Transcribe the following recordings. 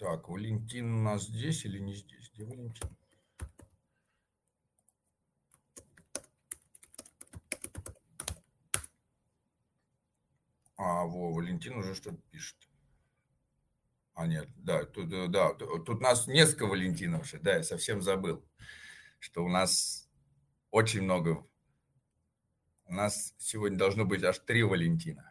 Так, Валентин у нас здесь или не здесь? Где Валентин? А, во, Валентин уже что-то пишет. А, нет, да, тут, э, да, тут у нас несколько Валентинов же, да, я совсем забыл, что у нас очень много. У нас сегодня должно быть аж три Валентина.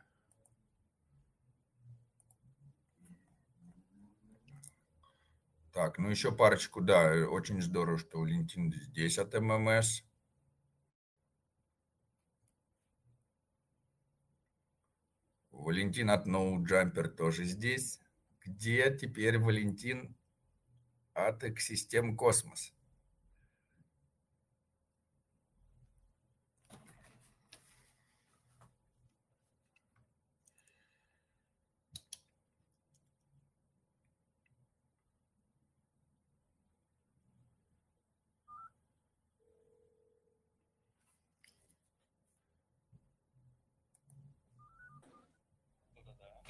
Так, ну еще парочку, да, очень здорово, что Валентин здесь от ММС. Валентин от No Jumper тоже здесь. Где теперь Валентин от экосистем Космос?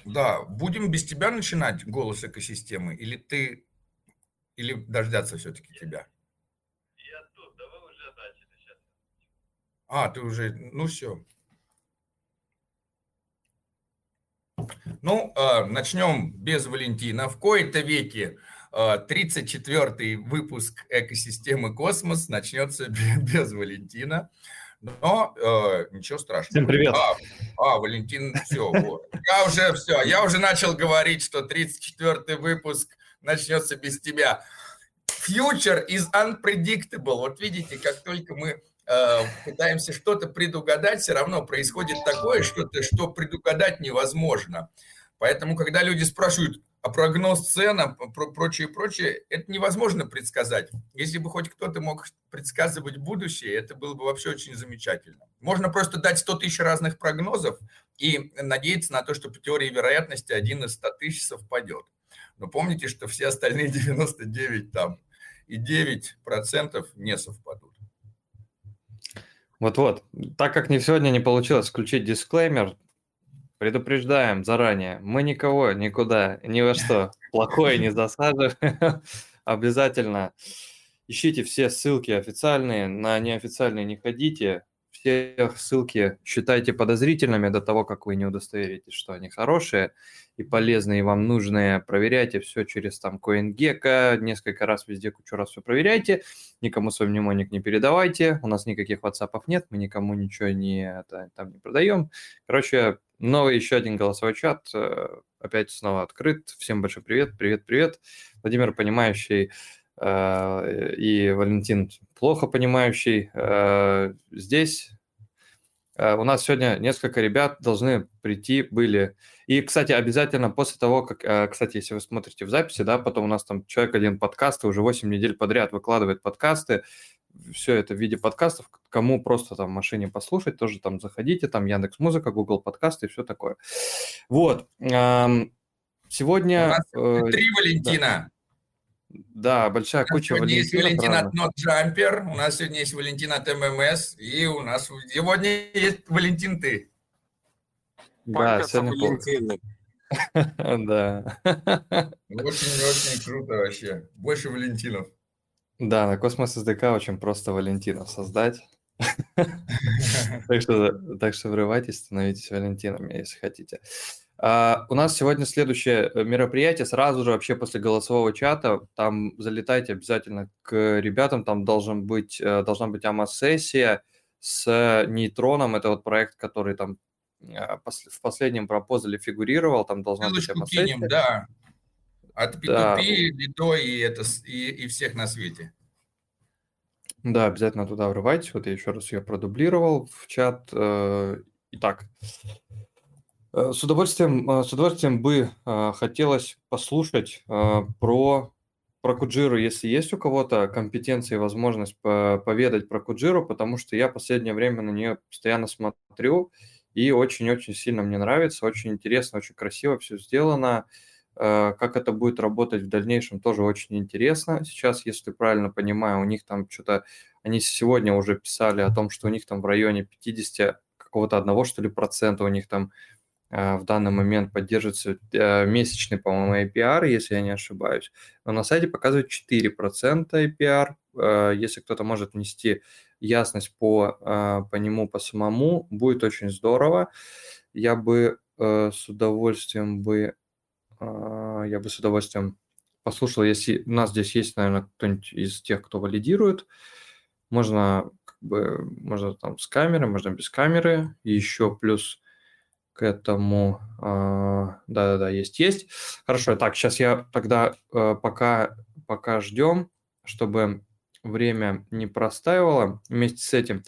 Да, будем без тебя начинать голос экосистемы, или ты, или дождаться все-таки тебя? Я тут, да вы уже начали сейчас. А, ты уже, ну все. Ну, э, начнем без Валентина. В кои-то веке э, 34-й выпуск экосистемы Космос начнется без Валентина. Но э, ничего страшного. Всем привет. А, а Валентин, все, вот. Я уже все, я уже начал говорить, что 34-й выпуск начнется без тебя. Future is unpredictable. Вот видите, как только мы э, пытаемся что-то предугадать, все равно происходит такое что-то, что предугадать невозможно. Поэтому, когда люди спрашивают, а прогноз цена, про прочее, прочее, это невозможно предсказать. Если бы хоть кто-то мог предсказывать будущее, это было бы вообще очень замечательно. Можно просто дать 100 тысяч разных прогнозов и надеяться на то, что по теории вероятности один из 100 тысяч совпадет. Но помните, что все остальные 99 там и 9 процентов не совпадут. Вот-вот. Так как не сегодня не получилось включить дисклеймер, Предупреждаем заранее, мы никого никуда, ни во что плохое не засаживаем. Обязательно ищите все ссылки официальные, на неофициальные не ходите. Все ссылки считайте подозрительными до того, как вы не удостоверитесь, что они хорошие и полезные, и вам нужные. Проверяйте все через там CoinGecko, несколько раз везде кучу раз все проверяйте. Никому свой мнемоник не передавайте. У нас никаких WhatsApp нет, мы никому ничего не, это, там не продаем. Короче, Новый еще один голосовой чат э, опять снова открыт. Всем большой привет, привет, привет. Владимир, понимающий, э, и Валентин, плохо понимающий. Э, здесь у нас сегодня несколько ребят должны прийти были. И, кстати, обязательно после того, как, кстати, если вы смотрите в записи, да, потом у нас там человек один подкасты уже 8 недель подряд выкладывает подкасты, все это в виде подкастов. Кому просто там в машине послушать, тоже там заходите, там Яндекс Музыка, Google подкасты и все такое. Вот. Сегодня... У нас э, три Валентина. Да, да большая куча Валентина. есть Валентин от Not Jumper, у нас сегодня есть Валентин от ММС, и у нас сегодня есть Валентин ты. Да, сегодня Валентины. Да. Очень-очень круто вообще. Больше Валентинов. Да, на Космос SDK очень просто Валентинов создать. Так что, так что врывайтесь, становитесь Валентинами, если хотите. А, у нас сегодня следующее э, мероприятие. Сразу же вообще после голосового чата там залетайте обязательно к ребятам. Там должен быть, э, должна быть АМА-сессия с нейтроном. Это вот проект, который там э, в последнем пропозале фигурировал. Там должна Ссылочку быть АМА-сессия. да. От P2P, да. Лито и, это, и, и всех на свете. Да, обязательно туда врывайтесь. Вот я еще раз ее продублировал в чат. Э, итак, э, с удовольствием, э, с удовольствием бы хотелось послушать про, про Куджиру, если есть у кого-то компетенции и возможность поведать про Куджиру, потому что я последнее время на нее постоянно смотрю, и очень-очень сильно мне нравится, очень интересно, очень красиво все сделано. Э, как это будет работать в дальнейшем, тоже очень интересно. Сейчас, если правильно понимаю, у них там что-то, они сегодня уже писали о том, что у них там в районе 50 какого-то одного, что ли, процента у них там э, в данный момент поддерживается э, месячный, по-моему, APR, если я не ошибаюсь. Но на сайте показывает 4% APR. Э, если кто-то может внести ясность по, по нему, по самому, будет очень здорово. Я бы с удовольствием бы, я бы с удовольствием послушал, если у нас здесь есть, наверное, кто-нибудь из тех, кто валидирует, можно как бы, можно там с камеры, можно без камеры, еще плюс к этому, а, да-да-да, есть, есть. Хорошо, так, сейчас я тогда э, пока, пока ждем, чтобы время не простаивало вместе с этим.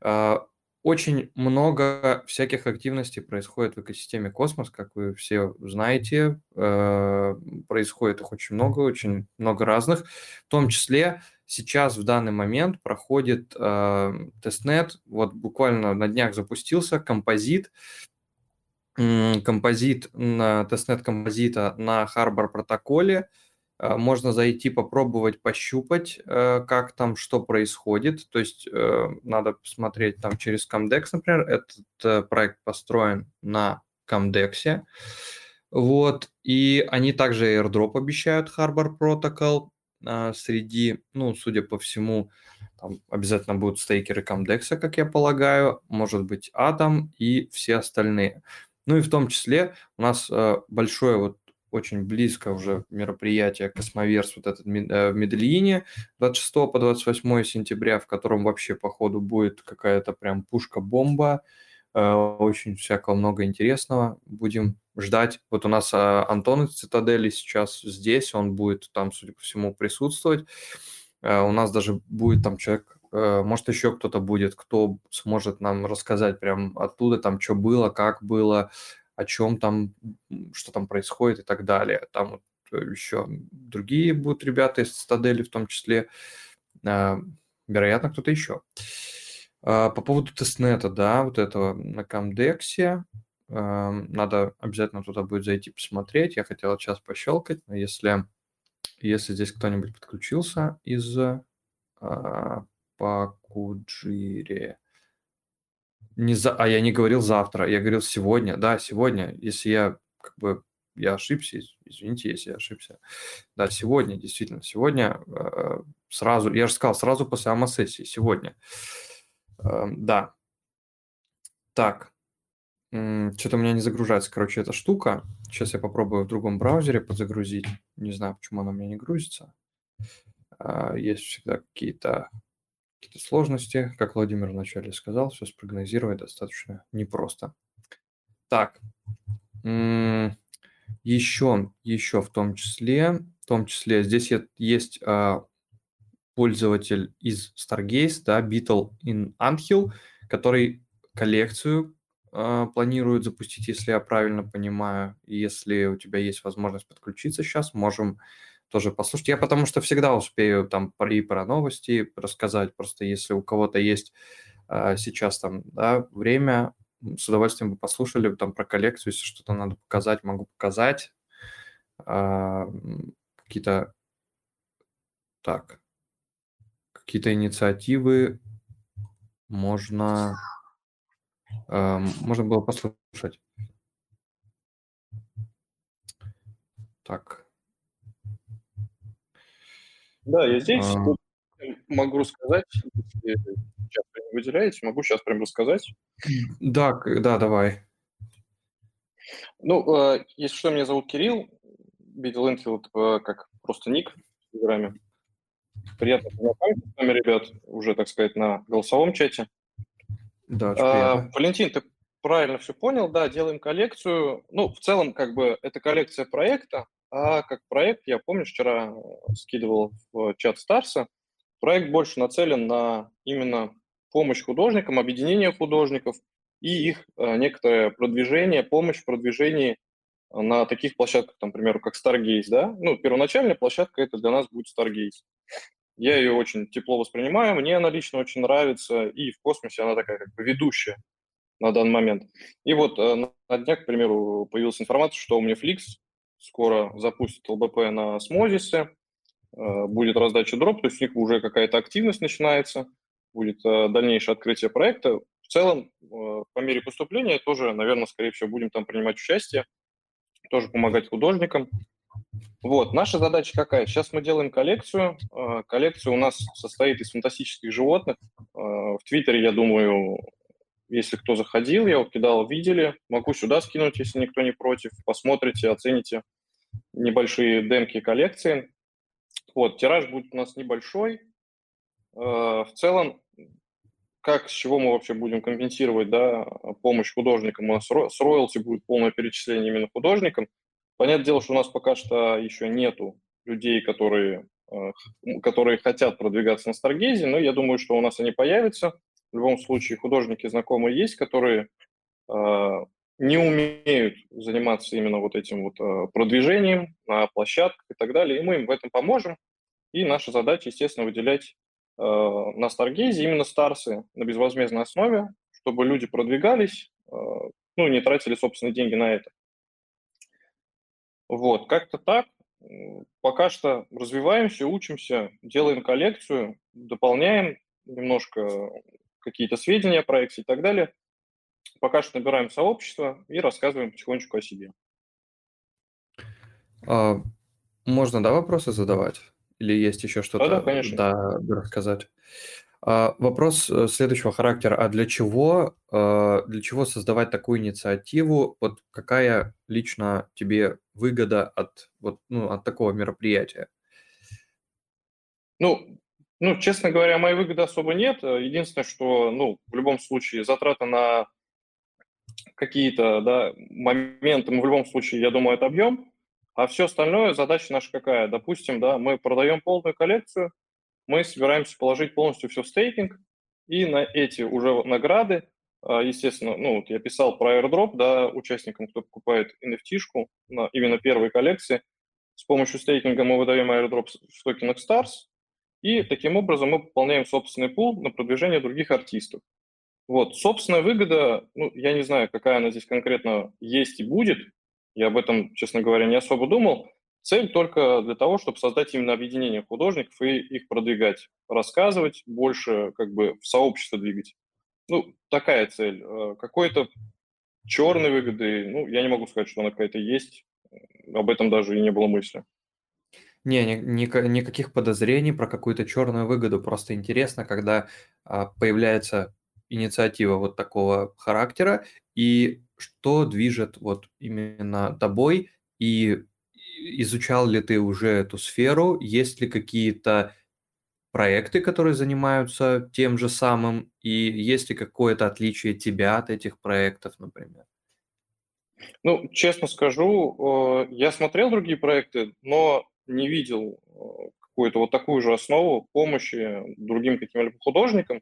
А, очень много всяких активностей происходит в экосистеме Космос, как вы все знаете. Э, происходит их очень много, очень много разных. В том числе сейчас в данный момент проходит э, testnet. Вот буквально на днях запустился Composite. Composite на testnet Composite а на Harbor протоколе. Э, можно зайти, попробовать, пощупать, э, как там, что происходит. То есть э, надо посмотреть там через Comdex, например. Этот проект построен на Comdex. Вот. И они также airdrop обещают Harbor Protocol. Среди, ну, судя по всему, там обязательно будут стейкеры Comdex, как я полагаю, может быть, Atom и все остальные. Ну и в том числе у нас большое вот очень близко уже мероприятие Cosmoverse, вот этот э, в Медельине 26 по 28 сентября, в котором вообще, походу, будет какая-то прям пушка-бомба, э, очень всякого много интересного. Будем ждать. Вот у нас Антон из Цитадели сейчас здесь, он будет там, судя по всему, присутствовать. Э, у нас даже будет там человек, может, еще кто-то будет, кто сможет нам рассказать прям оттуда, там, что было, как было, о чем там, что там происходит и так далее. Там вот э, еще другие будут ребята из Стадели в том числе, а, вероятно, кто-то еще. А, по поводу тестнета, да, вот этого на Камдексе, а, надо обязательно туда будет зайти посмотреть. Я хотел сейчас пощелкать, но если, если здесь кто-нибудь подключился из Пакуджири, не за... А я не говорил завтра, я говорил сегодня. Да, сегодня. Если я как бы я ошибся, извините, если я ошибся. Да, сегодня, действительно, сегодня э, сразу, я же сказал, сразу после АМА-сессии, сегодня. Э, да. Так, что-то у меня не загружается, короче, эта штука. Сейчас я попробую в другом браузере подзагрузить. Не знаю, почему она у меня не грузится. Э, есть всегда какие-то какие-то сложности. Как Владимир вначале сказал, все спрогнозировать достаточно непросто. Так, еще, еще в том числе, в том числе здесь есть а, пользователь из Stargaze, да, Beetle in Anthill, который коллекцию э, планирует запустить, если я правильно понимаю. Если у тебя есть возможность подключиться сейчас, можем тоже послушать. Я потому что всегда успею там и про новости рассказать. Просто если у кого-то есть э, сейчас там да, время, с удовольствием бы послушали там про коллекцию, если что-то надо показать, могу показать. Э, какие-то так, какие-то инициативы можно э, можно было послушать. Так. Да, я здесь а... могу рассказать, если сейчас не выделяете, могу сейчас прям рассказать. Да, да, давай. Ну, э, если что, меня зовут Кирилл, Бидл Энфилд э, как просто ник в Телеграме. Приятно познакомиться с вами, ребят, уже, так сказать, на голосовом чате. Да, а, Валентин, ты правильно все понял, да, делаем коллекцию. Ну, в целом, как бы, это коллекция проекта, а как проект, я помню, вчера э, скидывал в чат Старса, проект больше нацелен на именно помощь художникам, объединение художников и их э, некоторое продвижение, помощь в продвижении на таких площадках, там, например, как Stargaze, да? Ну, первоначальная площадка это для нас будет Stargaze. Я ее очень тепло воспринимаю, мне она лично очень нравится, и в космосе она такая как бы ведущая на данный момент. И вот э, на днях, к примеру, появилась информация, что у меня Flix скоро запустит ЛБП на Смозисе, э, будет раздача дроп, то есть у них уже какая-то активность начинается, будет э, дальнейшее открытие проекта. в целом, э, по мере поступления тоже, наверное, скорее всего, будем там принимать участие, тоже помогать художникам. Вот, наша задача какая? Сейчас мы делаем коллекцию. Коллекция у нас состоит из фантастических животных. В Твиттере, я думаю, если кто заходил, я вот кидал, видели. Могу сюда скинуть, если никто не против. Посмотрите, оцените небольшие демки коллекции. Вот, тираж будет у нас небольшой. В целом, как, с чего мы вообще будем компенсировать да, помощь художникам? У нас с роялти будет полное перечисление именно художникам. Понятное дело, что у нас пока что еще нету людей, которые, э, которые хотят продвигаться на Старгейзе, но я думаю, что у нас они появятся. В любом случае, художники знакомые есть, которые э, не умеют заниматься именно вот этим вот э, продвижением на площадках и так далее, и мы им в этом поможем. И наша задача, естественно, выделять Э, на Старгейзе именно старсы на безвозмездной основе, чтобы люди продвигались, э, ну, не тратили собственные деньги на это. Вот, как-то так. Пока что развиваемся, учимся, делаем коллекцию, дополняем немножко какие-то сведения о проекте и так далее. Пока что набираем сообщество и рассказываем потихонечку о себе. А, можно, да, вопросы задавать? Или есть еще что-то Да-да, конечно. да, рассказать? А, вопрос э, следующего характера. А для чего, э, для чего создавать такую инициативу? Вот какая лично тебе выгода от, вот, ну, от такого мероприятия? Ну, ну, честно говоря, моей выгоды особо нет. Единственное, что, ну, в любом случае, затраты на какие-то да, моменты мы в любом случае, я думаю, это объем. А все остальное, задача наша какая? Допустим, да, мы продаем полную коллекцию, мы собираемся положить полностью все в стейкинг, и на эти уже награды, а, естественно, ну, вот я писал про airdrop, да, участникам, кто покупает NFT-шку именно первой коллекции, с помощью стейкинга мы выдаем airdrop в токенах Stars, и таким образом мы пополняем собственный пул на продвижение других артистов. Вот, собственная выгода, ну, я не знаю, какая она здесь конкретно есть и будет, я об этом, честно говоря, не особо думал. Цель только для того, чтобы создать именно объединение художников и их продвигать, рассказывать, больше как бы в сообщество двигать. Ну, такая цель. Э, какой-то черной выгоды, ну, я не могу сказать, что она какая-то есть. Об этом даже и не было мысли. Не, ни, ни, никаких подозрений про какую-то черную выгоду. Просто интересно, когда а, появляется инициатива вот такого характера, и что движет вот именно тобой, и изучал ли ты уже эту сферу, есть ли какие-то проекты, которые занимаются тем же самым, и есть ли какое-то отличие тебя от этих проектов, например? Ну, честно скажу, э, я смотрел другие проекты, но не видел э, какую-то вот такую же основу помощи другим каким-либо художникам.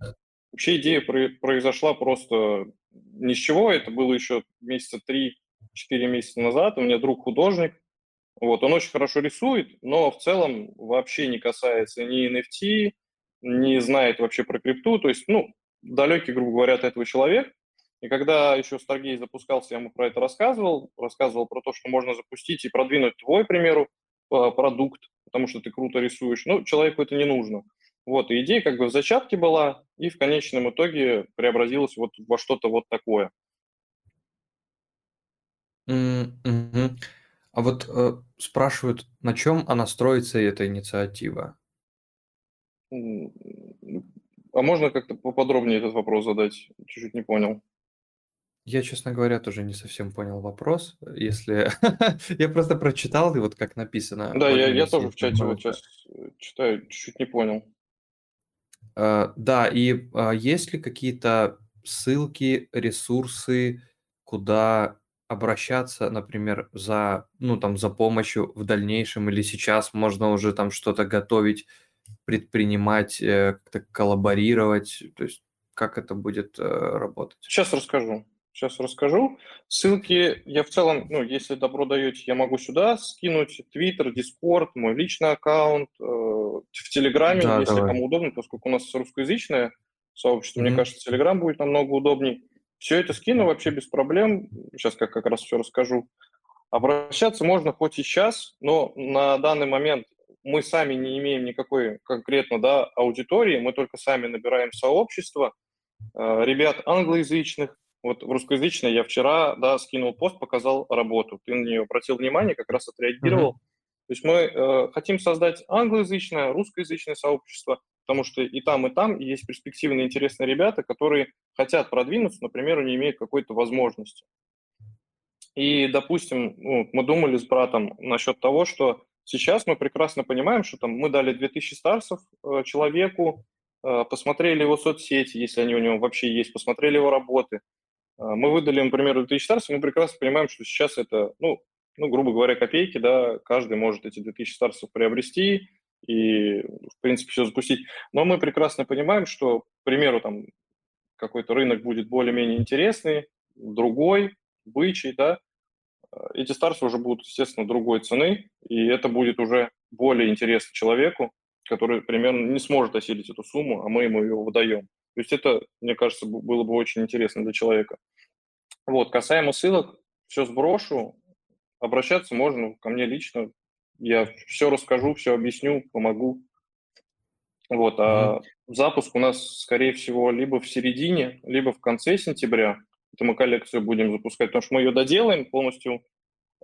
Вообще идея произошла просто ни с чего. Это было еще месяца три-четыре месяца назад. У меня друг художник. Вот, он очень хорошо рисует, но в целом вообще не касается ни NFT, не знает вообще про крипту. То есть, ну, далекий, грубо говоря, от этого человек. И когда еще Stargate запускался, я ему про это рассказывал, рассказывал про то, что можно запустить и продвинуть твой, к примеру, продукт, потому что ты круто рисуешь. Ну, человеку это не нужно. Вот, и идея как бы в зачатке была, и в конечном итоге преобразилась вот во что-то вот такое. Mm-hmm. А вот э, спрашивают, на чем она строится, эта инициатива? А можно как-то поподробнее этот вопрос задать? Чуть-чуть не понял. Я, честно говоря, тоже не совсем понял вопрос. Если я просто прочитал, и вот как написано. Да, я, я тоже в чате вот сейчас э, читаю, чуть-чуть не понял. Э, да, и а, есть ли какие-то ссылки, ресурсы, куда обращаться, например, за, ну, там, за помощью в дальнейшем или сейчас можно уже там что-то готовить, предпринимать, э, как-то коллаборировать, то есть как это будет э, работать? Сейчас расскажу. Сейчас расскажу. Ссылки я в целом, ну, если добро даете, я могу сюда скинуть. Твиттер, Дискорд, мой личный аккаунт, э, в Телеграме, да, если давай. кому удобно, поскольку у нас русскоязычное сообщество, mm-hmm. мне кажется, Телеграм будет намного удобнее. Все это скину вообще без проблем. Сейчас как, как раз все расскажу. Обращаться можно хоть и сейчас, но на данный момент мы сами не имеем никакой конкретно да, аудитории, мы только сами набираем сообщество – э, ребят англоязычных. Вот в русскоязычной я вчера, да, скинул пост, показал работу. Ты на нее обратил внимание, как раз отреагировал. Mm-hmm. То есть мы э, хотим создать англоязычное, русскоязычное сообщество, потому что и там, и там есть перспективные, интересные ребята, которые хотят продвинуться, например, не имеют какой-то возможности. И, допустим, ну, мы думали с братом насчет того, что сейчас мы прекрасно понимаем, что там мы дали 2000 старсов э, человеку, э, посмотрели его соцсети, если они у него вообще есть, посмотрели его работы. Э, мы выдали, например, 2000 старсов, мы прекрасно понимаем, что сейчас это, ну, ну, грубо говоря, копейки, да, каждый может эти 2000 старсов приобрести и, в принципе, все запустить. Но мы прекрасно понимаем, что, к примеру, там какой-то рынок будет более-менее интересный, другой, бычий, да, эти старцы уже будут, естественно, другой цены, и это будет уже более интересно человеку, который примерно не сможет осилить эту сумму, а мы ему ее выдаем. То есть это, мне кажется, было бы очень интересно для человека. Вот, касаемо ссылок, все сброшу, обращаться можно ко мне лично, я все расскажу, все объясню, помогу. Вот, а mm-hmm. запуск у нас, скорее всего, либо в середине, либо в конце сентября. Это мы коллекцию будем запускать, потому что мы ее доделаем полностью,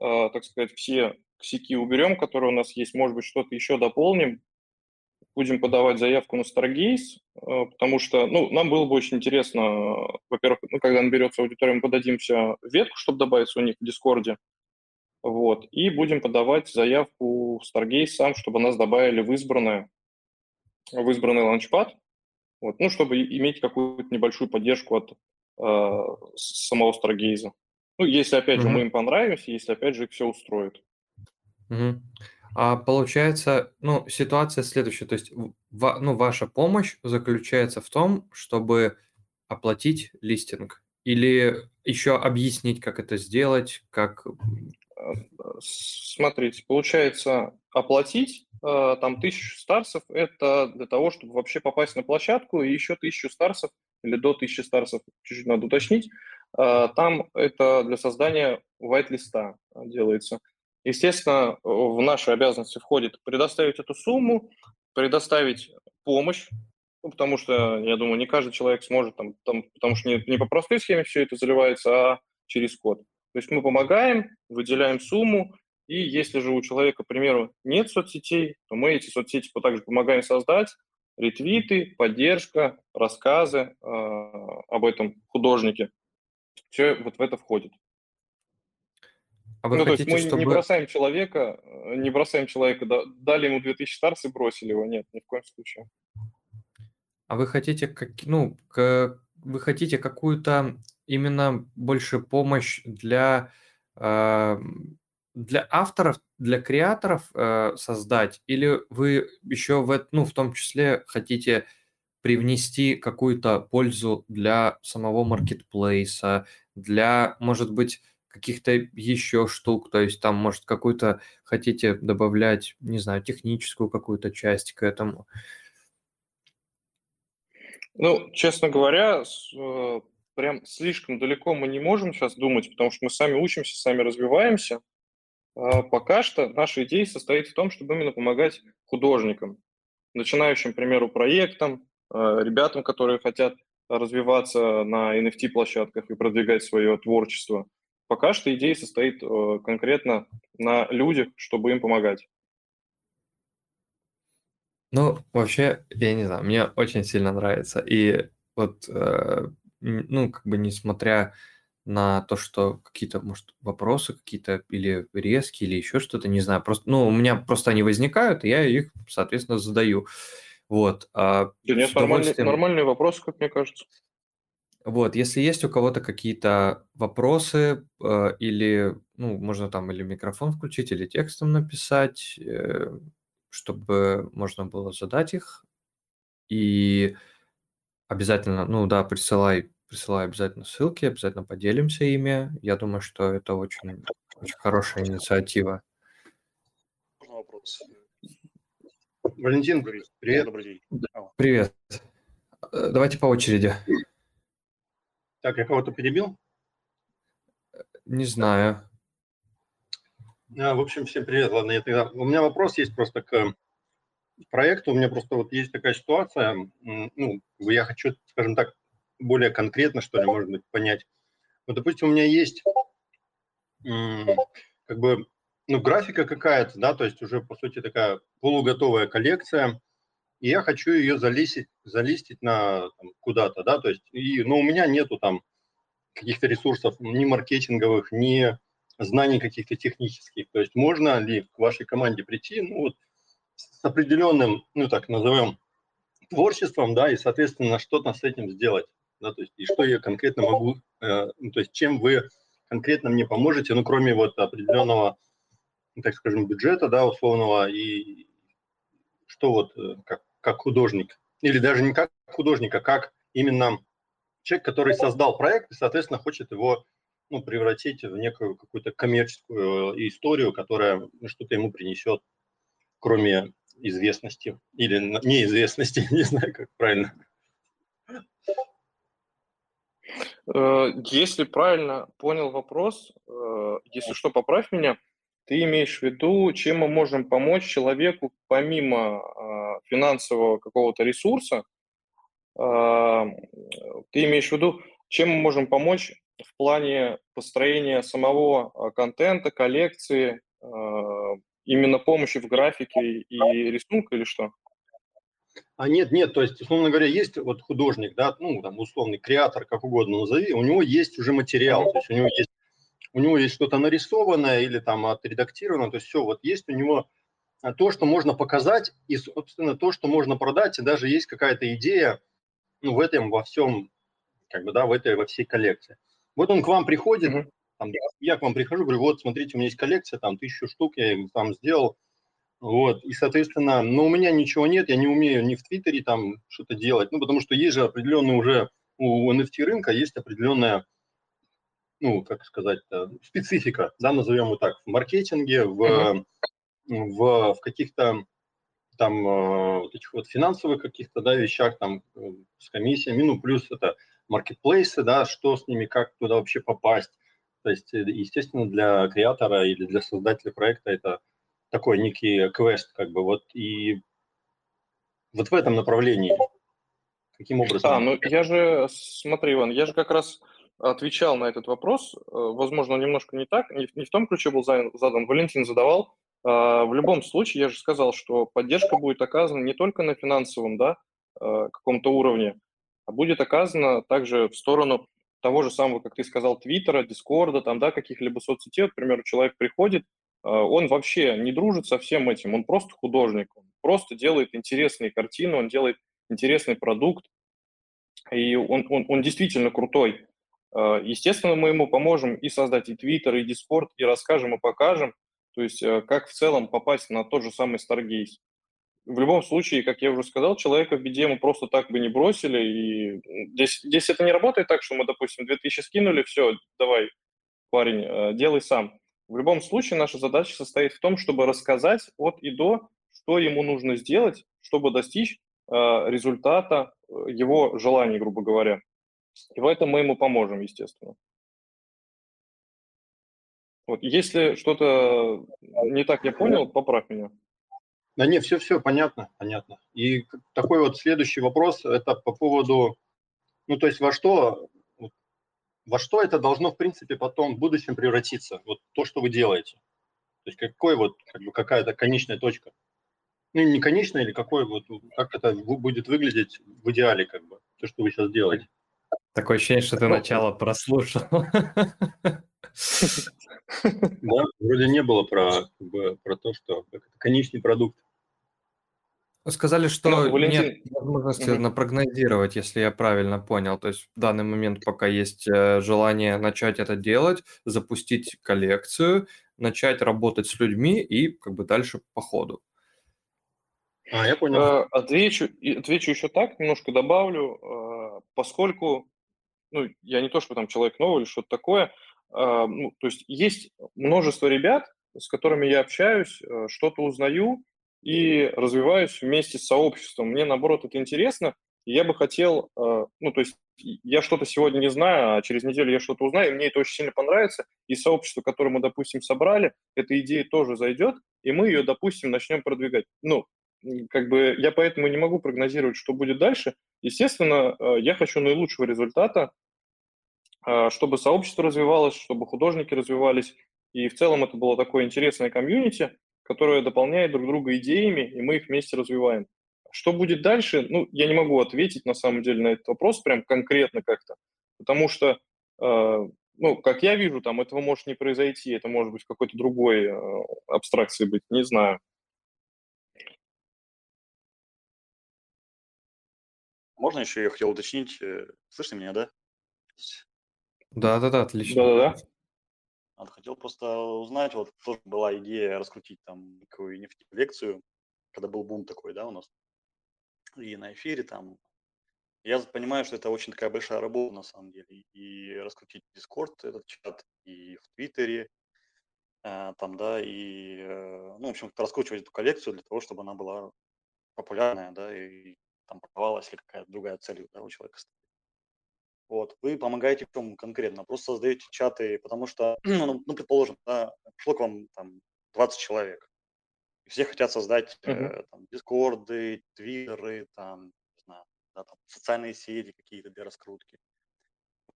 э, так сказать, все косяки уберем, которые у нас есть, может быть, что-то еще дополним. Будем подавать заявку на Stargaze, э, потому что, ну, нам было бы очень интересно, во-первых, ну, когда наберется аудитория, мы подадимся ветку, чтобы добавиться у них в Дискорде, вот, и будем подавать заявку в Stargaze сам, чтобы нас добавили в избранное, в избранный ланчпад, вот, ну, чтобы иметь какую-то небольшую поддержку от э, самого Старгейза. Ну, если, опять mm-hmm. же, мы им понравимся, если, опять же, их все устроит. Mm-hmm. А получается, ну, ситуация следующая, то есть, в, ну, ваша помощь заключается в том, чтобы оплатить листинг или еще объяснить, как это сделать, как... Э, смотрите, получается, оплатить э, там тысячу старсов – это для того, чтобы вообще попасть на площадку, и еще тысячу старсов или до 1000 старсов, чуть-чуть надо уточнить, там это для создания white-листа делается. Естественно, в наши обязанности входит предоставить эту сумму, предоставить помощь, ну, потому что, я думаю, не каждый человек сможет, там, там, потому что не, не по простой схеме все это заливается, а через код. То есть мы помогаем, выделяем сумму, и если же у человека, к примеру, нет соцсетей, то мы эти соцсети также помогаем создать, ретвиты, поддержка, рассказы э, об этом художнике. Все вот в это входит. А вы ну, хотите, то есть мы чтобы... не бросаем человека, э, не бросаем человека, дали ему 2000 старс и бросили его. Нет, ни в коем случае. А вы хотите, как, ну, к, вы хотите какую-то именно больше помощь для э, для авторов, для креаторов э, создать, или вы еще в, ну, в том числе хотите привнести какую-то пользу для самого маркетплейса, для, может быть, каких-то еще штук, то есть там, может, какую-то хотите добавлять, не знаю, техническую какую-то часть к этому? Ну, честно говоря, э, прям слишком далеко мы не можем сейчас думать, потому что мы сами учимся, сами развиваемся. А, пока что наша идея состоит в том, чтобы именно помогать художникам, начинающим, к примеру, проектам, а, ребятам, которые хотят развиваться на NFT-площадках и продвигать свое творчество. Пока что идея состоит э, конкретно на людях, чтобы им помогать. Ну, вообще, я не знаю, мне очень сильно нравится. И вот, э, ну, как бы несмотря на то, что какие-то, может, вопросы какие-то или резкие, или еще что-то, не знаю. Просто, ну, у меня просто они возникают, и я их, соответственно, задаю. Вот. А да нет, нормальный, нормальный вопрос, как мне кажется. Вот, если есть у кого-то какие-то вопросы э, или, ну, можно там или микрофон включить, или текстом написать, э, чтобы можно было задать их. И обязательно, ну да, присылай присылай обязательно ссылки, обязательно поделимся ими. Я думаю, что это очень, очень хорошая инициатива. вопрос? Валентин, привет. Добрый день. Привет. Э, давайте по очереди. Так, я кого-то перебил? Не знаю. А, в общем, всем привет. Ладно, я тогда... У меня вопрос есть просто к проекту. У меня просто вот есть такая ситуация. Ну, я хочу, скажем так, более конкретно, что ли, может быть, понять. Вот, допустим, у меня есть как бы, ну, графика какая-то, да, то есть уже, по сути, такая полуготовая коллекция, и я хочу ее залистить, залистить на куда-то, да, то есть, и, но у меня нету там каких-то ресурсов ни маркетинговых, ни знаний каких-то технических. То есть можно ли к вашей команде прийти, ну, вот, с определенным, ну, так назовем, творчеством, да, и, соответственно, что-то с этим сделать, да, то есть, и что я конкретно могу, э, ну, то есть, чем вы конкретно мне поможете, ну, кроме вот определенного, так скажем, бюджета, да, условного, и что вот э, как, как художник, или даже не как художник, а как именно человек, который создал проект и, соответственно, хочет его ну, превратить в некую какую-то коммерческую э, историю, которая что-то ему принесет, кроме известности или неизвестности, не знаю, как правильно. Э, если правильно понял вопрос, э, если что, поправь меня, ты имеешь в виду, чем мы можем помочь человеку помимо финансового какого-то ресурса, ты имеешь в виду, чем мы можем помочь в плане построения самого а, контента, коллекции, а, именно помощи в графике и рисунка или что? А нет, нет, то есть, условно говоря, есть вот художник, да, ну, там, условный креатор, как угодно назови, у него есть уже материал, то есть у него есть, у него есть что-то нарисованное или там отредактировано, то есть все, вот есть у него а, то, что можно показать, и, собственно, то, что можно продать, и даже есть какая-то идея, ну, в этом во всем, как бы, да, в этой, во всей коллекции. Вот он к вам приходит, mm-hmm. там, я к вам прихожу, говорю, вот, смотрите, у меня есть коллекция, там, тысячу штук я там сделал, вот, и, соответственно, но у меня ничего нет, я не умею ни в Твиттере там что-то делать, ну, потому что есть же определенный уже, у NFT рынка есть определенная, ну, как сказать, специфика, да, назовем его так, в маркетинге, в, mm-hmm. в, в каких-то там э, вот этих вот финансовых каких-то, да, вещах, там, э, с комиссиями, ну, плюс это маркетплейсы, да, что с ними, как туда вообще попасть. То есть, э, естественно, для креатора или для создателя проекта это такой некий квест, как бы, вот, и вот в этом направлении. Каким образом? А, ну, я же, смотри, Иван, я же как раз отвечал на этот вопрос, возможно, немножко не так, не, в том ключе был задан, Валентин задавал, а, в любом случае, я же сказал, что поддержка будет оказана не только на финансовом да, а, каком-то уровне, а будет оказана также в сторону того же самого, как ты сказал, Твиттера, Дискорда, там, да, каких-либо соцсетей. К примеру, человек приходит, он вообще не дружит со всем этим, он просто художник, он просто делает интересные картины, он делает интересный продукт, и он, он, он действительно крутой. Естественно, мы ему поможем и создать и Твиттер, и Дискорд, и расскажем, и покажем, то есть э, как в целом попасть на тот же самый Stargaze. В любом случае, как я уже сказал, человека в мы просто так бы не бросили. И здесь, здесь это не работает так, что мы, допустим, 2000 скинули, все, давай, парень, э, делай сам. В любом случае наша задача состоит в том, чтобы рассказать от и до, что ему нужно сделать, чтобы достичь э, результата его желаний, грубо говоря. И в этом мы ему поможем, естественно. Вот, если что-то не так я понял, поправь меня. Да нет, все-все понятно, понятно. И такой вот следующий вопрос, это по поводу, ну то есть во что, во что это должно в принципе потом в будущем превратиться, вот то, что вы делаете. То есть какой вот, как бы какая-то конечная точка. Ну не конечная или какой вот, как это будет выглядеть в идеале, как бы, то, что вы сейчас делаете. Такое ощущение, что ты начало прослушал. Да, вроде не было про, как бы, про то, что это конечный продукт. Сказали, что ну, Валентин... нет возможности угу. напрогнозировать, если я правильно понял. То есть в данный момент пока есть э, желание начать это делать, запустить коллекцию, начать работать с людьми и как бы дальше по ходу. А, я понял. Э, отвечу, отвечу еще так, немножко добавлю, э, поскольку, ну, я не то, что там человек новый или что-то такое, а, ну, то есть есть множество ребят, с которыми я общаюсь, э, что-то узнаю и развиваюсь вместе с сообществом. Мне, наоборот, это интересно. И я бы хотел, э, ну, то есть я что-то сегодня не знаю, а через неделю я что-то узнаю, и мне это очень сильно понравится. И сообщество, которое мы, допустим, собрали, эта идея тоже зайдет, и мы ее, допустим, начнем продвигать. Ну, как бы я поэтому не могу прогнозировать, что будет дальше. Естественно, э, я хочу наилучшего результата, э, чтобы сообщество развивалось, чтобы художники развивались, и в целом это было такое интересное комьюнити, которое дополняет друг друга идеями, и мы их вместе развиваем. Что будет дальше? Ну, я не могу ответить на самом деле на этот вопрос прям конкретно как-то, потому что, э, ну, как я вижу, там этого может не произойти, это может быть какой-то другой абстракции быть, не знаю. Можно еще я хотел уточнить? э, Слышно меня, да? Да-да-да, отлично. Да-да-да. Хотел просто узнать, вот тоже была идея раскрутить там такую лекцию, когда был бум такой, да, у нас, и на эфире там. Я понимаю, что это очень такая большая работа на самом деле, и раскрутить Discord, этот чат, и в Твиттере, э, там, да, и, э, ну, в общем, раскручивать эту коллекцию для того, чтобы она была популярная, да, и там продавалась или какая-то другая цель да, у человека стоит. Вот, вы помогаете в чем конкретно? Просто создаете чаты, потому что, ну, ну, предположим, да, пришло к вам там 20 человек, и все хотят создать э, там, дискорды, твиттеры, там, не знаю, да, там, социальные сети какие-то для раскрутки.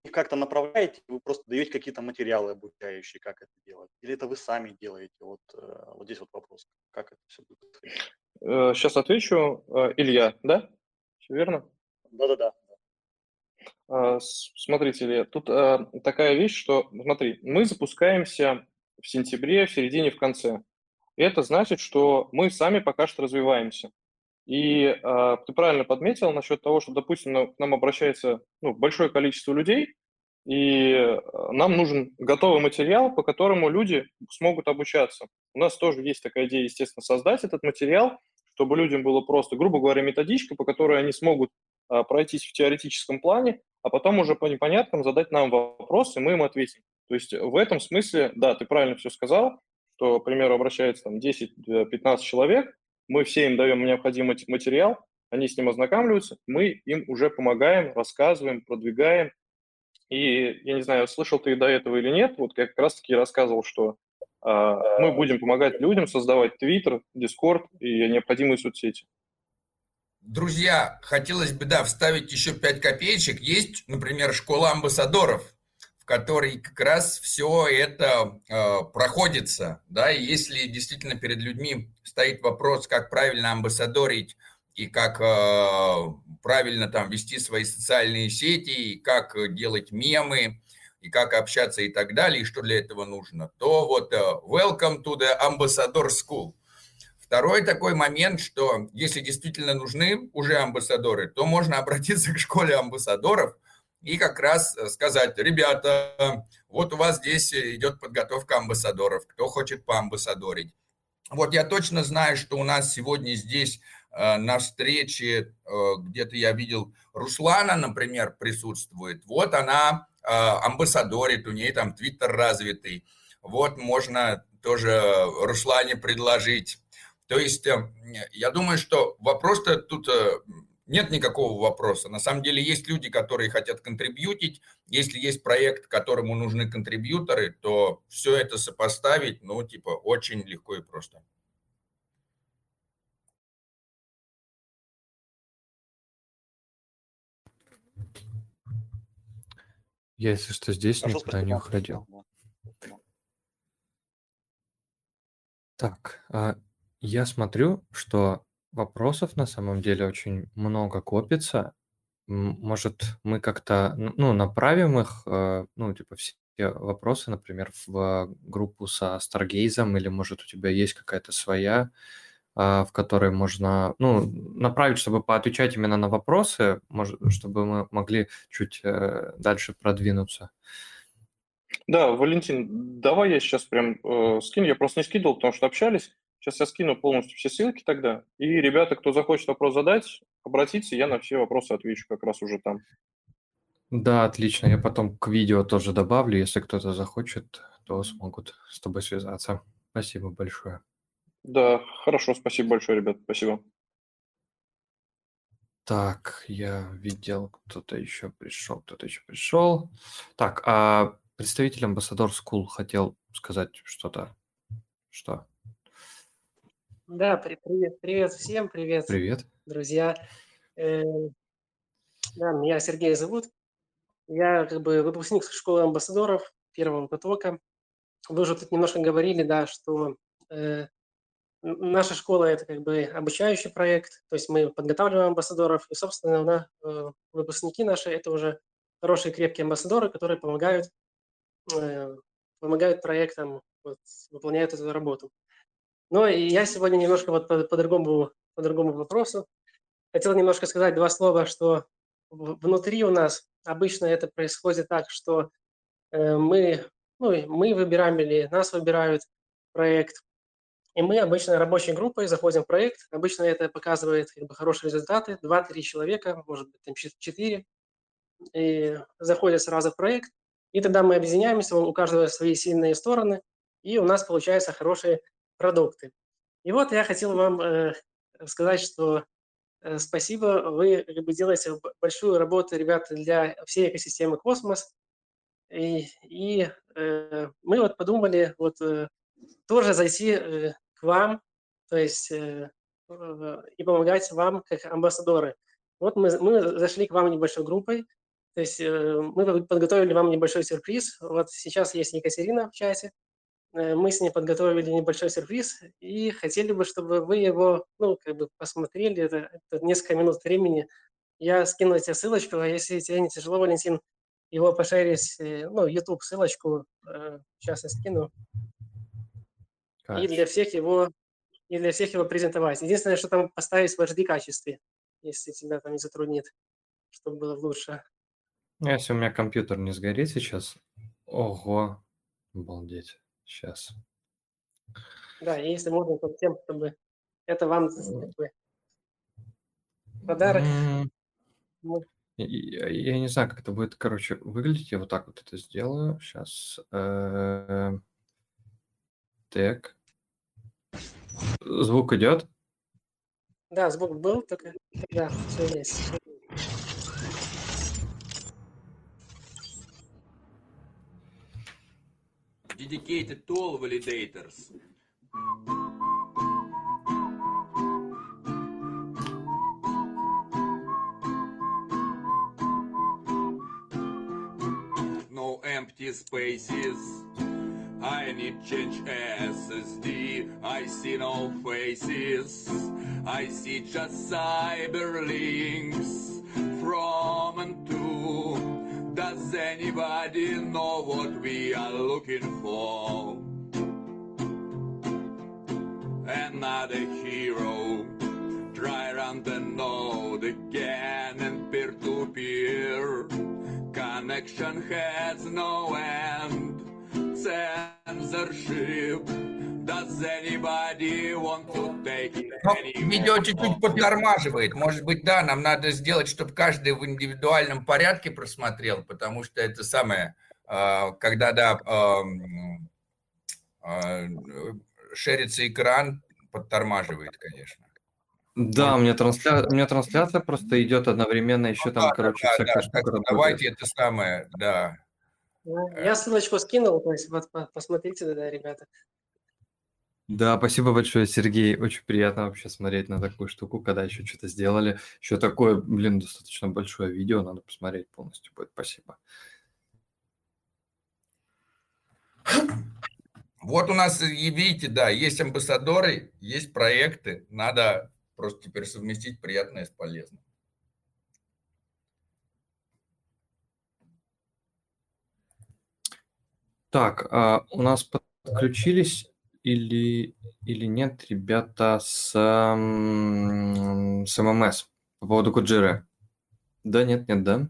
Вы как-то направляете, вы просто даете какие-то материалы обучающие, как это делать? Или это вы сами делаете? Вот, э, вот здесь вот вопрос, как это все будет? Сейчас отвечу. Э, Илья, да? Все верно? Да-да-да. А, Смотрите, Илья, тут а, такая вещь, что, смотри, мы запускаемся в сентябре, в середине, в конце. Это значит, что мы сами пока что развиваемся. И а, ты правильно подметил насчет того, что, допустим, к нам обращается ну, большое количество людей, и а, нам нужен готовый материал, по которому люди смогут обучаться. У нас тоже есть такая идея, естественно, создать этот материал, чтобы людям было просто, грубо говоря, методичка, по которой они смогут а, пройтись в теоретическом плане, а потом уже по непоняткам задать нам вопросы, мы им ответим. То есть в этом смысле, да, ты правильно все сказал, что, к примеру, обращается там 10-15 человек, мы все им даем необходимый материал, они с ним ознакомливаются, мы им уже помогаем, рассказываем, продвигаем. И я не знаю, слышал ты до этого или нет, вот я как раз-таки рассказывал, что а, мы будем помогать людям создавать Twitter, Discord и необходимые соцсети. Друзья, хотелось бы, да, вставить еще 5 копеечек. Есть, например, школа амбассадоров, в которой как раз все это э, проходится, да, и если действительно перед людьми стоит вопрос, как правильно амбассадорить и как э, правильно там вести свои социальные сети, и как делать мемы, и как общаться и так далее, и что для этого нужно, то вот э, welcome to the ambassador school. Второй такой момент, что если действительно нужны уже амбассадоры, то можно обратиться к школе амбассадоров и как раз сказать, ребята, вот у вас здесь идет подготовка амбассадоров, кто хочет поамбассадорить. Вот я точно знаю, что у нас сегодня здесь э, на встрече, э, где-то я видел, Руслана, например, присутствует. Вот она э, амбассадорит, у нее там твиттер развитый. Вот можно тоже Руслане предложить то есть э, я думаю, что вопрос-то тут э, нет никакого вопроса. На самом деле есть люди, которые хотят контрибьютить. Если есть проект, которому нужны контрибьюторы, то все это сопоставить, ну, типа, очень легко и просто. Я, если что, здесь Хорошо, никуда не уходил. Так, а, я смотрю, что вопросов на самом деле очень много копится. Может, мы как-то, ну, направим их, э, ну, типа, все вопросы, например, в группу со Старгейзом, или, может, у тебя есть какая-то своя, в которой можно, ну, направить, чтобы поотвечать именно на вопросы, может, чтобы мы могли чуть э, дальше продвинуться. Да, Валентин, давай я сейчас прям э, скину. Я просто не скидывал, потому что общались. Сейчас я скину полностью все ссылки тогда. И ребята, кто захочет вопрос задать, обратиться, я на все вопросы отвечу как раз уже там. Да, отлично. Я потом к видео тоже добавлю. Если кто-то захочет, то смогут с тобой связаться. Спасибо большое. Да, хорошо, спасибо большое, ребят, спасибо. Так, я видел, кто-то еще пришел, кто-то еще пришел. Так, а представитель Ambassador School хотел сказать что-то. Что? Да, при- привет, привет всем, привет, Привет. друзья. Э, Да, меня Сергей зовут. Я как бы выпускник школы амбассадоров первого потока. Вы уже тут немножко говорили, да, что э, наша школа это как бы обучающий проект, то есть мы подготавливаем амбассадоров, и, собственно, на, э, выпускники наши это уже хорошие крепкие амбассадоры, которые помогают, э, помогают проектам, вот, выполняют эту работу. Но я сегодня немножко вот по, по другому по другому вопросу хотел немножко сказать два слова, что внутри у нас обычно это происходит так, что э, мы, ну, мы выбираем или нас выбирают проект, и мы обычно рабочей группой заходим в проект. Обычно это показывает как бы, хорошие результаты. Два-три человека, может быть, там чет- четыре, и заходят сразу в проект. И тогда мы объединяемся, у каждого свои сильные стороны, и у нас получаются хорошие продукты. И вот я хотел вам э, сказать, что э, спасибо, вы как бы делаете большую работу, ребята, для всей экосистемы Космос. И, и э, мы вот подумали вот э, тоже зайти э, к вам, то есть э, э, и помогать вам как амбассадоры. Вот мы, мы зашли к вам небольшой группой, то есть э, мы под- подготовили вам небольшой сюрприз. Вот сейчас есть Екатерина в чате, мы с ней подготовили небольшой сюрприз и хотели бы, чтобы вы его, ну, как бы посмотрели, это, это несколько минут времени. Я скину тебе ссылочку, а если тебе не тяжело, Валентин, его пошерить, ну, YouTube ссылочку, сейчас я скину, и Кайф. для всех его, и для всех его презентовать. Единственное, что там поставить в HD качестве, если тебя там не затруднит, чтобы было лучше. Ну, Если у меня компьютер не сгорит сейчас. Ого. Обалдеть. Сейчас. Да, и если можно, то всем, чтобы это вам как бы, подарок. Ну, Я, я не знаю, как это будет, короче, выглядеть. Я вот так вот это сделаю. Сейчас. Так. Звук идет? Да, звук был, только да, все есть. dedicated to all validators. No empty spaces. I need change SSD. I see no faces. I see just cyberlinks from and to. Does anybody know what we are looking for? Another hero. Try run the node again and peer to peer. Connection has no end. Censorship. Does anybody want to take it Но видео чуть-чуть подтормаживает. Может быть, да, нам надо сделать, чтобы каждый в индивидуальном порядке просмотрел, потому что это самое, а, когда, да, а, шерится экран, подтормаживает, конечно. Да, у меня, трансля... у меня трансляция просто идет одновременно, еще там, Ну Да, короче, да, всякая да, штука работает. давайте это самое, да. Ну, Я ссылочку скинул, то есть вот по- посмотрите тогда, ребята. Да, спасибо большое, Сергей. Очень приятно вообще смотреть на такую штуку, когда еще что-то сделали. Еще такое, блин, достаточно большое видео, надо посмотреть полностью будет. Спасибо. Вот у нас, и видите, да, есть амбассадоры, есть проекты, надо просто теперь совместить приятное с полезным. Так, а у нас подключились или, или нет ребята с, с ММС по поводу Куджиры? Да, нет, нет, да?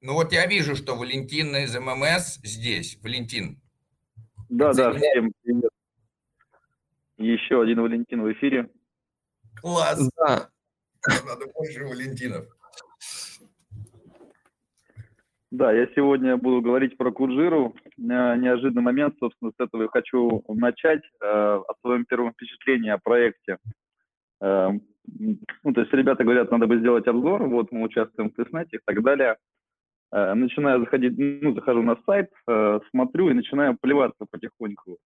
Ну вот я вижу, что Валентин из ММС здесь. Валентин, Да, да, всем привет. Еще один Валентин в эфире. класс, Да, надо больше Валентинов. Да, я сегодня буду говорить про Куджиру. Неожиданный момент, собственно, с этого я хочу начать. э, О своем первом впечатлении о проекте. Э, Ну, то есть ребята говорят, надо бы сделать обзор, вот мы участвуем в тестнете и так далее. Э, Начинаю заходить, ну, захожу на сайт, э, смотрю и начинаю плеваться потихоньку.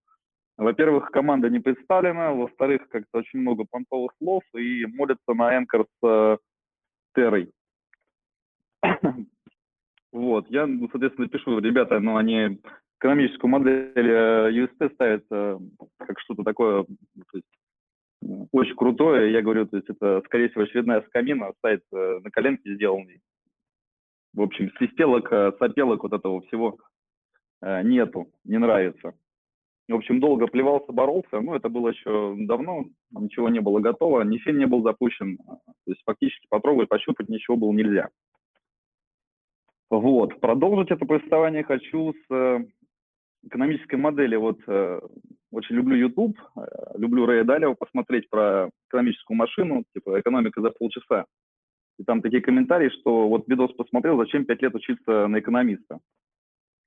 Во-первых, команда не представлена, во-вторых, как-то очень много понтовых слов и молятся на Anchor с э, Террой. Вот, я, ну, соответственно, пишу, ребята, ну, они экономическую модель э, UST ставят э, как что-то такое, то есть, очень крутое. Я говорю, то есть это, скорее всего, очередная скамина, сайт э, на коленке сделанный. В общем, свистелок, сопелок вот этого всего нету, не нравится. В общем, долго плевался, боролся, но это было еще давно, ничего не было готово, ни фильм не был запущен, то есть фактически потрогать, пощупать ничего было нельзя. Вот, продолжить это повествование хочу с э, экономической модели. Вот э, очень люблю YouTube, э, люблю Рэя Далио посмотреть про экономическую машину, типа экономика за полчаса. И там такие комментарии, что вот видос посмотрел, зачем пять лет учиться на экономиста.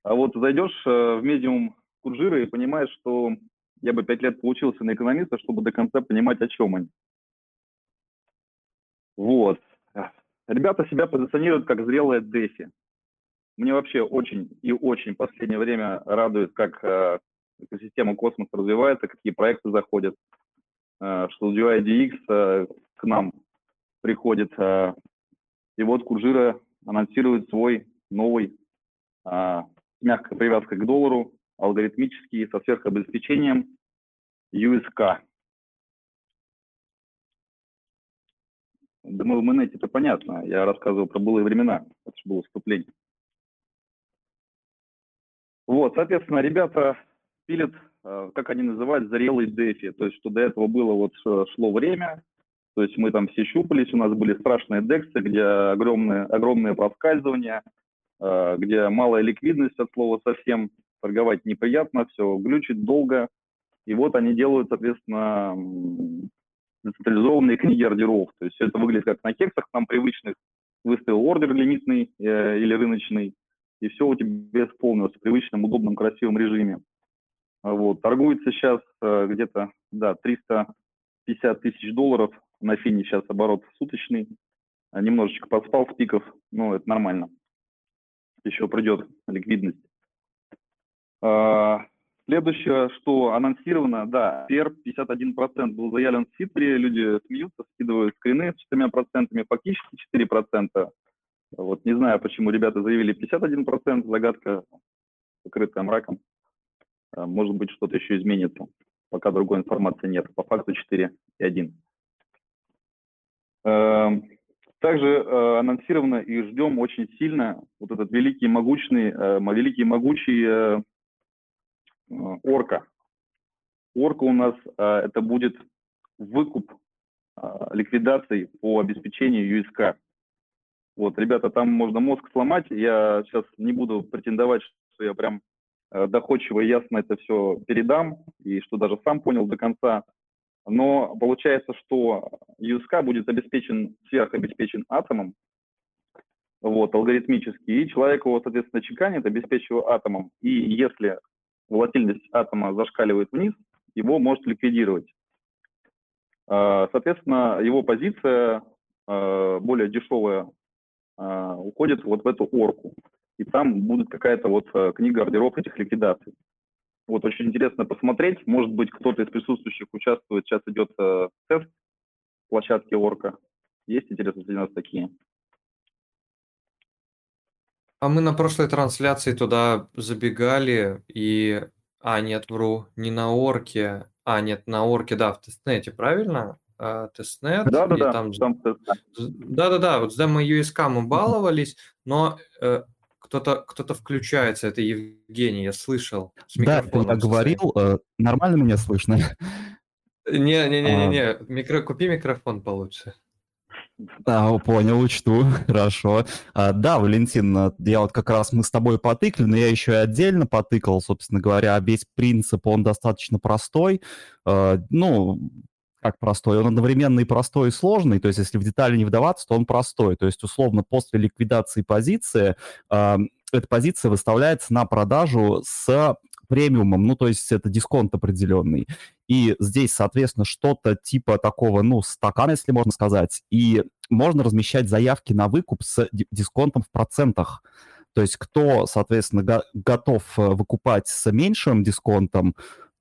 А вот зайдешь в медиум Куржира и понимаешь, что я бы пять лет поучился на экономиста, чтобы до конца понимать, о чем они. Вот. Ребята себя позиционируют как зрелые Дефи. Мне вообще очень и очень в последнее время радует, как э, экосистема космоса развивается, какие проекты заходят, э, что UIDX э, к нам приходит. Э, и вот Куржира анонсирует свой новый э, мягкой привязкой к доллару, алгоритмический, со сверхобеспечением USK. Думаю, в Минете это понятно. Я рассказывал про былые времена. Это же было вступление. Вот, соответственно, ребята пилят, э, как они называют, зрелый дефи. То есть, что до этого было, вот шло время, то есть мы там все щупались, у нас были страшные дексы, где огромные, огромные проскальзывания, э, где малая ликвидность от слова совсем, торговать неприятно, все глючит долго. И вот они делают, соответственно, децентрализованные книги ордеров. То есть это выглядит как на кексах нам привычных. Выставил ордер лимитный э, или рыночный, и все у тебя исполнилось в привычном, удобном, красивом режиме. Вот. Торгуется сейчас э, где-то, да, 350 тысяч долларов. На фине сейчас оборот суточный. Немножечко поспал с пиков, но это нормально. Еще придет ликвидность. А, следующее, что анонсировано, да, PR 51% был заявлен в Ситре, люди смеются, скидывают скрины с 4%, фактически 4%. Вот не знаю, почему ребята заявили 51%, загадка покрытая мраком. А, может быть, что-то еще изменится. Пока другой информации нет. По факту 4 и 1. Эм, также э, анонсировано и ждем очень сильно вот этот великий могучный, э, великий могучий э, орка. Орка у нас это будет выкуп ликвидаций по обеспечению USK. Вот, ребята, там можно мозг сломать. Я сейчас не буду претендовать, что я прям э, доходчиво и ясно это все передам, и что даже сам понял до конца. Но получается, что USK будет обеспечен, сверхобеспечен атомом, вот, алгоритмически, и человек его, соответственно, чеканит, обеспечивая атомом. И если волатильность атома зашкаливает вниз, его может ликвидировать. А, соответственно, его позиция а, более дешевая а, уходит вот в эту орку. И там будет какая-то вот э, книга ордеров этих ликвидаций. Вот очень интересно посмотреть. Может быть, кто-то из присутствующих участвует. Сейчас идет э, тест площадки ORCA. Есть интересные среди нас такие? А мы на прошлой трансляции туда забегали и... А, нет, вру, не на орке. А, нет, на орке, да, в тестнете, правильно? А, тестнет. Да, да, да. Там... Да, да, да. Вот с демо USK мы баловались, но э, кто-то кто-то включается. Это Евгений, я слышал. Да, я говорил. Э, нормально меня слышно? Не, не, не, не, не. Микро... Купи микрофон получше. Да, понял, учту, хорошо. А, да, Валентин, э, я вот как раз мы с тобой потыкали, но я еще и отдельно потыкал, собственно говоря, весь принцип, он достаточно простой. А, ну, как простой, он одновременно и простой, и сложный, то есть если в детали не вдаваться, то он простой, то есть условно после ликвидации позиции э, эта позиция выставляется на продажу с премиумом, ну, то есть это дисконт определенный. И здесь, соответственно, что-то типа такого, ну, стакана, если можно сказать, и можно размещать заявки на выкуп с дисконтом в процентах. То есть кто, соответственно, го- готов э, выкупать с меньшим дисконтом,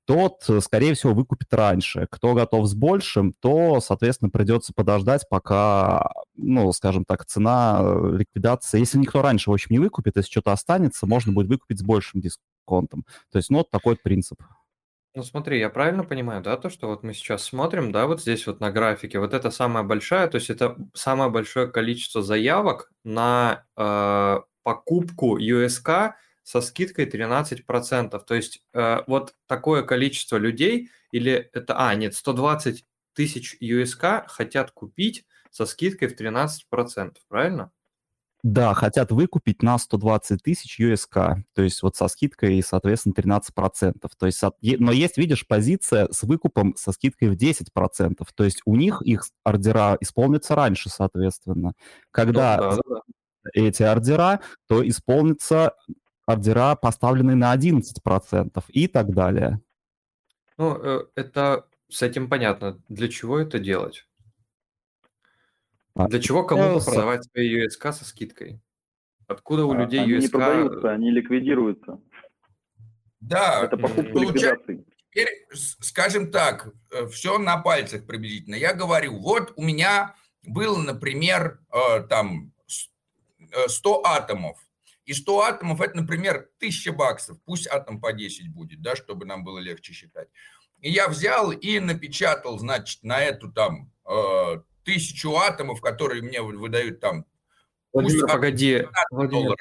тот, э, скорее всего, выкупит раньше. Кто готов с большим, то, соответственно, придется подождать, пока, ну, скажем так, цена э, ликвидации... Если никто раньше, в общем, не выкупит, если что-то останется, можно будет выкупить с большим дисконтом. То есть, ну, вот такой принцип. Ну смотри, я правильно понимаю, да, то, что вот мы сейчас смотрим, да, вот здесь вот на графике, вот это самая большая, то есть это самое большое количество заявок на э, покупку USK со скидкой 13%. То есть э, вот такое количество людей, или это, а, нет, 120 тысяч USK хотят купить со скидкой в 13%, правильно? Да, хотят выкупить на 120 тысяч USK, то есть вот со скидкой, соответственно, 13%. То есть, но есть, видишь, позиция с выкупом со скидкой в 10%. То есть у них их ордера исполнятся раньше, соответственно. Когда да, да, да. эти ордера, то исполнится ордера, поставленные на 11% и так далее. Ну, э, это с этим понятно. Для чего это делать? А, Для чего кому-то э, продавать свои USK со скидкой? Откуда у а, людей они USK... не продаются, они ликвидируются. Да, это покупка ликвидации. Теперь, скажем так, э, все на пальцах приблизительно. Я говорю, вот у меня было, например, там 100 атомов. И 100 атомов – это, например, 1000 баксов. Пусть атом по 10 будет, да, чтобы нам было легче считать. И я взял и напечатал, значит, на эту там э, тысячу атомов, которые мне выдают там. Владимир, погоди, Владимир,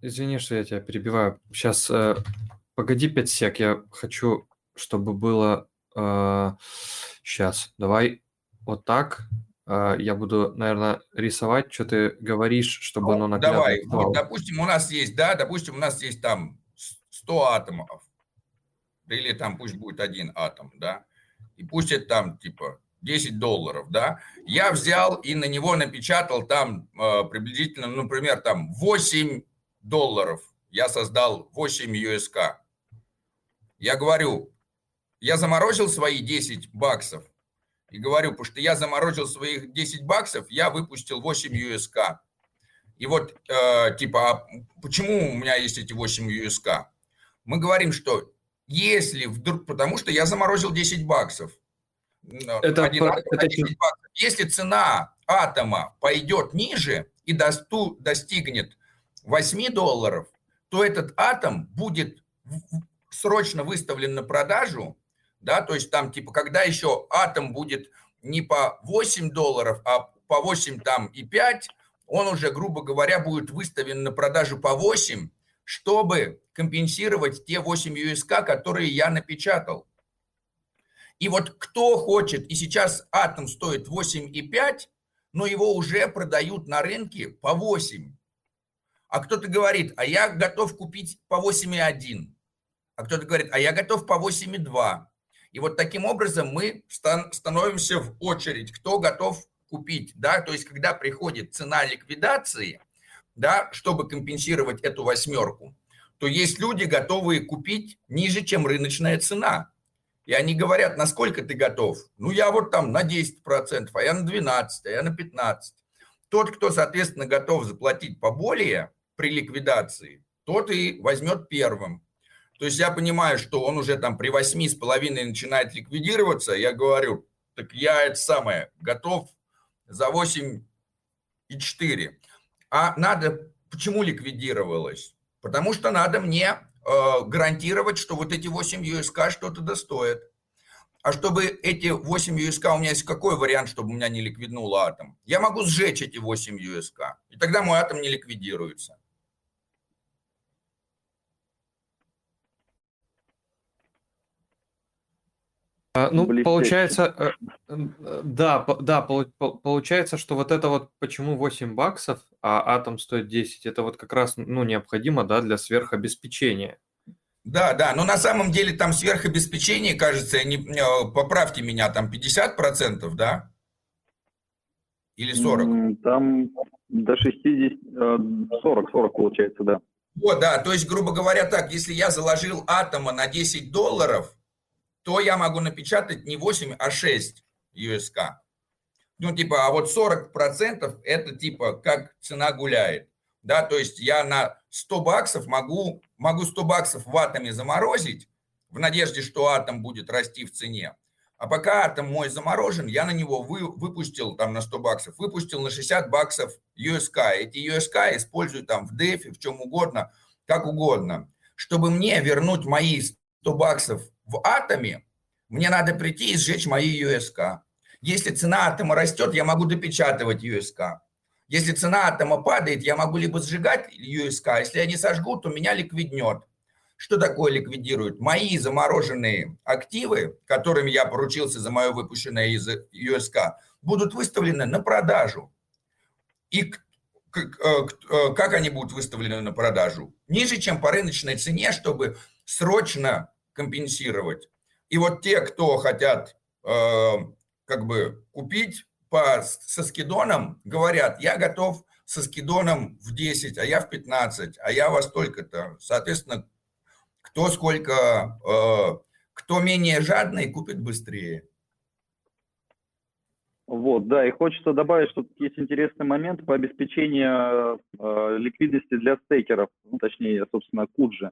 извини, что я тебя перебиваю. Сейчас, э, погоди 5 сек, я хочу, чтобы было... Э, сейчас, давай вот так. А, я буду, наверное, рисовать, что ты говоришь, чтобы ну, оно наглядно Давай, вот, допустим, у нас есть, да, допустим, у нас есть там 100 атомов, или там пусть будет один атом, да, и пусть это там типа 10 долларов, да, я взял и на него напечатал там э, приблизительно, ну, например, там 8 долларов, я создал 8 USK. Я говорю, я заморозил свои 10 баксов, и говорю, потому что я заморозил своих 10 баксов, я выпустил 8 USK. И вот, э, типа, а почему у меня есть эти 8 USK? Мы говорим, что если вдруг, потому что я заморозил 10 баксов. Это, один атом, это... 10 баксов. Если цена атома пойдет ниже и досту, достигнет 8 долларов, то этот атом будет срочно выставлен на продажу да, то есть там типа, когда еще атом будет не по 8 долларов, а по 8 там и 5, он уже, грубо говоря, будет выставлен на продажу по 8, чтобы компенсировать те 8 USK, которые я напечатал. И вот кто хочет, и сейчас атом стоит 8,5, но его уже продают на рынке по 8. А кто-то говорит, а я готов купить по 8,1. А кто-то говорит, а я готов по 8,2. И вот таким образом мы становимся в очередь, кто готов купить, да, то есть когда приходит цена ликвидации, да, чтобы компенсировать эту восьмерку, то есть люди, готовые купить ниже, чем рыночная цена. И они говорят, насколько ты готов? Ну, я вот там на 10%, а я на 12%, а я на 15%. Тот, кто, соответственно, готов заплатить поболее при ликвидации, тот и возьмет первым. То есть я понимаю, что он уже там при восьми с половиной начинает ликвидироваться. Я говорю, так я это самое, готов за 8 и 4. А надо, почему ликвидировалось? Потому что надо мне э, гарантировать, что вот эти 8 USK что-то достоят. А чтобы эти 8 USK, у меня есть какой вариант, чтобы у меня не ликвиднул атом? Я могу сжечь эти 8 USK, и тогда мой атом не ликвидируется. Ну, Блестяще. получается, э, да, да, получается, что вот это вот почему 8 баксов, а атом стоит 10, это вот как раз, ну, необходимо, да, для сверхобеспечения. Да, да, но на самом деле там сверхобеспечение, кажется, не, э, поправьте меня, там 50%, да? Или 40? Там до 60, 40, 40 получается, да. Вот, да, то есть, грубо говоря, так, если я заложил атома на 10 долларов, то я могу напечатать не 8, а 6 USK. Ну, типа, а вот 40% это типа как цена гуляет. Да, то есть я на 100 баксов могу, могу 100 баксов в атоме заморозить, в надежде, что атом будет расти в цене. А пока атом мой заморожен, я на него вы, выпустил там на 100 баксов, выпустил на 60 баксов USK. Эти USK использую там в дефе, в чем угодно, как угодно. Чтобы мне вернуть мои 100 баксов в атоме, мне надо прийти и сжечь мои USK. Если цена атома растет, я могу допечатывать USK. Если цена атома падает, я могу либо сжигать USK, если я не сожгу, то меня ликвиднет. Что такое ликвидирует? Мои замороженные активы, которыми я поручился за мое выпущенное из USK, будут выставлены на продажу. И э, э, как они будут выставлены на продажу? Ниже, чем по рыночной цене, чтобы срочно компенсировать. И вот те, кто хотят э, как бы купить по, со скидоном, говорят, я готов со скидоном в 10, а я в 15, а я во столько-то. Соответственно, кто сколько, э, кто менее жадный, купит быстрее. Вот, да, и хочется добавить, что есть интересный момент по обеспечению э, ликвидности для стейкеров, ну, точнее, собственно, Куджи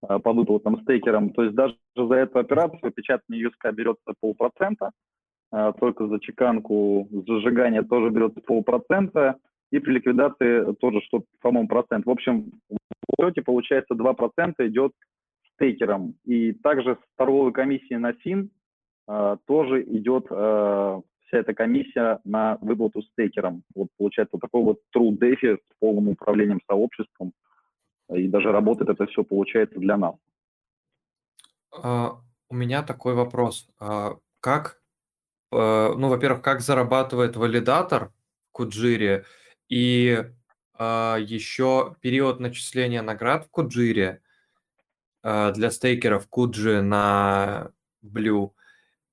по выплатам стейкерам. То есть даже за эту операцию печатание USK берется полпроцента, э, только за чеканку зажигания тоже берется полпроцента, и при ликвидации тоже что, по-моему, процент. В общем, в счете получается 2% идет стейкером. И также с торговой комиссии на СИН э, тоже идет э, вся эта комиссия на выплату стейкерам. Вот получается вот такой вот true DeFi с полным управлением сообществом. И даже работает это все получается для нас. А, у меня такой вопрос. А, как, а, ну, во-первых, как зарабатывает валидатор в Куджире и а, еще период начисления наград в Куджире – Э, для стейкеров Куджи на Blue.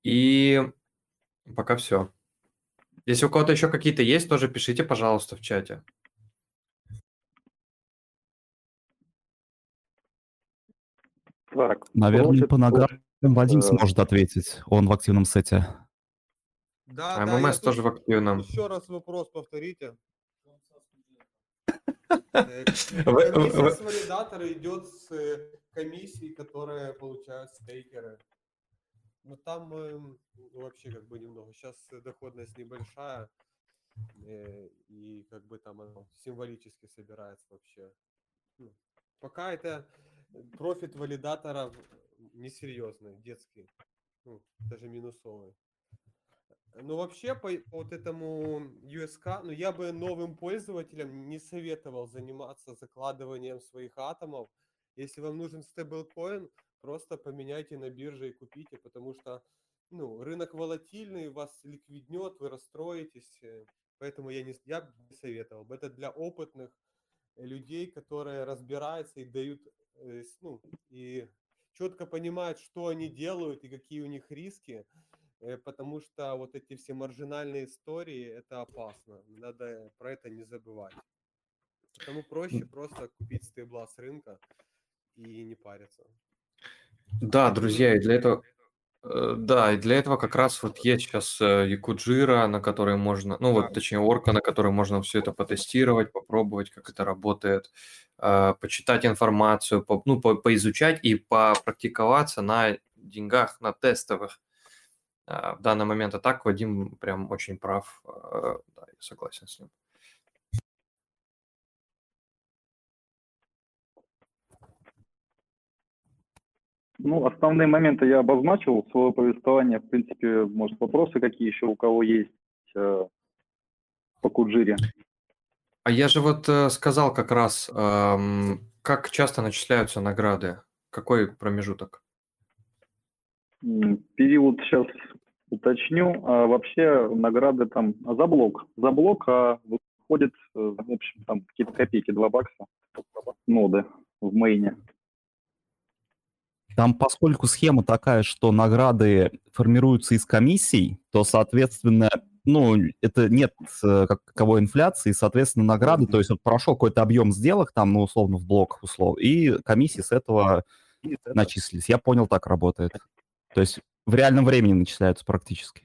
И пока все. Если у кого-то еще какие-то есть, тоже пишите, пожалуйста, в чате. Так, Наверное, по наградам Вадим э, сможет ответить. Он в активном сете. Да, А да, ММС тоже в активном. Еще раз вопрос повторите. Э, Комиссия с валидатора идет с э, комиссией, которые получают стейкеры. Но там вообще как бы немного. Сейчас доходность небольшая, э, и как бы там оно символически собирается вообще. Ну, Пока это профит валидатора несерьезный, детский, ну, даже минусовый. Ну, вообще, по, по вот этому USK, ну, я бы новым пользователям не советовал заниматься закладыванием своих атомов. Если вам нужен стейблкоин, просто поменяйте на бирже и купите, потому что, ну, рынок волатильный, вас ликвиднет, вы расстроитесь, э, поэтому я не, я бы не советовал. Это для опытных людей, которые разбираются и дают, э, ну, и четко понимают, что они делают и какие у них риски, э, потому что вот эти все маржинальные истории, это опасно. Надо про это не забывать. Потому проще просто купить стейбла с рынка и не париться. Да, друзья, и для этого, да, и для этого как раз вот есть сейчас э, Якуджира, на которой можно, ну вот, точнее, Орка, на которой можно все это потестировать, попробовать, как это работает, э, почитать информацию, по- ну, по- поизучать и попрактиковаться на деньгах, на тестовых а, в данный момент. А так Вадим прям очень прав, э, да, я согласен с ним. Ну, основные моменты я обозначил, свое повествование, в принципе, может, вопросы какие еще у кого есть э, по Куджире. А я же вот э, сказал как раз, эм, как часто начисляются награды, какой промежуток? Период сейчас уточню. А вообще награды там за блок. За блок а, выходит, э, в общем, там какие-то копейки, 2 бакса ноды в мейне. Там, поскольку схема такая, что награды формируются из комиссий, то, соответственно, ну, это нет э, как таковой инфляции, соответственно, награды, то есть вот прошел какой-то объем сделок, там, ну, условно, в блок, условно, и комиссии с этого начислились. Я понял, так работает. То есть в реальном времени начисляются практически.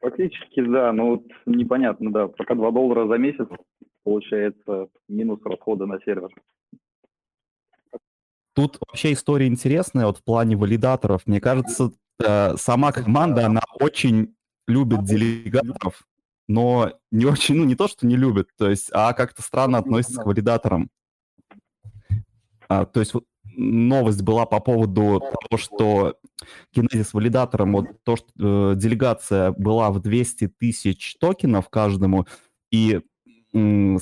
Фактически, да, но вот непонятно, да, пока 2 доллара за месяц получается минус расхода на сервер. Тут вообще история интересная вот в плане валидаторов. Мне кажется, э, сама команда, она очень любит делегаторов, но не очень, ну не то, что не любит, то есть, а как-то странно относится к валидаторам. А, то есть новость была по поводу того, что Kinesis валидатором, вот то, что э, делегация была в 200 тысяч токенов каждому, и,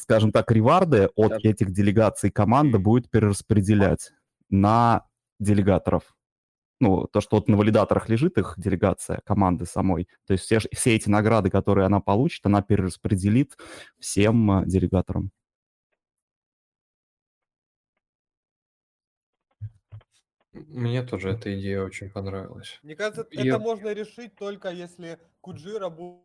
скажем так, реварды от этих делегаций команда будет перераспределять на делегаторов. Ну, то, что вот на валидаторах лежит их делегация команды самой. То есть все, все эти награды, которые она получит, она перераспределит всем э, делегаторам. Мне тоже эта идея очень понравилась. Мне кажется, И- это можно решить только если Куджира будет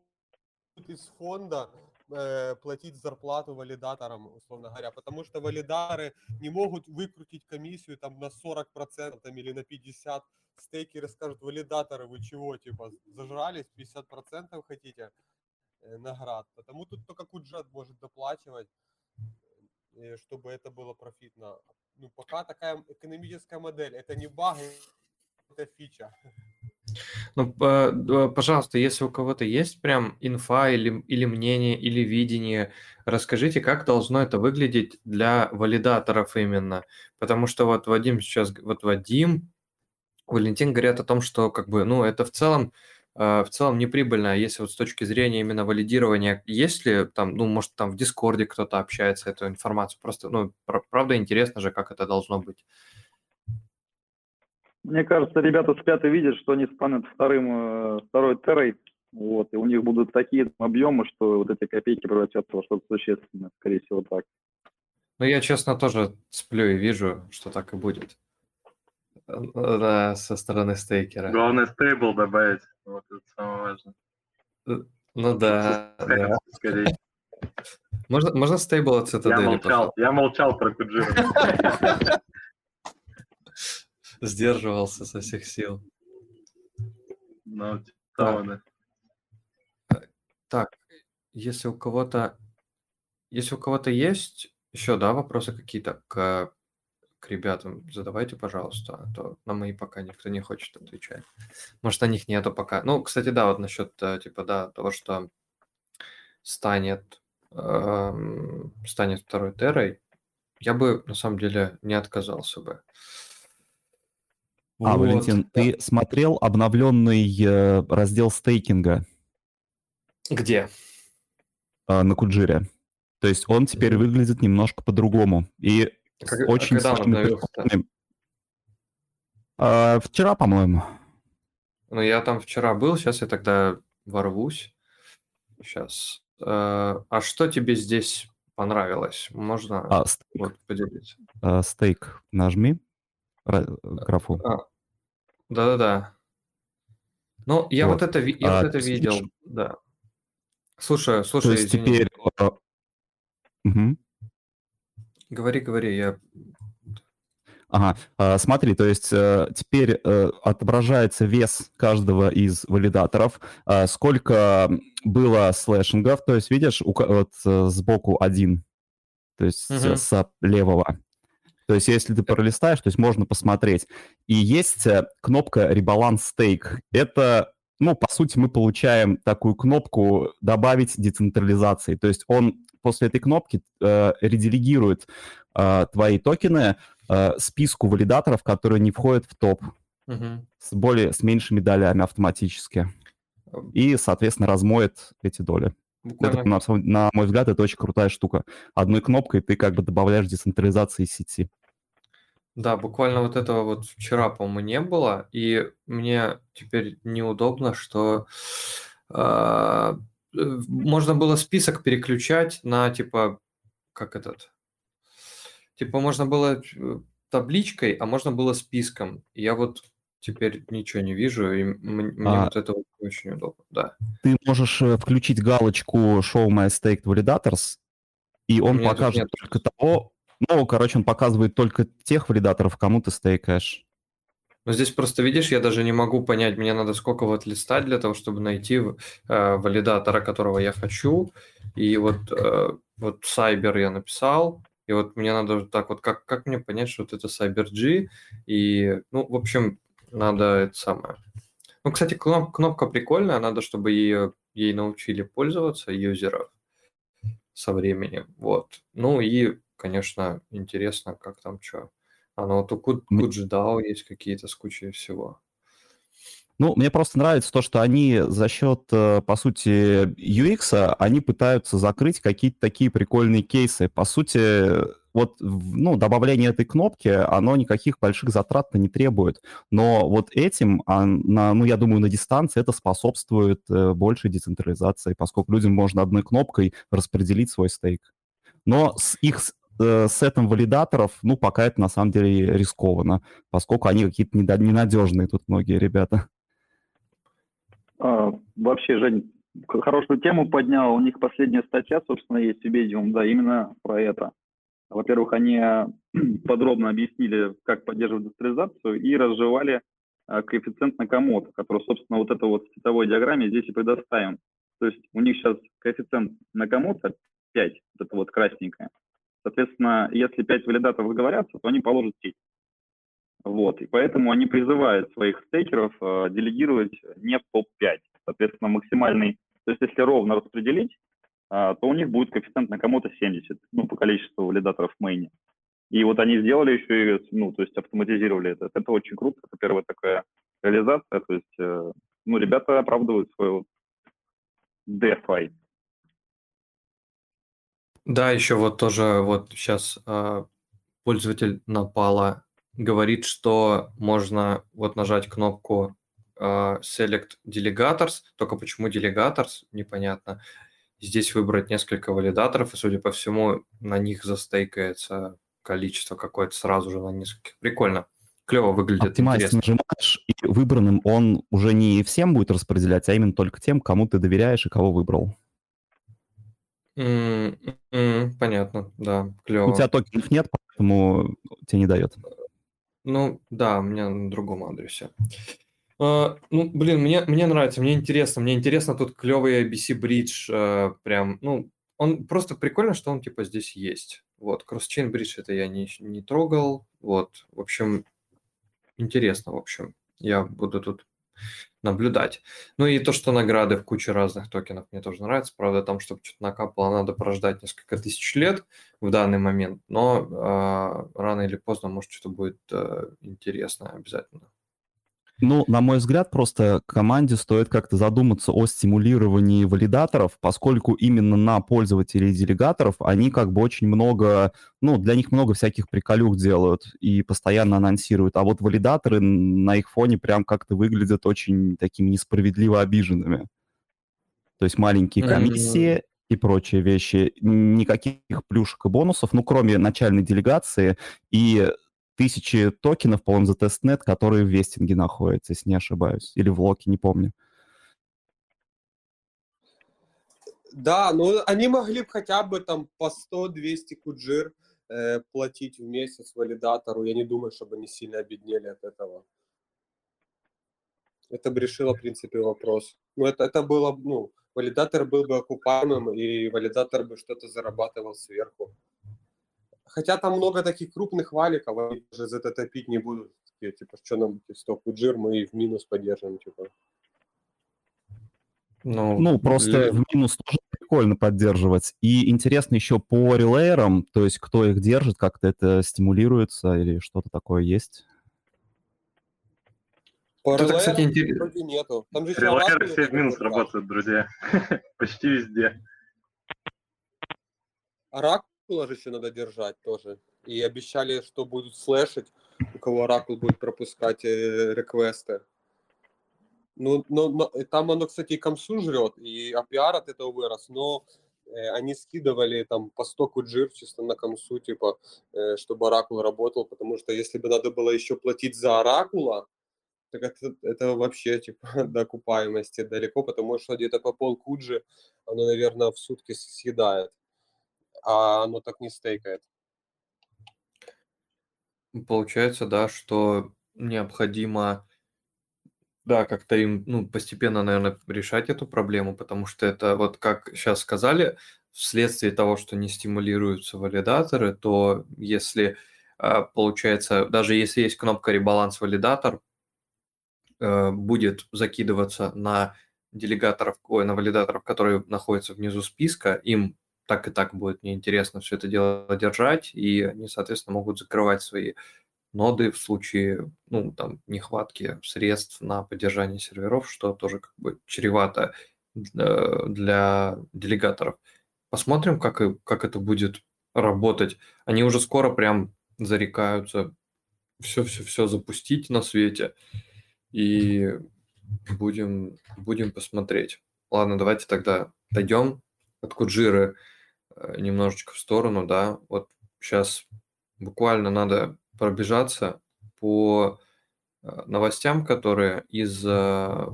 из фонда э, платить зарплату валидаторам, условно говоря, потому что валидары не могут выкрутить комиссию там на 40% там, или на 50%. Стейкеры скажут, валидаторы, вы чего, типа, зажрались, 50% хотите э, наград. Потому тут только Куджет может доплачивать, э, чтобы это было профитно. Ну, пока такая экономическая модель, это не баг, это фича. Ну, пожалуйста, если у кого-то есть прям инфа или, или мнение, или видение, расскажите, как должно это выглядеть для валидаторов именно. Потому что вот Вадим сейчас, вот Вадим, Валентин говорят о том, что как бы, ну, это в целом, э, в целом неприбыльно, а если вот с точки зрения именно валидирования, есть ли там, ну, может, там в Дискорде кто-то общается, эту информацию, просто, ну, пр- правда интересно же, как это должно быть. Мне кажется, ребята спят и видят, что они станут вторым, э, второй террой, вот, и у них будут такие объемы, что вот эти копейки превратятся во что-то существенное, скорее всего, так. Ну, я, честно, тоже сплю и вижу, что так и будет. Э, Да, со стороны стейкера. Главное стейбл добавить. Вот это самое важное. Ну да, да. Скорее. Можно, можно стейбл от Я цитадели, молчал, я молчал про Куджиру. Сдерживался со всех сил. Ну, типа Так. Так, если у кого-то, если у кого-то есть еще, да, вопросы какие-то к, к ребятам, задавайте, пожалуйста, а то на мои пока никто не хочет отвечать. Может, на них нету пока. Ну, кстати, да, вот насчет, э, типа, да, того, что станет, эм, станет второй террой, я бы, на самом деле, не отказался бы. А, Вот, Валентин, да. ты смотрел обновленный э, раздел стейкинга Где? э, на Куджире? То есть он теперь выглядит немножко по-другому и с Как- а очень когда он сложными обновился-то? приколами. А, Вчера, по-моему. Ну, я там вчера был, сейчас я тогда ворвусь. Сейчас. А что тебе здесь понравилось? Можно А, стейк, вот поделиться? э, стейк нажми, ра- графу. А, да-да-да. Ну, я вот, Вот. это, я А, вот это видел, видишь? да. Слушай, То слушай, есть извини. теперь... мгм. Говори, говори, я... Ага, а, смотри, то есть э, теперь э, отображается вес каждого из валидаторов, а, сколько было слэшингов, то есть видишь, вот э, сбоку один, то есть Мгм. с левого. То есть если ты пролистаешь, то есть можно посмотреть. И есть э, кнопка ребаланс стейк. Это, ну, по сути, мы получаем такую кнопку добавить децентрализации. То есть он после этой кнопки э, ределегирует э, твои токены э, списку валидаторов, которые не входят в топ Мгм. с более с меньшими долями автоматически. И, соответственно, размоет эти доли. Буквально Это, на, на мой взгляд, это очень крутая штука. Одной кнопкой ты как бы добавляешь децентрализации сети. Да, буквально вот этого вот вчера, по-моему, не было, и мне теперь неудобно, что а, э, можно было список переключать на типа, как этот, типа можно было э, табличкой, а можно было списком. И я вот теперь ничего не вижу, и мне А. вот это очень удобно, да. Ты можешь э, включить галочку Show My Staked Validators, и он покажет только того, ну, короче, он показывает только тех валидаторов, кому ты стейкаешь. Но здесь просто, видишь, я даже не могу понять, мне надо сколько вот листать для того, чтобы найти э, валидатора, которого я хочу. И вот, э, вот Cyber я написал, и вот мне надо так вот, как, как мне понять, что вот это CyberG, и, ну, в общем, надо это самое. Ну, кстати, кноп- кнопка прикольная, надо, чтобы ее, ей научили пользоваться юзеров со временем, вот. Ну и, конечно, интересно, как там что. А ну вот у М- Kujidao есть какие-то с кучей всего. Ну, мне просто нравится то, что они за счет, э, по сути, UX, они пытаются закрыть какие-то такие прикольные кейсы. По сути, вот, в- ну, добавление этой кнопки, оно никаких больших затрат не требует. Но вот этим, а, на, ну, я думаю, на дистанции это способствует э, большей децентрализации, поскольку людям можно одной кнопкой распределить свой стейк. Но с их э, сетом валидаторов, ну, пока это на самом деле рискованно, поскольку они какие-то ненадежные тут многие ребята. А, вообще, Жень, хорошую тему поднял. У них последняя статья, собственно, есть в Medium, да, именно про это. Во-первых, они а, подробно объяснили, как поддерживать децентрализацию и разжевали а, коэффициент Накамото, который, собственно, вот это вот в цветовой диаграмме здесь и предоставим. То есть у них сейчас коэффициент Накамото 5, вот это вот красненькое. Соответственно, если 5 валидаторов договорятся, то они положат сеть. Вот, и поэтому они призывают своих стейкеров э, делегировать не в топ-5. Соответственно, максимальный, то есть если ровно распределить, а, то у них будет коэффициент на кому-то 70, ну, по количеству валидаторов в мейне. И вот они сделали еще и, ну, то есть автоматизировали это. Это очень круто. Это первая такая реализация. То есть, э, ну, ребята оправдывают свою DeFi. Да, еще вот тоже вот сейчас пользователь Напала говорит, что можно вот нажать кнопку а, Select Delegators, только почему Delegators, непонятно. Здесь выбрать несколько валидаторов, и, судя по всему, на них застейкается количество какое-то сразу же на нескольких. Прикольно. Клево выглядит, Оптимайз нажимаешь, и выбранным он уже не всем будет распределять, а именно только тем, кому ты доверяешь и кого выбрал. М, м, Понятно, да, У клево. тебя токенов нет, поэтому тебе не дает. Ну, да, у меня на другом адресе. А, ну, блин, мне, мне нравится, мне интересно, мне интересно тут клевый IBC Bridge, э, прям, ну, он просто прикольно, что он типа здесь есть. Вот, Cross-Chain Bridge это я не, не трогал, вот, в общем, интересно, в общем, я буду тут наблюдать. Ну и то, что награды в куче разных токенов мне тоже нравится. Правда, там, чтобы что-то накапало, надо прождать несколько тысяч лет в данный момент, но а, рано или поздно, может, что-то будет а, интересное обязательно. Ну, на мой взгляд, просто команде стоит как-то задуматься о стимулировании валидаторов, поскольку именно на пользователей делегаторов они как бы очень много, ну, для них много всяких приколюх делают и постоянно анонсируют, а вот валидаторы на их фоне прям как-то выглядят очень такими несправедливо обиженными. То есть маленькие комиссии и прочие вещи, никаких плюшек и бонусов, ну, кроме начальной делегации и тысячи токенов, по-моему, за тестнет, которые в вестинге находятся, если не ошибаюсь. Или в локе, не помню. Да, ну они могли бы хотя бы там по 100-200 куджир э, платить в месяц валидатору. Я не думаю, чтобы они сильно обеднели от этого. Это бы решило, в принципе, вопрос. Ну, это, это было, бы, ну, валидатор был бы окупаемым, и валидатор бы что-то зарабатывал сверху. Хотя там много таких крупных валиков, они даже за это топить не будут. Такие, типа, что нам 100 куджир, мы и в минус поддержим, типа. Ну, Ну, просто ли- в минус тоже прикольно поддерживать. И интересно еще по релеерам, то есть кто их держит, как-то это стимулируется или что-то такое есть. По это, кстати, вроде нету. Там же оракулы все в минус работают, друзья. Почти везде. Оракула еще надо держать тоже. И обещали, что будут слэшить, у кого оракул будет пропускать э, реквесты. Ну, но, но- там оно, кстати, и комсу жрет, и APR от этого вырос, но э, они скидывали там по 100 куджир чисто на комсу, типа, э, чтобы оракул работал, потому что если бы надо было еще платить за оракула, так это, это вообще, типа, до окупаемости далеко, потому что где-то по пол куджи оно, наверное, в сутки съедает, а оно так не стейкает. Получается, да, что необходимо, да, как-то им, ну, постепенно, наверное, решать эту проблему, потому что это вот как сейчас сказали, вследствие того, что не стимулируются валидаторы, то если а, получается, даже если есть кнопка ребаланс валидатор, э, будет закидываться на делегаторов, ой, на валидаторов, которые находятся внизу списка, им так и так будет неинтересно все это дело держать, и они, соответственно, могут закрывать свои ноды в случае ну, там, нехватки средств на поддержание серверов, что тоже как бы чревато для, делегаторов. Посмотрим, как, и, как это будет работать. Они уже скоро прям зарекаются все-все-все запустить на свете, и будем, будем посмотреть. Ладно, давайте тогда дойдем от Куджиры немножечко в сторону, да. Вот сейчас буквально надо пробежаться по э, новостям, которые из э,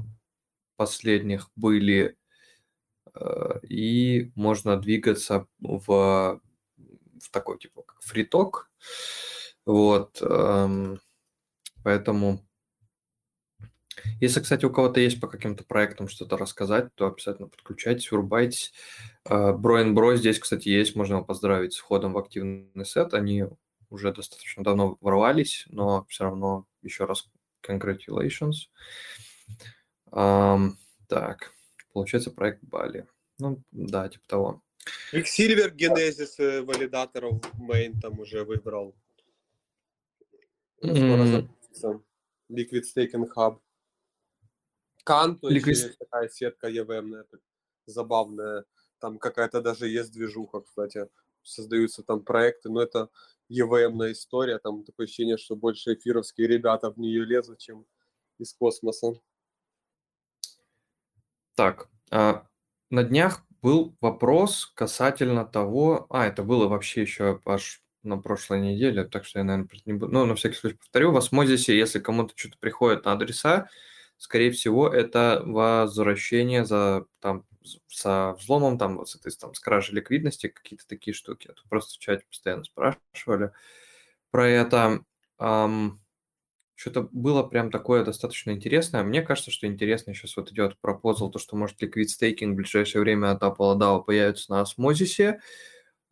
последних были, и можно двигаться в, в такой типа как фриток. Вот, эм, поэтому если, кстати, у кого-то есть по каким-то проектам что-то рассказать, то обязательно подключайтесь, врубайтесь. Бро Бро здесь, кстати, есть, можно его поздравить с входом в активный сет. Они уже достаточно давно ворвались, но все равно еще раз congratulations. Um, так, получается проект Бали. Ну, да, типа того. Quicksilver Genesis э, валидаторов main там уже выбрал. Mm. Liquid Staking Hub. Канто Liquid... еще есть такая сетка EVM, забавная. Там какая-то даже есть движуха, кстати. Создаются там проекты, но это EVM история. Там такое ощущение, что больше эфировские ребята в нее лезут, чем из космоса. Так, а на днях был вопрос касательно того... А, это было вообще еще аж на прошлой неделе, так что я, наверное, не буду... Ну, на всякий случай повторю. В осмозисе, если кому-то что-то приходит на адреса, скорее всего, это возвращение за там со взломом, там, вот с этой там, с кражей ликвидности, какие-то такие штуки. Это просто в чате постоянно спрашивали про это. Um, что-то было прям такое достаточно интересное. Мне кажется, что интересно сейчас вот идет пропозал, то, что может liquid staking в ближайшее время от Apple DAO появится на осмозисе.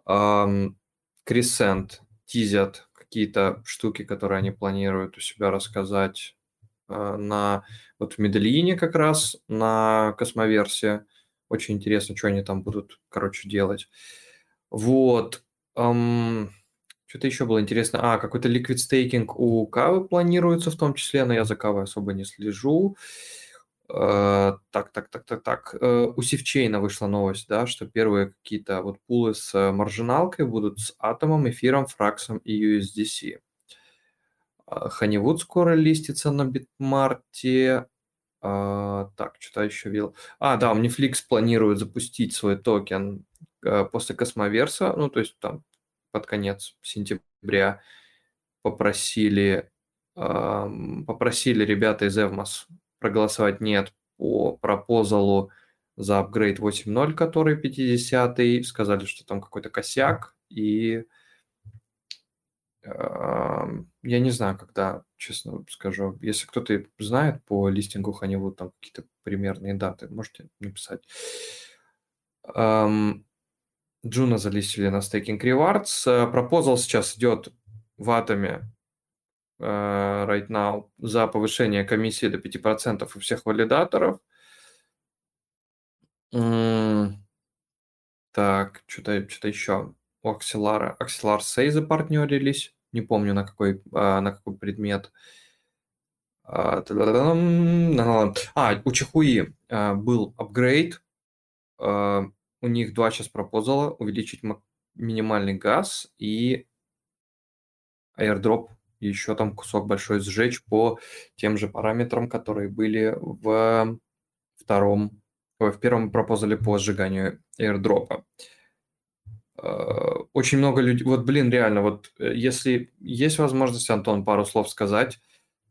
Um, Crescent тизят какие-то штуки, которые они планируют у себя рассказать на вот в Медельине как раз на космоверсии. Очень интересно, что они там будут, короче, делать. Вот. Um, что-то еще было интересно. А, какой-то liquid staking у Кавы планируется в том числе, но я за Кавой особо не слежу. Uh, так, так, так, так, так. Uh, у Сивчейна вышла новость, да, что первые какие-то вот пулы с маржиналкой будут с атомом, эфиром, фраксом и USDC. Honeywood скоро листится на Битмарте. А, так, что-то еще видел. А, да, Omniflix планирует запустить свой токен а, после Космоверса, ну, то есть там под конец сентября попросили, а, попросили ребята из Evmos проголосовать «нет» по пропозалу за апгрейд 8.0, который 50-й, сказали, что там какой-то косяк, и я не знаю, когда, честно скажу. Если кто-то знает по листингу Honeywood там какие-то примерные даты, можете написать. Джуна залистили на Staking Rewards. Пропозал сейчас идет в атоме uh, right now за повышение комиссии до 5% у всех валидаторов. Так, что-то что еще. У Axelar, Axelar Say запартнерились не помню на какой, а, на какой предмет. А, а у Чихуи а, был апгрейд, у них два сейчас пропозала, увеличить минимальный газ и airdrop еще там кусок большой сжечь по тем же параметрам, которые были в втором, в первом пропозале по сжиганию airdropа. Э, очень много людей, вот, блин, реально, вот э, если есть возможность, Антон, пару слов сказать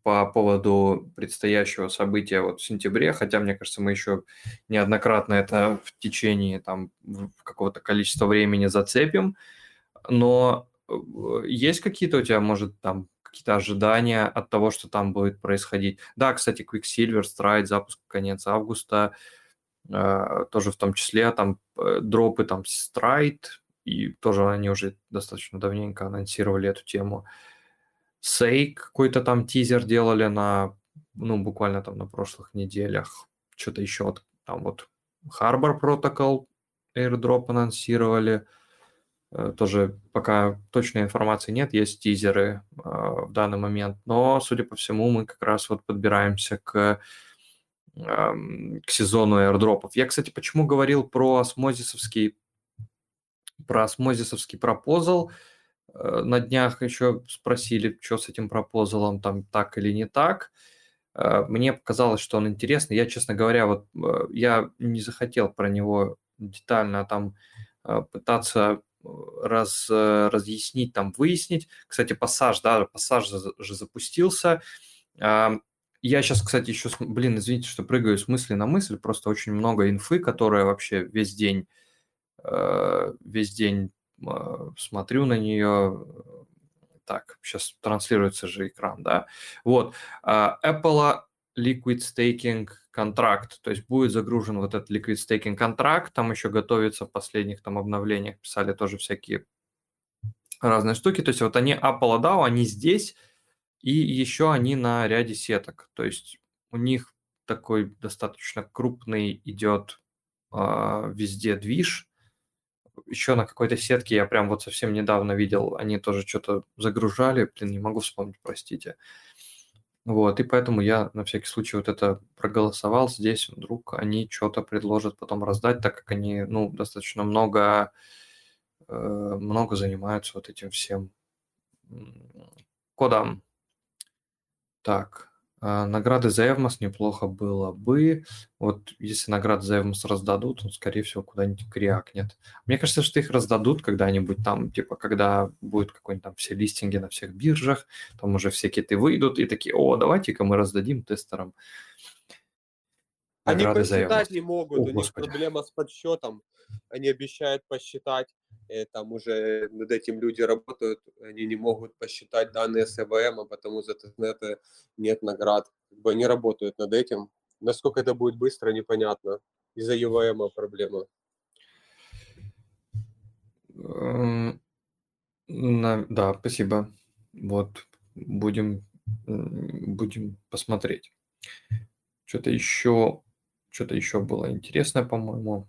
по поводу предстоящего события вот в сентябре, хотя, мне кажется, мы еще неоднократно это в течение там какого-то количества времени зацепим, но э, есть какие-то у тебя, может, там какие-то ожидания от того, что там будет происходить? Да, кстати, Quicksilver, Stride, запуск конец августа – тоже в том числе там дропы там Stride, и тоже они уже достаточно давненько анонсировали эту тему. Say какой-то там тизер делали на, ну, буквально там на прошлых неделях. Что-то еще там вот Harbor Protocol airdrop анонсировали. Э, тоже пока точной информации нет, есть тизеры э, в данный момент, но, судя по всему, мы как раз вот подбираемся к, эм, к сезону airdropов. Я, кстати, почему говорил про осмозисовский, про осмозисовский пропозал, э, на днях еще спросили, что с этим пропозалом, там так или не так. Мне показалось, что он интересный. Я, честно говоря, вот я не захотел про него детально там пытаться раз, э, разъяснить, там, выяснить. Кстати, пассаж, да, пассаж же запустился. Я сейчас, кстати, еще, блин, извините, что прыгаю с мысли на мысль, просто очень много инфы, которая вообще весь день, э, весь день а, смотрю на нее. Так, сейчас транслируется же экран, да. Вот, а, Apple Liquid Staking контракт, то есть будет загружен вот этот liquid staking контракт, там еще готовится в последних там обновлениях, писали тоже всякие разные штуки, то есть вот они Apple DAO, они здесь, и еще они на ряде сеток, то есть у них такой достаточно крупный идет э, везде движ, еще на какой-то сетке я прям вот совсем недавно видел, они тоже что-то загружали, блин, не могу вспомнить, простите. Вот, и поэтому я на всякий случай вот это проголосовал здесь, вдруг они что-то предложат потом раздать, так как они, ну, достаточно много, э, много занимаются вот этим всем кодом. Так, награды за Эвмос неплохо было бы. Вот если награды за Эвмос раздадут, он, скорее всего, куда-нибудь крякнет. Мне кажется, что их раздадут когда-нибудь там, типа, когда будет какой-нибудь там все листинги на всех биржах, там уже все киты выйдут и такие, о, давайте-ка мы раздадим тестерам. Они посчитать не могут, о, у них Господи. проблема с подсчетом. Они обещают посчитать, и там уже над этим люди работают, они не могут посчитать данные с ЭВМ, а потому за тестнеты нет наград. Как бы они работают над этим. Насколько это будет быстро, непонятно. Из-за ЕВМ проблема. Эм, да, спасибо. Вот, будем, будем посмотреть. Что-то еще, что-то еще было интересное, по-моему.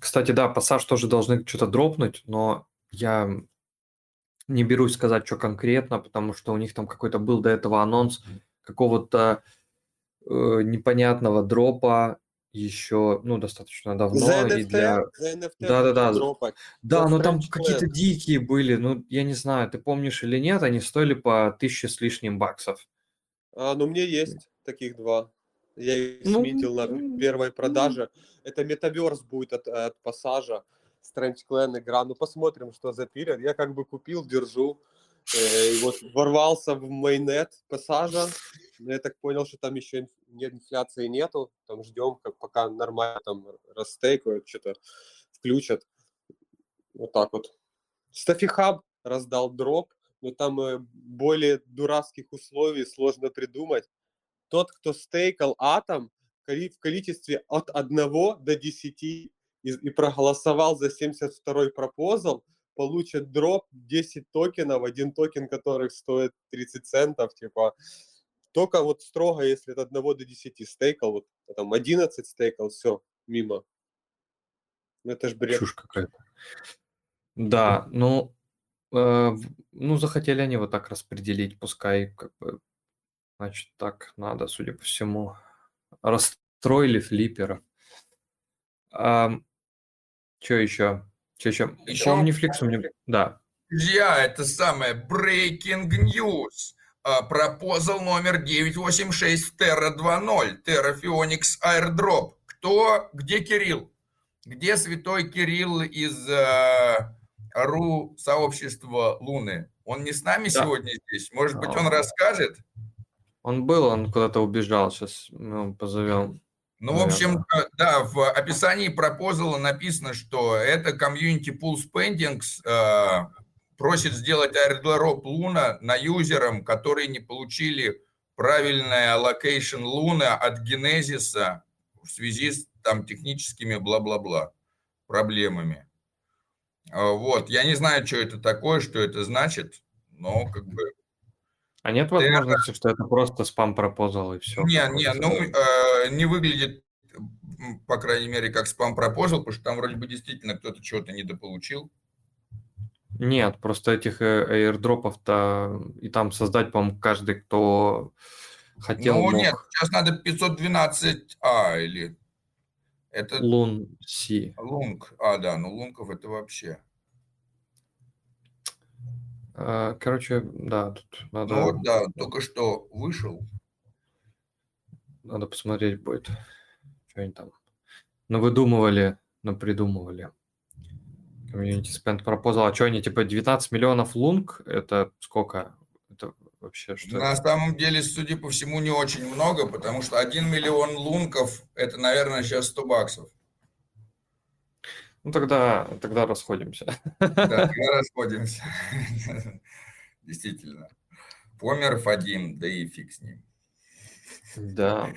Кстати, да, пассаж тоже должны что-то дропнуть, но я не берусь сказать, что конкретно, потому что у них там какой-то был до этого анонс какого-то э, непонятного дропа еще, ну, достаточно давно. За NFT, и для... за NFT да, да, да. Дропать. Да, но там какие-то дикие были, ну, я не знаю, ты помнишь или нет, они стоили по тысяче с лишним баксов. А, ну, меня есть таких два. Я их ну, сметил на первой продаже. Это метаверс будет от, от пассажа. Strange Clan игра. Ну, посмотрим, что за период. Я как бы купил, держу. Э, и вот ворвался в майнет пассажа. Но я так понял, что там еще нет инфляции нету. Там ждем, как пока нормально там растейкают, что-то включат. Вот так вот. Стафихаб раздал дроп, но там э, более дурацких условий сложно придумать тот, кто стейкал атом в количестве от 1 до 10 и, и проголосовал за 72-й пропозал, получит дроп 10 токенов, один токен которых стоит 30 центов, типа, только вот строго, если от 1 до 10 стейкал, вот там 11 стейкал, все, мимо. Ну, это ж бред. Чушь какая-то. Да, ну, э, ну, захотели они вот так распределить, пускай как бы Значит, так надо, судя по всему. Расстроили флиппера. А, что еще? Что еще? Еще Omniflix у меня... Да. Друзья, это самое Breaking News. Пропозал номер 986 Terra 2.0. Terra Phoenix Airdrop. Кто? Где Кирилл? Где святой Кирилл из э, РУ сообщества Луны? Он не с нами да. сегодня здесь? Может быть, он расскажет? Он был, он куда-то убежал, сейчас мы позовем. Ну, в общем, да, в описании пропозала написано, что это комьюнити Pool Spendings э, просит сделать airdrop Луна на юзерам, которые не получили правильное allocation Луна от Генезиса в связи с там техническими бла-бла-бла проблемами. А, Вот, я не знаю, что это такое, что это значит, но как бы... А нет возможности, что это просто спам-пропозал и все? Не, не, ну, э, не выглядит, по крайней мере, как спам-пропозал, потому что там вроде бы действительно кто-то чего-то недополучил. Нет, просто этих э, аирдропов-то и там создать, по-моему, каждый, кто хотел, Ну, мог. нет, сейчас надо 512А или... Это Лун Си. Лунг. А, да, ну Лунков это вообще. А, Короче, да, тут надо, Ну вот, да, только что вышел. надо посмотреть будет, что они там навыдумывали, напридумывали. Community Spend Proposal. А что они, типа, 19 миллионов лунг? Это сколько? Это вообще что? На это? самом деле, судя по всему, не очень много, потому что 1 миллион лунков – это, наверное, сейчас 100 баксов. Ну, тогда, тогда расходимся. Да, тогда расходимся. Действительно. Помер один, да и фиг с ним. Да.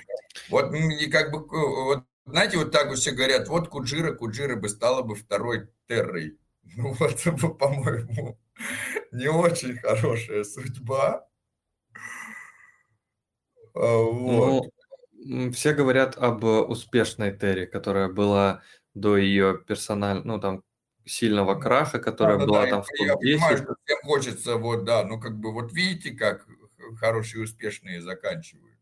Вот и как бы, вот, знаете, вот так вот все говорят, вот Куджира, Куджира бы стала бы второй Террой. Ну вот, по-моему, не очень хорошая судьба. А, Вот. Ну, все говорят об успешной Терри, которая была до ее персонального, ну, там, сильного краха, которая Да-да-да, была я- там в Я понимаю, топ-10. что всем хочется, вот, да, ну, как бы, вот видите, как хорошие и успешные заканчивают.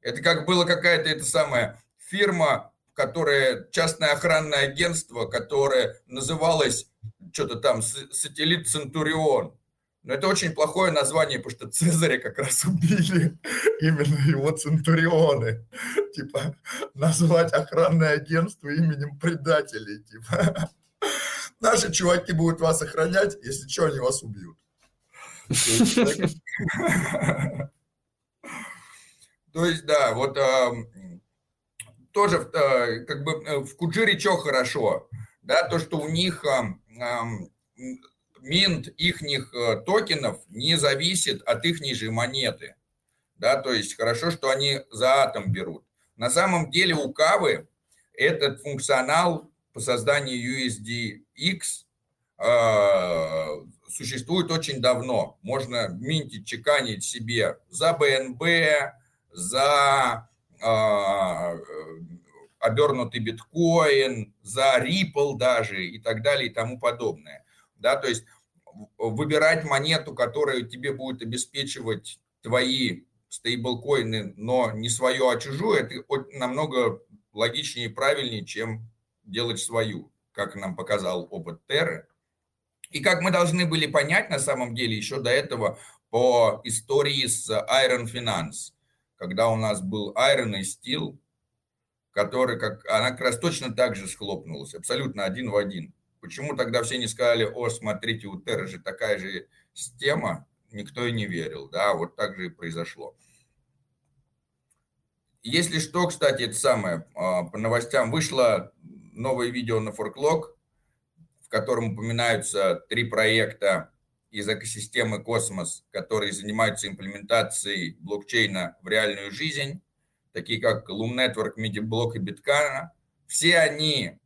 Это как было какая-то, это самая фирма, которая, частное охранное агентство, которое называлось что-то там «С- «Сателлит Центурион». Но это очень плохое название, потому что Цезаря как раз убили именно его Центурионы. Типа, назвать охранное агентство именем предателей. Типа, наши чуваки будут вас охранять, если что, они вас убьют. То есть, да, вот ам, тоже э, как бы э, в Куджире что хорошо, да, то, что у них минт ихних э, токенов не зависит от их же монеты, да, то есть хорошо, что они за атом берут. На самом деле у Кавы этот функционал по созданию USDX э, существует очень давно. Можно минтить, чеканить себе за БНБ, за э, обернутый биткоин, за Ripple даже и так далее и тому подобное. Да, то есть выбирать монету, которая тебе будет обеспечивать твои стейблкоины, но не свою, а чужую, это намного логичнее и правильнее, чем делать свою, как нам показал опыт Терры. И как мы должны были понять на самом деле еще до этого по истории с Iron Finance, когда у нас был Iron и Steel, который, как, она как раз точно так же схлопнулась, абсолютно один в один. Почему тогда все не сказали, о, смотрите, у Терры же такая же система, никто и не верил, да, вот так же и произошло. Если что, кстати, это самое, а, по новостям вышло новое видео на Forklog, в котором упоминаются три проекта из экосистемы Космос, которые занимаются имплементацией блокчейна в реальную жизнь, такие как Loom Network, MediBloc и BitCanna. Все они,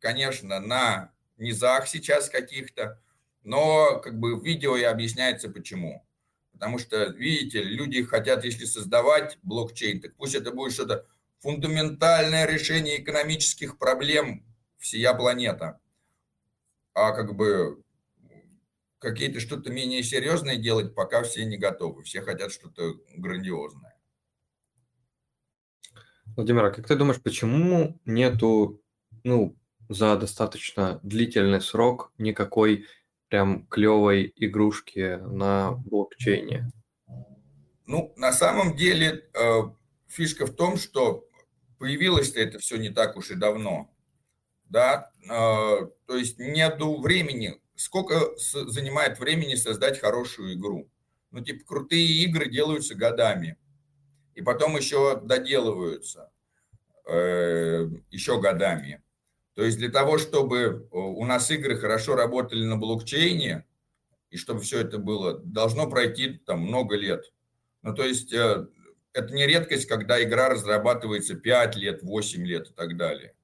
конечно, на низах сейчас каких-то, но как бы в видео и объясняется почему. Потому что, видите, люди хотят, если создавать блокчейн, так пусть это будет что-то фундаментальное решение экономических проблем всея планета. А как бы какие-то что-то менее серьезное делать пока все не готовы. Все хотят что-то грандиозное. Владимир, а как ты думаешь, почему нету, ну, за достаточно длительный срок никакой прям клевой игрушки на блокчейне? Ну, на самом деле, э, фишка в том, что появилось-то это все не так уж и давно. Да, э, то есть нету времени. Сколько с- занимает времени создать хорошую игру? Ну, типа, крутые игры делаются годами. И потом еще доделываются э, еще годами. То есть для того, чтобы э, у нас игры хорошо работали на блокчейне, и чтобы все это было, должно пройти там много лет. Ну, то есть э, это не редкость, когда игра разрабатывается 5 лет, 8 лет и так далее.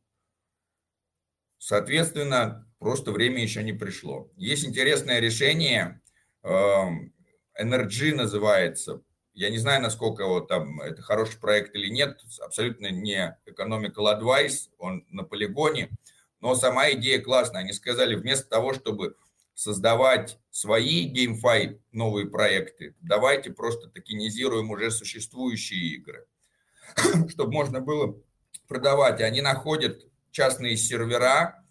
Соответственно, просто время еще не пришло. Есть интересное решение, эм, Energy называется. Я не знаю, насколько вот там это хороший проект или нет, абсолютно не economical advice, он на полигоне, но сама идея классная. Они сказали, вместо того, чтобы создавать свои GameFi новые проекты, давайте просто токенизируем уже существующие игры, чтобы можно было продавать. Они находят частные сервера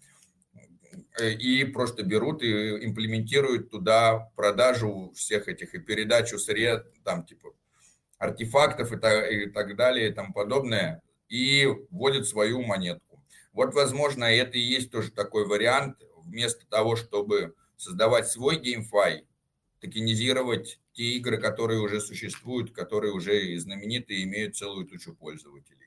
и просто берут и имплементируют туда продажу всех этих и передачу сырья, там типа артефактов и так, и так далее и тому подобное, и вводят свою монетку. Вот, возможно, это и есть тоже такой вариант, вместо того, чтобы создавать свой геймфай, токенизировать те игры, которые уже существуют, которые уже знаменитые, имеют целую тучу пользователей.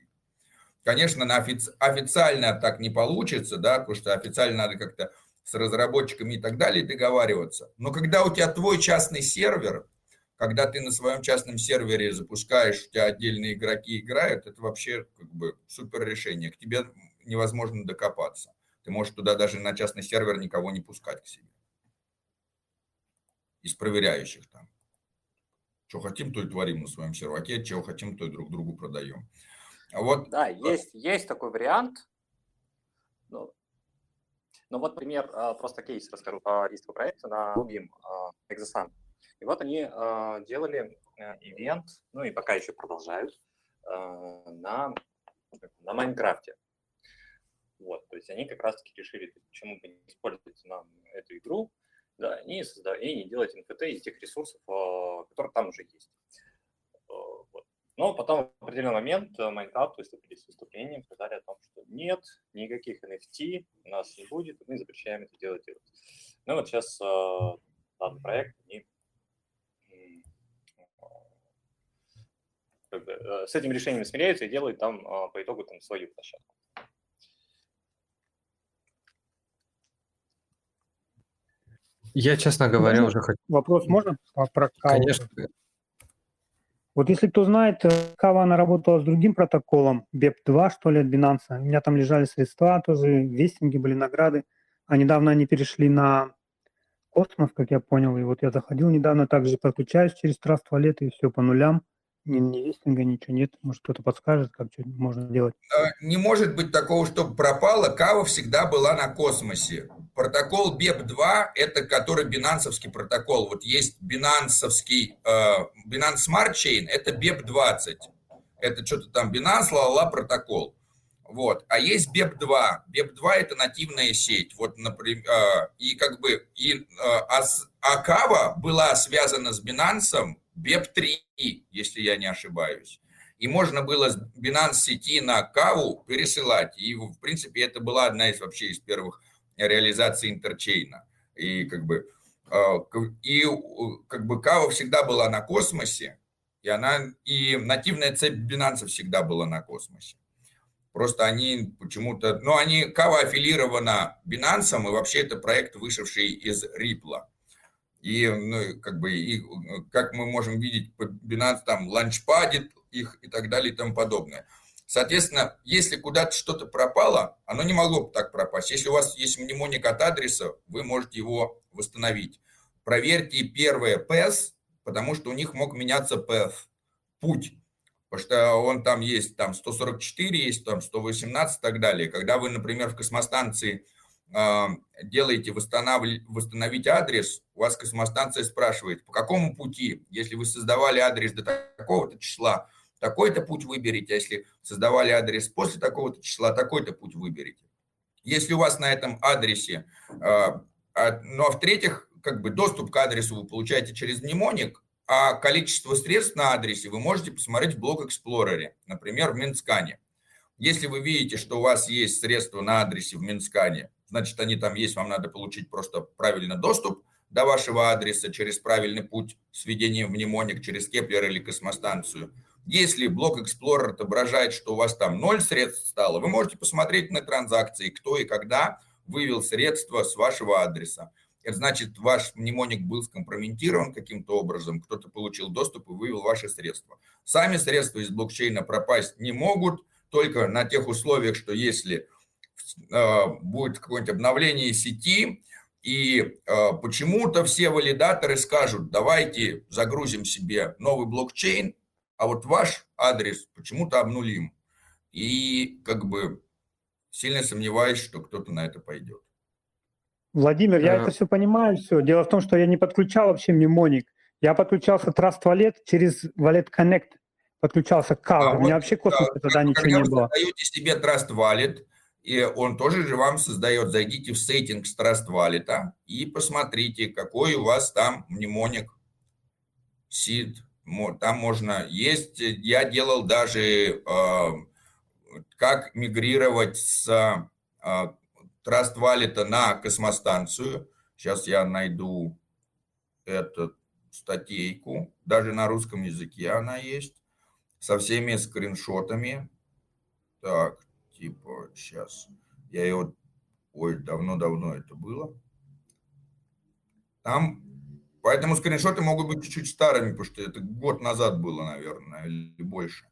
Конечно, на офици- официально так не получится, да, потому что официально надо как-то с разработчиками и так далее договариваться. Но когда у тебя твой частный сервер, когда ты на своем частном сервере запускаешь, у тебя отдельные игроки играют, это вообще как бы супер решение. К тебе невозможно докопаться. Ты можешь туда даже на частный сервер никого не пускать к себе. Из проверяющих там. Что хотим, то и творим на своем серваке, чего хотим, то и друг другу продаем. Вот. Да, есть, есть такой вариант. Ну, ну вот, например, а, просто кейс расскажу по рисковому проекту на другим Exosun. И вот они делали э, ивент, ну и пока еще продолжают, на, на Майнкрафте. Вот, то есть они как раз-таки решили, почему бы не использовать нам эту игру, да, и, создать, и не делать NFT из тех ресурсов, которые там уже есть. Но потом в определенный момент э, Майнкрафт выступили с выступлением, сказали о том, что нет, никаких NFT у нас не будет, мы запрещаем это делать. делать. Ну вот сейчас э, данный проект, они как бы, э, с этим решением смиряются и делают там по итогу там свою площадку. Я, честно говоря, можно? уже хочу... Вопрос можно про? Конечно. Вот если кто знает, э, Кава, она работала с другим протоколом, BEP2, что ли, от Binance. У меня там лежали средства, тоже вестинги были, награды. А недавно они перешли на Космос, как я понял. И вот я заходил недавно, также подключаюсь через Trust Wallet, и все по нулям. Ни, ни вестинга, ничего нет. Может, кто-то подскажет, как что можно делать. Э, Не может быть такого, чтобы пропало. Кава всегда была на космосе. Протокол BEP2 – это который бинансовский протокол. Вот есть бинансовский, э, Binance Smart Chain – это BEP20. Это что-то там Binance, ла-ла, протокол. Вот. А есть BEP2. BEP2 – это нативная сеть. Вот, например, э, и как бы, и, э, а, а Кава была связана с Binance BEP3, если я не ошибаюсь. И можно было с Binance сети на Каву пересылать. И, в принципе, это была одна из вообще из первых реализаций интерчейна. И как бы, к- и как бы Кава всегда была на космосе, и она, и нативная цепь Binance всегда была на космосе. Просто они почему-то, ну, они, Кава аффилирована Binance, и вообще это проект, вышедший из Ripple. И, ну, как бы, и, э, как мы можем видеть, Binance там ланчпадит их и так далее и тому подобное. Соответственно, если куда-то что-то пропало, оно не могло бы так пропасть. Если у вас есть мнемоник от адреса, вы можете его восстановить. Проверьте первое PES, потому что у них мог меняться path, путь. Потому что он там есть, там 144 есть, там 118 и так далее. Когда вы, например, в космостанции делаете восстанавли- восстановить адрес, у вас космостанция спрашивает, по какому пути, если вы создавали адрес до такого-то числа, такой-то путь выберите, а если создавали адрес после такого-то числа, такой-то путь выберите. Если у вас на этом адресе, э, а- ну а в-третьих, как бы доступ к адресу вы получаете через мнемоник, а количество средств на адресе вы можете посмотреть в блок Explorer, например, в Минскане. Если вы видите, что у вас есть средства на адресе в Минтскане, значит, они там есть, вам надо получить просто правильно доступ до вашего адреса через правильный путь с введением мнемоник через Keplr или космостанцию. Если block explorer отображает, что у вас там ноль средств стало, вы можете посмотреть на транзакции, кто и когда вывел средства с вашего адреса. это значит, ваш мнемоник был скомпрометирован каким-то образом, кто-то получил доступ и вывел ваши средства. Сами средства из блокчейна пропасть не могут, только на тех условиях, что если будет какое-нибудь обновление сети, и э, почему-то все валидаторы скажут, давайте загрузим себе новый блокчейн, а вот ваш адрес почему-то обнулим. И как бы сильно сомневаюсь, что кто-то на это пойдет. Владимир, я Э, это все понимаю, все. Дело в том, что я не подключал вообще мнемоник. Я подключался Trust Wallet через Wallet Connect. Подключался к. А У меня вот, вообще да, космоса тогда ничего не вы было. создаете себе Trust Wallet, и он тоже же вам создает, зайдите в settings Trust Wallet и посмотрите, какой у вас там мнемоник сид. Там можно есть. Я делал даже, э, как мигрировать с э, Trust Wallet на космостанцию. Сейчас я найду эту статейку. Даже на русском языке она есть. Со всеми скриншотами. Так, типа, сейчас. Я ее... Ой, давно-давно это было. Там... Поэтому скриншоты могут быть чуть-чуть старыми, потому что это год назад было, наверное, или больше.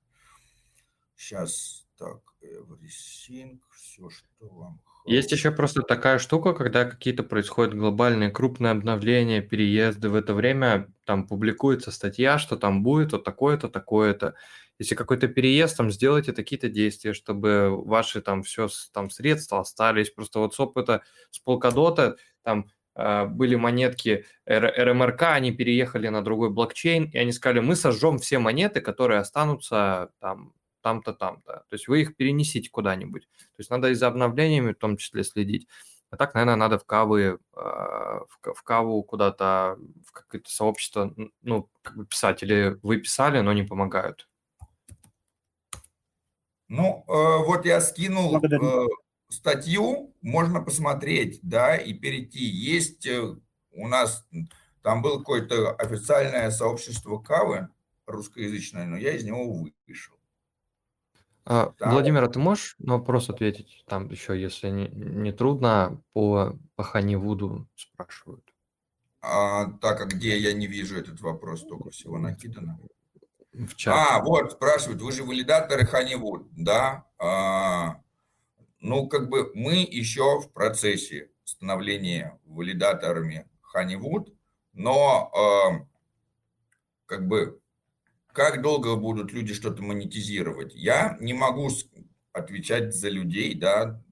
Сейчас, так, everything, все, что вам... Есть еще просто такая штука, когда какие-то происходят глобальные крупные обновления, переезды. В это время там публикуется статья, что там будет вот такое-то, такое-то. Если какой-то переезд, там сделайте такие-то действия, чтобы ваши там все там средства остались. Просто вот с опыта с Polkadot там э, были монетки РМРК, они переехали на другой блокчейн, и они сказали, мы сожжем все монеты, которые останутся там там-то, там-то. То есть вы их перенесите куда-нибудь. То есть надо и за обновлениями в том числе следить. А так, наверное, надо в кавы, э, в, ка- в каву куда-то, в какое-то сообщество, ну. Или вы писали, но не помогают. Ну, э, вот я скинул Благодарю. э, статью, можно посмотреть, да, и перейти. Есть э, у нас, там было какое-то официальное сообщество кавы русскоязычное, но я из него вышел. А, Там- Владимир, а ты можешь на вопрос ответить? Там еще, если не, не трудно, по, по Ханивуду спрашивают. А, так, а где я не вижу этот вопрос, только всего накидано. В чате. А, вот, спрашивают, вы же валидаторы Honeywood, да? А, ну, как бы мы еще в процессе становления валидаторами Honeywood, но а, как бы как долго будут люди что-то монетизировать? Я не могу отвечать за людей, да.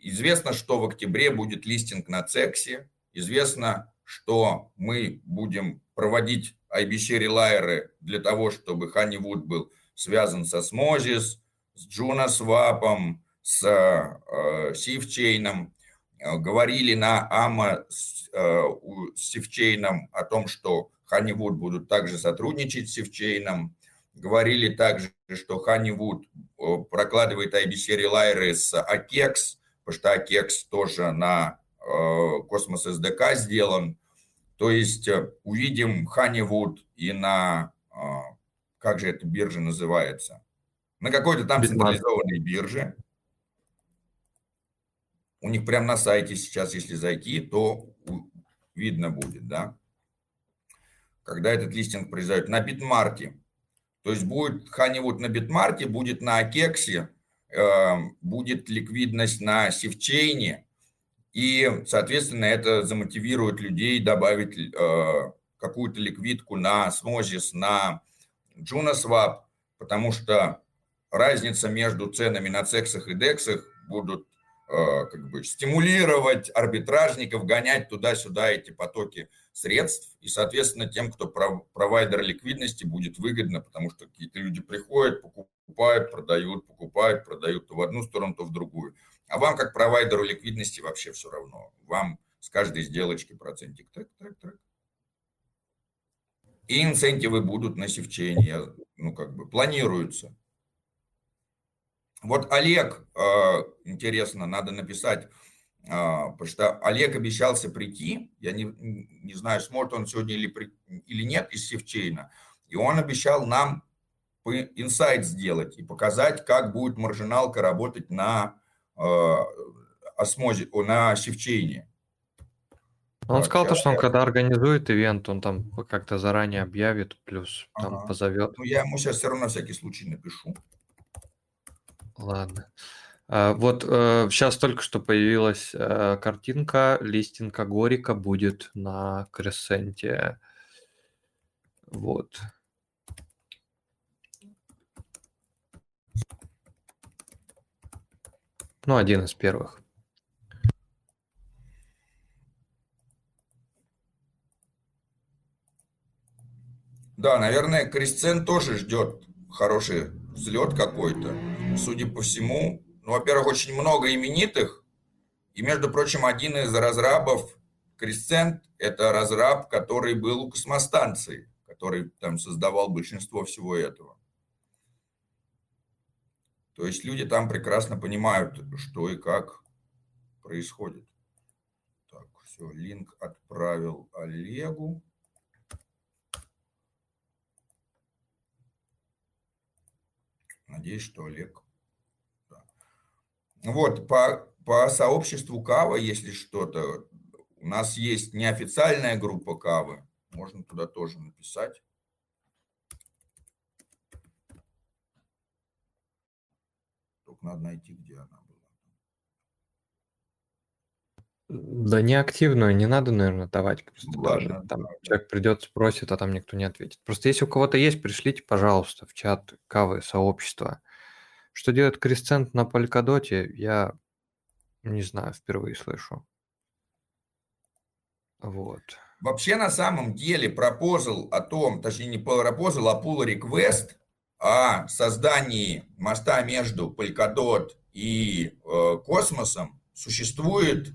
Известно, что в октябре будет листинг на Цексе, известно, что мы будем проводить IBC релайеры для того, чтобы Honeywood был связан со Smozis, с JunaSwap, с э, SafeChain. Э, Говорили на AMA с, э, с о том, что Honeywood будут также сотрудничать с SafeChain. Говорили также, что Honeywood э, прокладывает IBC релайеры с AKEX, потому что AKEX тоже на э, Космос SDK сделан. То есть э, увидим Honeywood и на, э, как же эта биржа называется, на какой-то там централизованной бирже. У них прямо на сайте сейчас, если зайти, то видно будет, да, когда этот листинг произойдет. На Битмарте. То есть будет Honeywood на Битмарте, будет на Акексе, э, будет ликвидность на Сифчейне, и, соответственно, это замотивирует людей добавить э, какую-то ликвидку на Osmosis, на JunoSwap, потому что разница между ценами на цексах и дексах будут э, как бы стимулировать арбитражников, гонять туда-сюда эти потоки средств. И, соответственно, тем, кто пров- провайдер ликвидности, будет выгодно, потому что какие-то люди приходят, покупают, продают, покупают, продают то в одну сторону, то в другую. А вам, как провайдеру ликвидности, вообще все равно. Вам с каждой сделочки процентик трек, трек, трек. И инцентивы будут на Сифчейне, ну, как бы, планируются. Вот Олег, э, интересно, надо написать, э, потому что Олег обещался прийти, я не, не знаю, сможет он сегодня или, при- или нет из Сифчейна, и он обещал нам инсайт сделать и показать, как будет маржиналка работать на Осмозе, о, на Сифчейне. Он сказал, то, щас что он я- когда организует ивент, он там как-то заранее объявит, плюс там Ага. позовет. Ну, я ему сейчас все равно на всякий случай напишу. Ладно. А, Вот сейчас только что появилась э, картинка, листинг Горика будет на Кресенте. Вот. Ну, один из первых. Да, наверное, Крисцен тоже ждет хороший взлет какой-то. Судя по всему, ну, во-первых, очень много именитых. И, между прочим, один из разрабов Крисцент – это разраб, который был у космостанции, который там создавал большинство всего этого. То есть люди там прекрасно понимают, что и как происходит. Так, все, линк отправил Олегу. Надеюсь, что Олег. да. Вот, по, по сообществу Кава, если что-то, у нас есть неофициальная группа Кавы, можно туда тоже написать. Только надо найти, где она была. Да не активную, не надо, наверное, давать просто Ну, даже. ладно, Там да, человек придет, спросит, а там никто не ответит. Просто если у кого-то есть, пришлите, пожалуйста, в чат кавы сообщества. Что делает Крисцент на Полькадоте, я не знаю, впервые слышу. Вот. Вообще, на самом деле, пропозал о том, точнее, не пропозал, а pull request о создании моста между Polkadot и э, космосом существует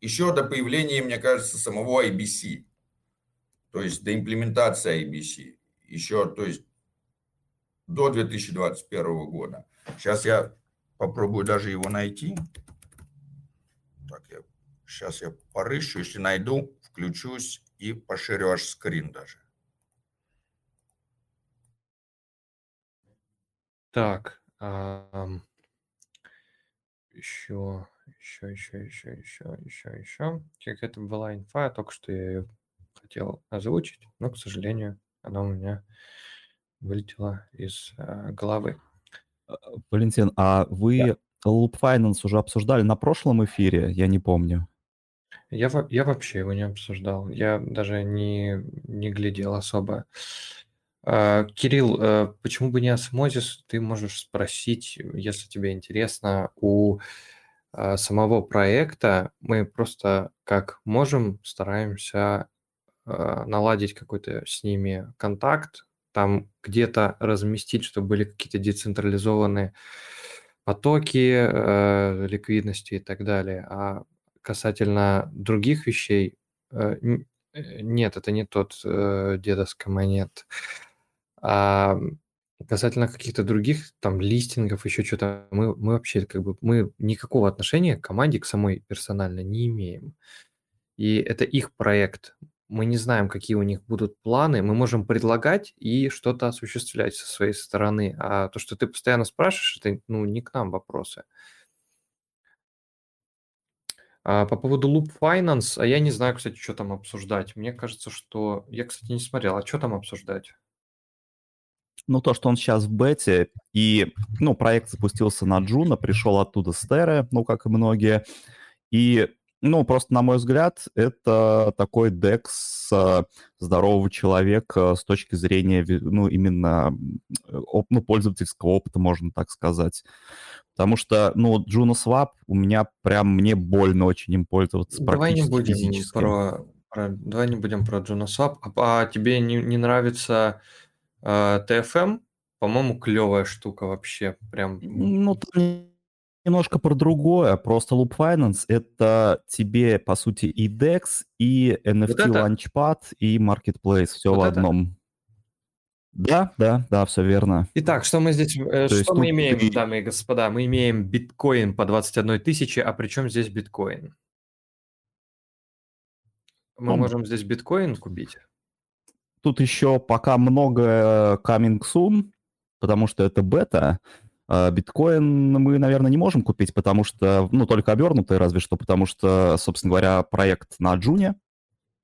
еще до появления, мне кажется, самого IBC. То есть до имплементации IBC. Еще, то есть до 2021 года. Сейчас я попробую даже его найти. Так, я, сейчас я порыщу. Если найду, включусь и поширю аж скрин даже. Так. ам, Еще, еще, еще, еще, еще, еще, еще. Какая-то была инфа, только что я ее хотел озвучить, но, к сожалению, она у меня вылетела из э, головы. Валентин, а вы Loop Finance уже обсуждали на прошлом эфире? Я не помню. Я, я вообще его не обсуждал, я даже не, не глядел особо. А, Кирилл, э, почему бы не осмозис? Ты можешь спросить, если тебе интересно, у а, самого проекта. Мы просто как можем стараемся а, наладить какой-то с ними контакт, там где-то разместить, чтобы были какие-то децентрализованные потоки э, ликвидности и так далее. А касательно других вещей, э, э, нет, это не тот э, дедовский монет. А касательно каких-то других там листингов, еще что-то, мы, мы вообще как бы, мы никакого отношения к команде, к самой персонально не имеем. И это их проект. Мы не знаем, какие у них будут планы. Мы можем предлагать и что-то осуществлять со своей стороны. А то, что ты постоянно спрашиваешь, это ну, не к нам вопросы. А по поводу Loop Finance, а я не знаю, кстати, что там обсуждать. Мне кажется, что... Я, кстати, не смотрел. А что там обсуждать? Ну, то, что он сейчас в бете, и, ну, проект запустился на Джуна, пришел оттуда с Терры, ну, как и многие, и, ну, просто, на мой взгляд, это такой DEX э, здорового человека с точки зрения, ну, именно, ну, пользовательского опыта, можно так сказать. Потому что, ну, Juno Swap у меня прям, мне больно очень им пользоваться Давай не будем физически. про, про- давай не будем про JunoSwap. А, а тебе не, не нравится э, TFM? По-моему, клевая штука вообще. Прям. Ну, немножко про другое. Просто Loop Finance — это тебе, по сути, и DEX, и NFT это? Launchpad, и Marketplace. Все Вот в это? одном. Да, да, да, все верно. Итак, что мы здесь, э, То что мы имеем, ты- дамы и господа? Мы имеем биткоин по 21 тысяче, а при чем здесь биткоин? Мы можем здесь биткоин купить? Тут еще пока много coming soon, потому что это бета. А биткоин мы, наверное, не можем купить, потому что, ну, только обернутый разве что, потому что, собственно говоря, проект на Джуне,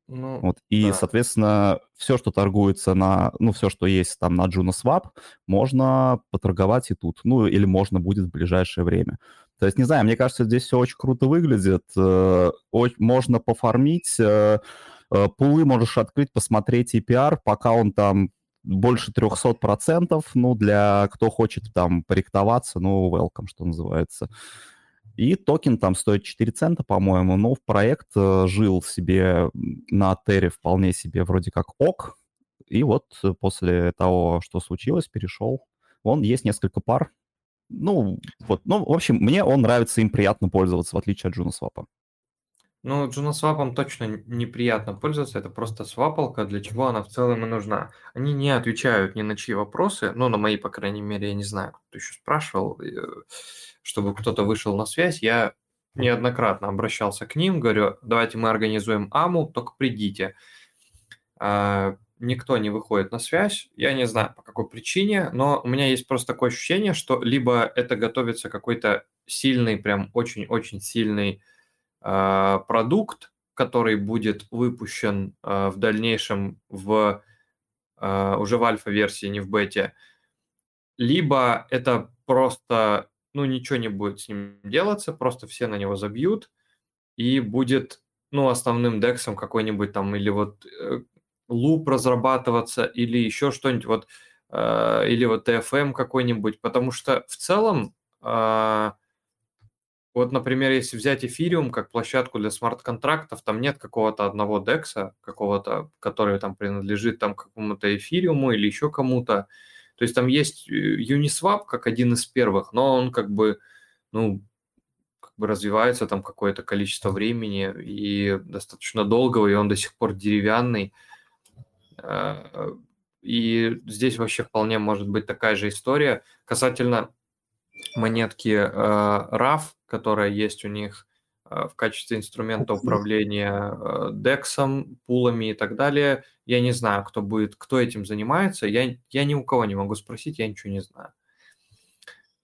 Ну, вот, и, да. соответственно, все, что торгуется на, ну, все, что есть там на JunoSwap, можно поторговать и тут, ну, или можно будет в ближайшее время. То есть, не знаю, мне кажется, здесь все очень круто выглядит, э, можно пофармить, э, э, пулы можешь открыть, посмотреть APR, пока он там больше 300%, ну, для кто хочет там поректоваться, ну, welcome, что называется. И токен там стоит 4 цента, по-моему, но в проект э, жил себе на Терре вполне себе вроде как ок, и вот э, после того, что случилось, перешел. Он есть несколько пар. Ну, вот, ну, в общем, мне он нравится, им приятно пользоваться, в отличие от JunoSwap. Ну, JunoSwap неприятно неприятно пользоваться, это просто свапалка, для чего она в целом и нужна. Они не отвечают ни на чьи вопросы, ну, на мои, по крайней мере, я не знаю, кто еще спрашивал, э, чтобы кто-то вышел на связь, я неоднократно обращался к ним, говорю, давайте мы организуем АМУ, только придите. А, Никто не выходит на связь, я не знаю по какой причине, но у меня есть просто такое ощущение, что либо это готовится какой-то сильный, прям очень-очень сильный продукт, который будет выпущен а, в дальнейшем в а, уже в альфа-версии, не в бете, либо это просто, ну, ничего не будет с ним делаться, просто все на него забьют, и будет, ну, основным дексом какой-нибудь там, или вот э, луп разрабатываться, или еще что-нибудь, вот, э, или вот TFM какой-нибудь, потому что в целом вот, например, если взять эфириум как площадку для смарт-контрактов, там нет какого-то одного декса, какого-то, который там принадлежит там какому-то эфириуму или еще кому-то. То есть там есть э, Uniswap как один из первых, но он как бы, ну, как бы развивается там какое-то количество времени и достаточно долгого, и он до сих пор деревянный. Э, И здесь вообще вполне может быть такая же история касательно монетки э, RAF, которая есть у них э, в качестве инструмента управления э, DEX, пулами и так далее. Я не знаю, кто будет, кто этим занимается. Я, я ни у кого не могу спросить, я ничего не знаю.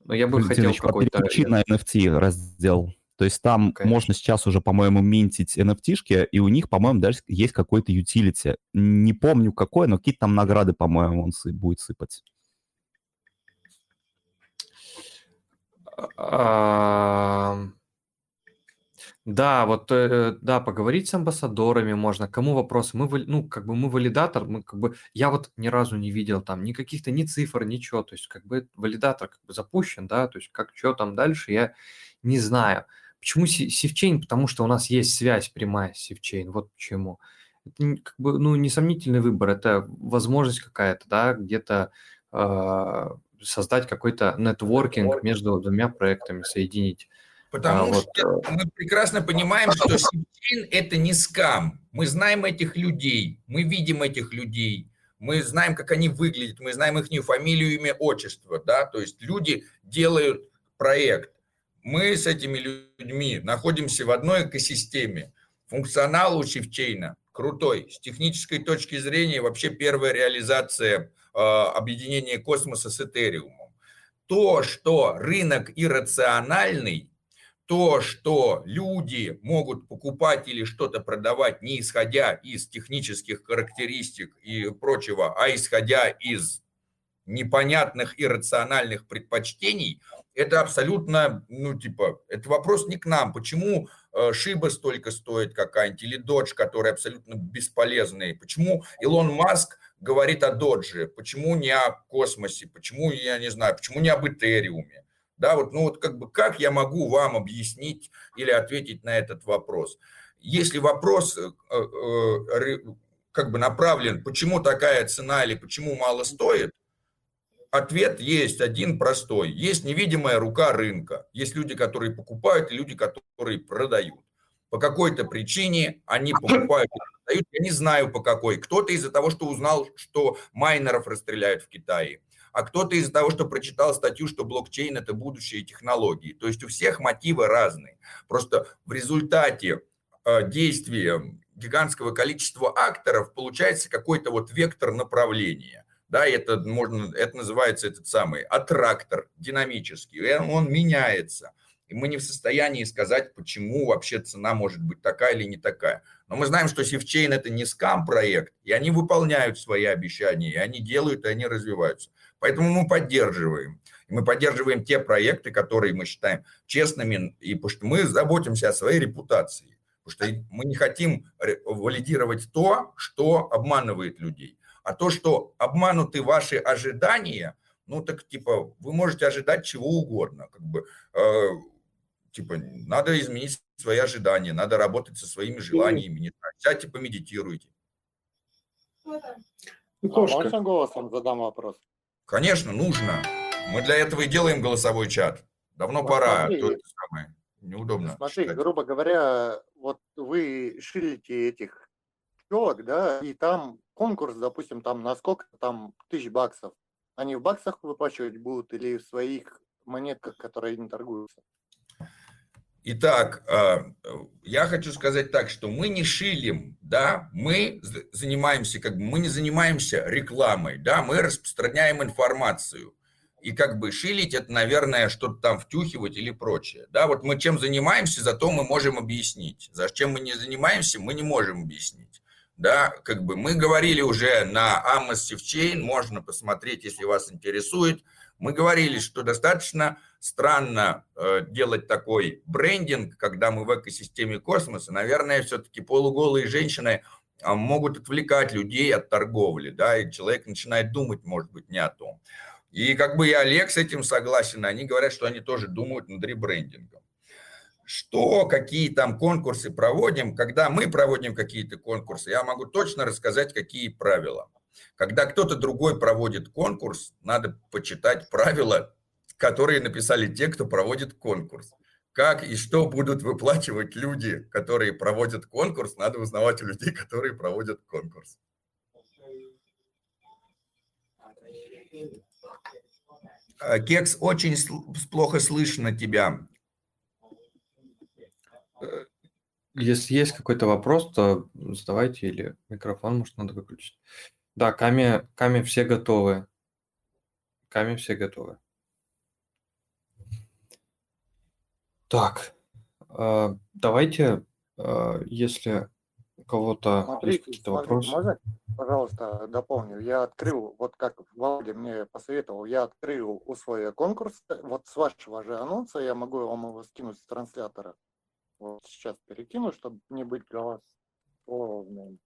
Но я бы Валентин, хотел еще какой-то... переключи на NFT раздел. То есть там можно сейчас уже, по-моему, минтить NFT-шки, и у них, по-моему, даже есть какой-то utility. Не помню какой, но какие-то там награды, по-моему, он сы- будет сыпать. Да, вот, э, да, поговорить с амбассадорами можно. Кому вопросы? Мы, ну, как бы мы валидатор, мы как бы, я вот ни разу не видел там ни каких-то, ни цифр, ничего. То есть, как бы валидатор как бы запущен, да, то есть, как, что там дальше, я не знаю. Почему Си- Sifchain? Потому что у нас есть связь прямая с Sifchain, вот почему. Это как бы, ну, несомнительный выбор, это возможность какая-то, да, где-то а, создать какой-то нетворкинг между двумя проектами, соединить. Потому А, вот, что мы прекрасно понимаем, что Sifchain – это не скам. Мы знаем этих людей, мы видим этих людей, мы знаем, как они выглядят, мы знаем их фамилию, имя, отчество. Да? То есть люди делают проект. Мы с этими людьми находимся в одной экосистеме. Функционал у Сивчейна крутой. С технической точки зрения вообще первая реализация э, объединения космоса с Этериумом. То, что рынок иррациональный, то, что люди могут покупать или что-то продавать, не исходя из технических характеристик и прочего, а исходя из непонятных иррациональных предпочтений, это абсолютно, ну, типа, это вопрос не к нам. Почему Шиба столько стоит какая-нибудь или Додж, которые абсолютно бесполезные? Почему Илон Маск говорит о Додже? Почему не о космосе? Почему, я не знаю, почему не об Этериуме? Да, вот, ну вот как бы как я могу вам объяснить или ответить на этот вопрос? Если вопрос э, э, как бы направлен, почему такая цена или почему мало стоит, ответ есть один простой. Есть невидимая рука рынка. Есть люди, которые покупают, и люди, которые продают. По какой-то причине они покупают и продают. Я не знаю по какой. Кто-то из-за того, что узнал, что майнеров расстреляют в Китае а кто-то из-за того, что прочитал статью, что блокчейн – это будущее технологии. То есть у всех мотивы разные. Просто в результате э, действия гигантского количества акторов получается какой-то вот вектор направления. Да, это можно, это называется этот самый аттрактор динамический, он, меняется. И мы не в состоянии сказать, почему вообще цена может быть такая или не такая. Но мы знаем, что SafeChain это не скам-проект, и они выполняют свои обещания, и они делают, и они развиваются. Поэтому мы поддерживаем. Мы поддерживаем те проекты, которые мы считаем честными, и потому что мы заботимся о своей репутации. Потому что мы не хотим валидировать то, что обманывает людей. А то, что обмануты ваши ожидания, ну так типа вы можете ожидать чего угодно. Как бы, э, типа надо изменить свои ожидания, надо работать со своими желаниями. Не знаю, сядьте, помедитируйте. А можно голосом задам вопрос? Конечно, нужно. Мы для этого и делаем голосовой чат. Давно Вот пора. смотри. То самое. Неудобно. Смотри, читать. грубо говоря, вот вы шилите этих пчелок, да, и там конкурс, допустим, там на сколько там тысяч баксов. Они в баксах выплачивать будут или в своих монетках, которые не торгуются? Итак, э, я хочу сказать так, что мы не шилим, да, мы занимаемся, как бы, мы не занимаемся рекламой, да, мы распространяем информацию. И как бы шилить это, наверное, что-то там втюхивать или прочее. Да, вот мы чем занимаемся, зато мы можем объяснить. За чем мы не занимаемся, мы не можем объяснить. Да, как бы мы говорили уже на Amos Chain, можно посмотреть, если вас интересует. Мы говорили, что достаточно странно э, делать такой брендинг, когда мы в экосистеме космоса. Наверное, все-таки полуголые женщины а, могут отвлекать людей от торговли, да, и человек начинает думать, может быть, не о том. И как бы и Олег с этим согласен, они говорят, что они тоже думают над ребрендингом. Что, какие там конкурсы проводим, когда мы проводим какие-то конкурсы, я могу точно рассказать, какие правила. Когда кто-то другой проводит конкурс, надо почитать правила, которые написали те, кто проводит конкурс. Как и что будут выплачивать люди, которые проводят конкурс, надо узнавать у людей, которые проводят конкурс. Кекс, очень плохо слышно тебя. Э, Если есть какой-то вопрос, то задавайте или микрофон, может, надо выключить. Да, Ками, Ками все готовы. Ками все готовы. Так, э, давайте, э, если у кого-то Смотри, есть какие-то смотри, вопросы. можно, пожалуйста, дополню? Я открыл, вот как Володя мне посоветовал, я открыл условия конкурса. Вот с вашего же анонса я могу вам его скинуть с транслятора. Вот сейчас перекину, чтобы не быть голословным.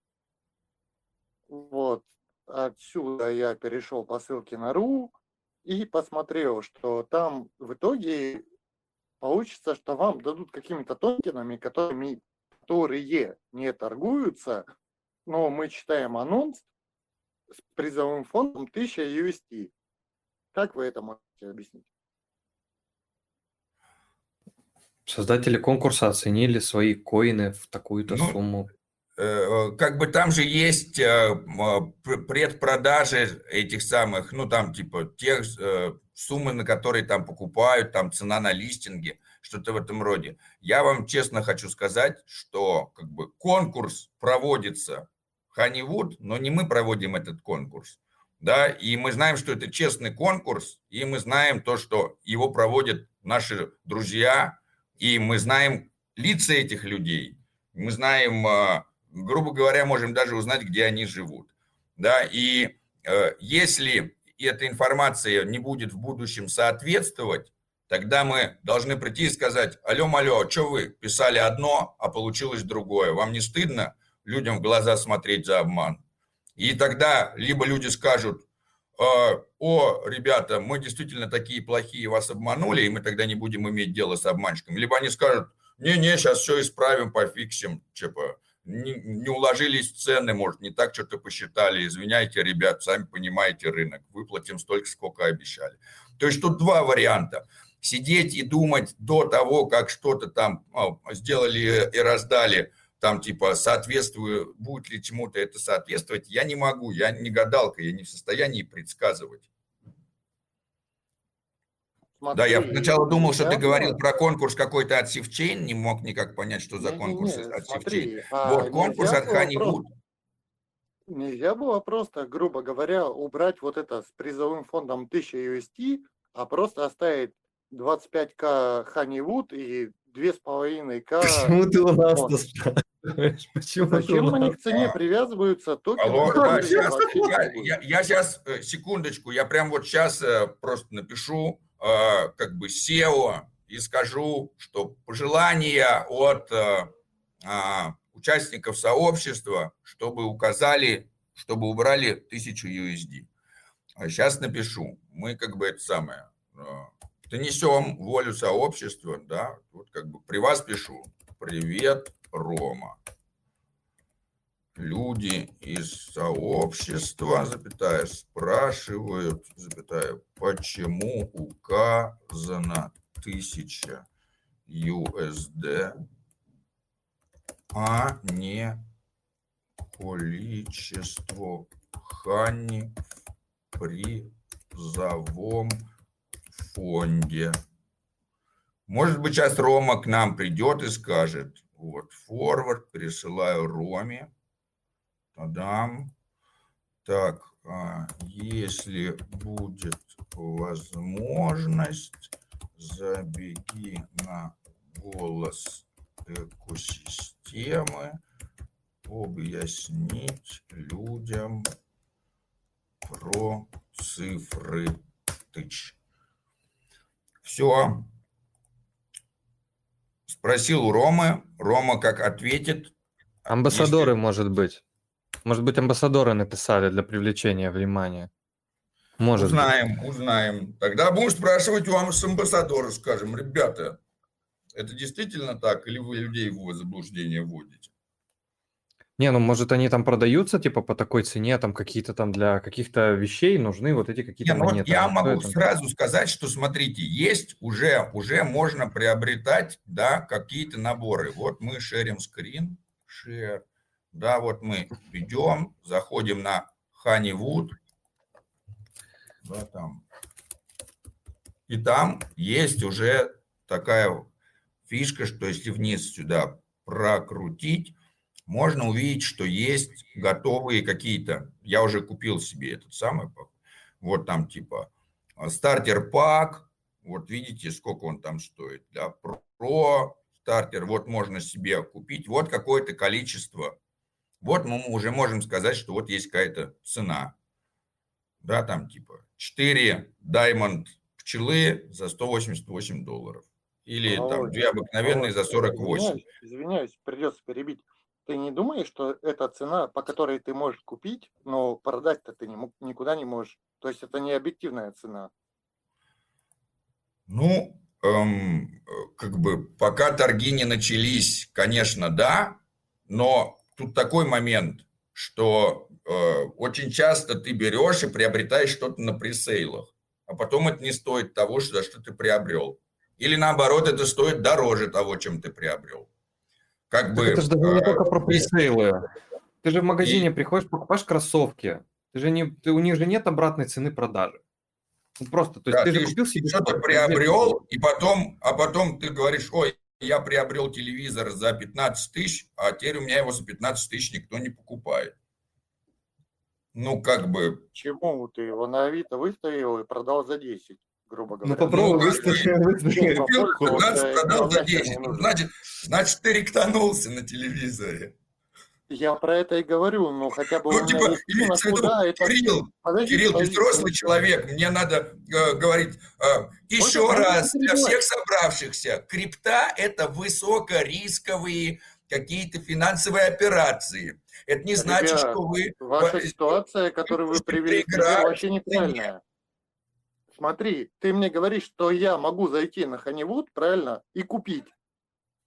Вот. Отсюда я перешел по ссылке на РУ и посмотрел, что там в итоге получится, что вам дадут какими-то токенами, которыми, которые не торгуются, но мы читаем анонс с призовым фондом 1000 USD. Как вы это можете объяснить? Создатели конкурса оценили свои коины в такую-то Ну, сумму. Э, Как бы там же есть э, пр- предпродажи этих самых, ну там типа тех э, суммы, на которые там покупают, там цена на листинге, что-то в этом роде. Я вам честно хочу сказать, что как бы конкурс проводится Honeywood, но не мы проводим этот конкурс. Да, и мы знаем, что это честный конкурс, и мы знаем то, что его проводят наши друзья, и мы знаем лица этих людей, мы знаем, э, грубо говоря, можем даже узнать, где они живут. Да, и э, если эта информация не будет в будущем соответствовать, тогда мы должны прийти и сказать, алло, алло, что вы писали одно, а получилось другое? Вам не стыдно людям в глаза смотреть за обман? И тогда либо люди скажут, «Э, о, ребята, мы действительно такие плохие, вас обманули, и мы тогда не будем иметь дело с обманщиком. Либо они скажут, не-не, сейчас все исправим, пофиксим, типа, не, не уложились цены, может, не так что-то посчитали, извиняйте, ребят, сами понимаете рынок, выплатим столько, сколько обещали. То есть тут два варианта. Сидеть и думать до того, как что-то там а, сделали и раздали, там типа соответствую, будет ли чему-то это соответствовать, я не могу, я не гадалка, я не в состоянии предсказывать. Да, я Смотри, сначала думал, что ты явно- говорил про конкурс какой-то от Sifchain, не мог никак понять, что за конкурс Не-не-не, от смотри, Sifchain. а Вот, конкурс от Honeywood. Нельзя было просто, грубо говоря, убрать вот это с призовым фондом 1000 UST, а просто оставить 25к Honeywood и 2,5к... Почему ты у нас Вот. спрашиваешь? Почему Зачем у они к цене привязываются? Токены Алло, да, вообще я, я, я сейчас, э, секундочку, я прям вот сейчас просто напишу э, как бы SEO и скажу, что пожелания от э, а, участников сообщества, чтобы указали, чтобы убрали 1000 USD. Сейчас напишу. Мы как бы это самое, э, донесем волю сообщества, да, вот как бы при вас пишу. Привет, Рома люди из сообщества, запятая, спрашивают, запятая, почему указано 1000 USD, а не количество хани в призовом фонде. Может быть, сейчас Рома к нам придет и скажет, вот, форвард пересылаю Роме, Тадам. Так, а, если будет возможность, забеги на голос экосистемы, объяснить людям про цифры тыч. Все. Спросил у Ромы. Рома как ответит. Амбассадоры, может быть. Может быть, амбассадоры написали для привлечения внимания. Может быть. узнаем, узнаем. Тогда будем спрашивать у вас амбассадора, скажем, ребята, это действительно так, или вы людей в заблуждение вводите? Не, ну может они там продаются типа по такой цене, там какие-то там для каких-то вещей нужны вот эти какие-то Не, ну монеты. я Ну, могу это? сразу сказать, что смотрите, есть уже, уже можно приобретать, да, какие-то наборы. Вот мы шерим скрин, share, да, вот мы идем, заходим на Honeywood, да, там, и там есть уже такая фишка, что если вниз сюда прокрутить, можно увидеть, что есть готовые какие-то. Я уже купил себе этот самый, вот там типа а, стартер пак, вот видите, сколько он там стоит, да, про стартер, вот можно себе купить, вот какое-то количество, вот мы уже можем сказать, что вот есть какая-то цена, да, там типа 4 Diamond пчелы за 188 долларов. Или там Володя, две обыкновенные за Володя, 48. Извиняюсь, извиняюсь, придется перебить. Ты не думаешь, что это цена, по которой ты можешь купить, но продать-то ты не, никуда не можешь? То есть это не объективная цена. Ну, эм, э, как бы пока торги не начались, конечно, да, но тут такой момент, что э, очень часто ты берешь и приобретаешь что-то на пресейлах, а потом это не стоит того, за что ты приобрел. Или наоборот, это стоит дороже того, чем ты приобрел. Как Так бы... это же даже не э, только про пресейлы. Ты же в магазине приходишь, покупаешь кроссовки. Ты же не, ты, у них же нет обратной цены продажи. Ну, просто, то есть Да, ты же ты купил себе что-то что-то, приобрел, и потом, а потом ты говоришь, ой, я приобрел телевизор за 15 тысяч, а теперь у меня его за 15 тысяч никто не покупает. Ну, как бы... Чему ты его на Авито выставил и продал за 10, грубо Ну, говоря? Ну, выставить, выставить. Попробуй, 15, это продал за нахер не 10. Ну, нужно. значит, значит, ты ректанулся на телевизоре. Я про это и говорю, ну хотя бы Ну, типа, имеется в виду, это... Кирилл, Подожди, Кирилл, ты взрослый человек, мне надо э, говорить э, еще раз для всех собравшихся. Крипта – это высокорисковые какие-то финансовые операции. Это не значит, Ребят, что вы... Ваша ситуация, которую вы привели, проиграть, вообще неправильная. Смотри, ты мне говоришь, что я могу зайти на Honeywood, правильно, и купить.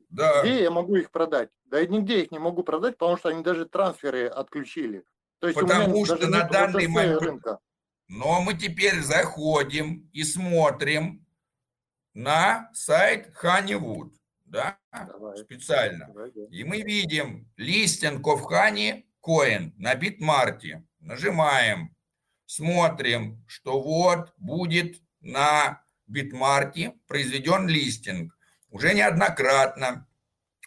Да. Где я могу их продать? Да и нигде их не могу продать, потому что они даже трансферы отключили. То есть Потому что на данный момент... рынка. Но мы теперь заходим и смотрим на сайт Honeywood, да, Давай. специально. Давай, да. И мы видим листинг of Honey Coin на Битмарте. Нажимаем, смотрим, что вот будет на Битмарте произведен листинг. Уже неоднократно.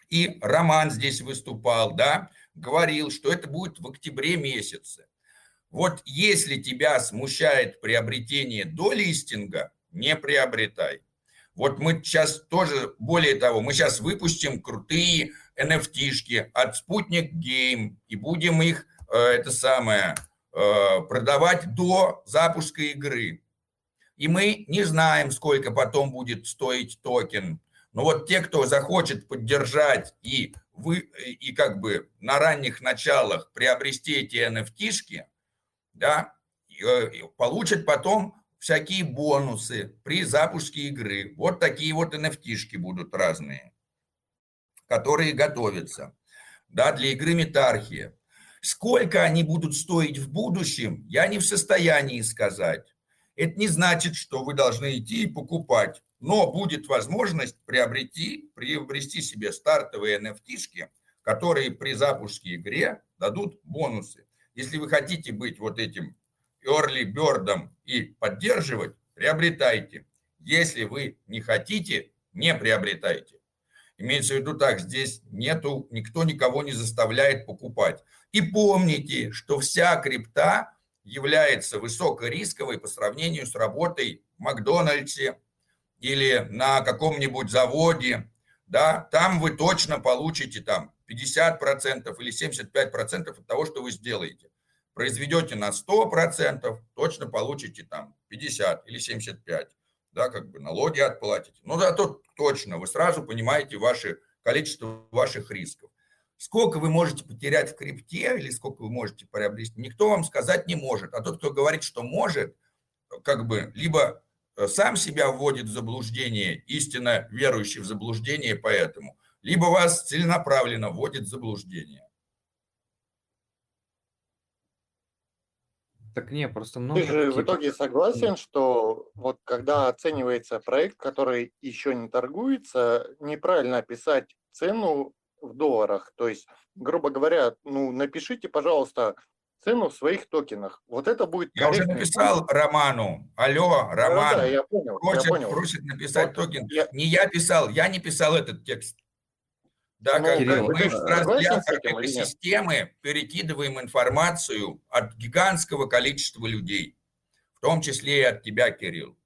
И Роман здесь выступал, да. говорил, что это будет в октябре месяце. Вот если тебя смущает приобретение до листинга, не приобретай. Вот мы сейчас тоже, более того, мы сейчас выпустим крутые NFT-шки от Спутник Game и будем их, э, это самое, продавать до запуска игры. И мы не знаем, сколько потом будет стоить токен. Но вот те, кто захочет поддержать и, вы, и как бы на ранних началах приобрести эти NFT-шки, да, э, получат потом всякие бонусы при запуске игры. Вот такие вот NFT-шки будут разные, которые готовятся да, для игры Метархия. Сколько они будут стоить в будущем, я не в состоянии сказать. Это не значит, что вы должны идти и покупать. Но будет возможность приобрести, приобрести себе стартовые NFT, которые при запуске игре дадут бонусы. Если вы хотите быть вот этим early bird и поддерживать, приобретайте. Если вы не хотите, не приобретайте. Имеется в виду так, здесь нету, никто никого не заставляет покупать. И помните, что вся крипта является высокорисковой по сравнению с работой в Макдональдсе или на каком-нибудь заводе. Да, там вы точно получите там 50% или 75% от того, что вы сделаете произведете на 100%, точно получите там 50 или 75, да, как бы налоги отплатите. Ну, зато точно, вы сразу понимаете ваши, количество ваших рисков. Сколько вы можете потерять в крипте или сколько вы можете приобрести, никто вам сказать не может. А тот, кто говорит, что может, как бы либо э, сам себя вводит в заблуждение, истинно верующий в заблуждение поэтому, либо вас целенаправленно вводит в заблуждение. Так не, просто много... Ты же в итоге согласен, что вот когда оценивается проект, который еще не торгуется, неправильно описать цену в долларах. То есть, грубо говоря, ну напишите, пожалуйста, цену в своих токенах. Вот это будет Я уже написал Роману. Алло, Роман. Да, да, я понял, просит, я понял. просит написать вот токен. Я... Не я писал, я не писал этот текст. Да, Ну, как Кирилл, мы в или нет? системы перекидываем информацию от гигантского количества людей, в том числе и от тебя, Кирилл.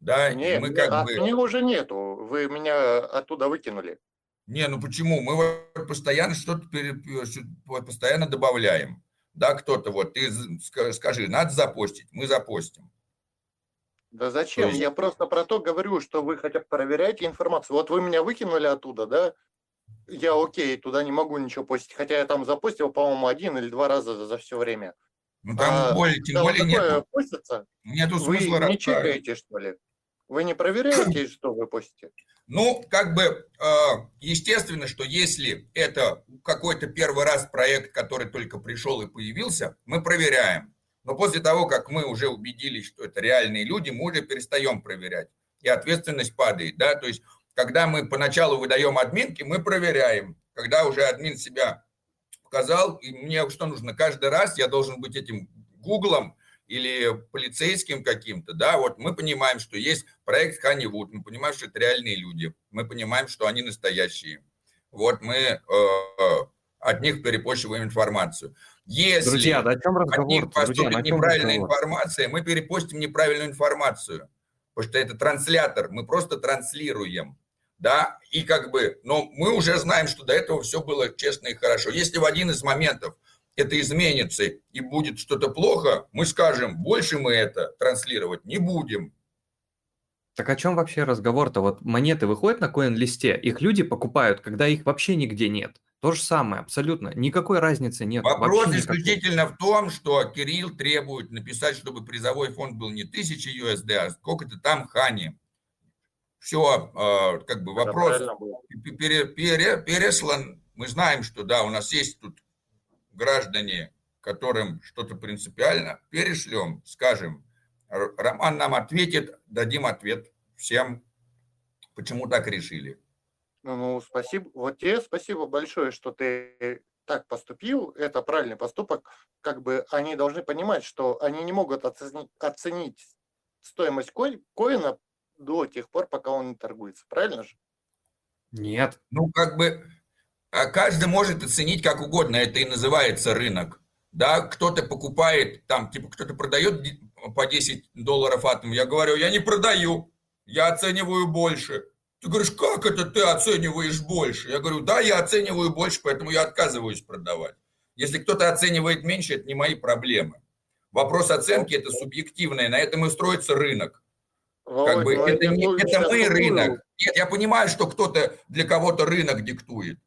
Да, Нет, мы как а бы... меня уже нету. Вы меня оттуда выкинули. Не, ну почему? Мы вот постоянно что-то пере- что- постоянно добавляем. Да, кто-то вот, ты скажи, надо запостить, мы запостим. Да зачем? есть- Я просто про то говорю, что вы хотя бы проверяете информацию. Вот вы меня выкинули оттуда, да? Я окей, туда не могу ничего постить. Хотя я там запостил, по-моему, один или два раза за, за все время. Ну там А более, тем более нету, постится, нету вы смысла не рассказывать. чекаете, что ли? Вы не проверяете, что вы постите? Ну, как бы, э, естественно, что если это какой-то первый раз проект, который только пришел и появился, мы проверяем. Но после того, как мы уже убедились, что это реальные люди, мы уже перестаем проверять. И ответственность падает, да, то есть, когда мы поначалу выдаем админки, мы проверяем. Когда уже админ себя показал, и мне что нужно, каждый раз я должен быть этим гуглом или полицейским каким-то, да, вот мы понимаем, что есть проект Ханивуд, мы понимаем, что это реальные люди, мы понимаем, что они настоящие. Вот мы э, от них перепощиваем информацию. Если Друзья, да о чем от них разговор? Друзья, поступит чем неправильная разговор? информация, мы перепостим неправильную информацию, потому что это транслятор, мы просто транслируем, да, и как бы, но мы уже знаем, что до этого все было честно и хорошо. Если в один из моментов это изменится и будет что-то плохо, мы скажем, больше мы это транслировать не будем. Так о чем вообще разговор-то? Вот монеты выходят на коин-листе, их люди покупают, когда их вообще нигде нет. То же самое, абсолютно. Никакой разницы нет. Вопрос исключительно в том, что Кирилл требует написать, чтобы призовой фонд был не 1000 USD, а сколько-то там хани. Все, как бы вопрос пере- пере- переслан. Мы знаем, что да, у нас есть тут граждане, которым что-то принципиально, перешлем, скажем. Роман нам ответит, дадим ответ всем, почему так решили. Ну, спасибо. Вот тебе спасибо большое, что ты так поступил. Это правильный поступок. Как бы они должны понимать, что они не могут оцени- оценить стоимость ко- коина до тех пор, пока он не торгуется. Правильно же? Нет. Ну, как бы каждый может оценить как угодно, это и называется рынок. Да, кто-то покупает, там, типа, кто-то продает по 10 долларов атом. Я говорю, я не продаю, я оцениваю больше. Ты говоришь, как это ты оцениваешь больше? Я говорю, да, я оцениваю больше, поэтому я отказываюсь продавать. Если кто-то оценивает меньше, это не мои проблемы. Вопрос оценки – это субъективное, на этом и строится рынок. Как Володь, бы ну это, это не, это мы рынок. Нет, я понимаю, что кто-то для кого-то рынок диктует.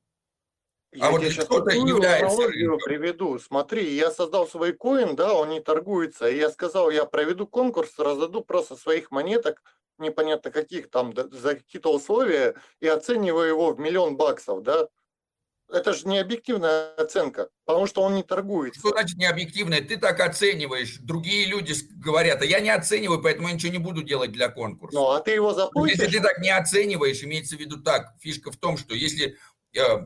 Я А вот кто-то такую является рынком. приведу. Смотри, я создал свой коин, да, он не торгуется. И я сказал, я проведу конкурс, раздаду просто своих монеток, непонятно каких там, за какие-то условия, и оцениваю его в миллион баксов, да. Это же не объективная оценка, потому что он не торгуется. Что значит необъективное? Ты так оцениваешь. Другие люди говорят, а я не оцениваю, поэтому я ничего не буду делать для конкурса. Ну, а ты его запустишь? Если ты так не оцениваешь, имеется в виду так, фишка в том, что если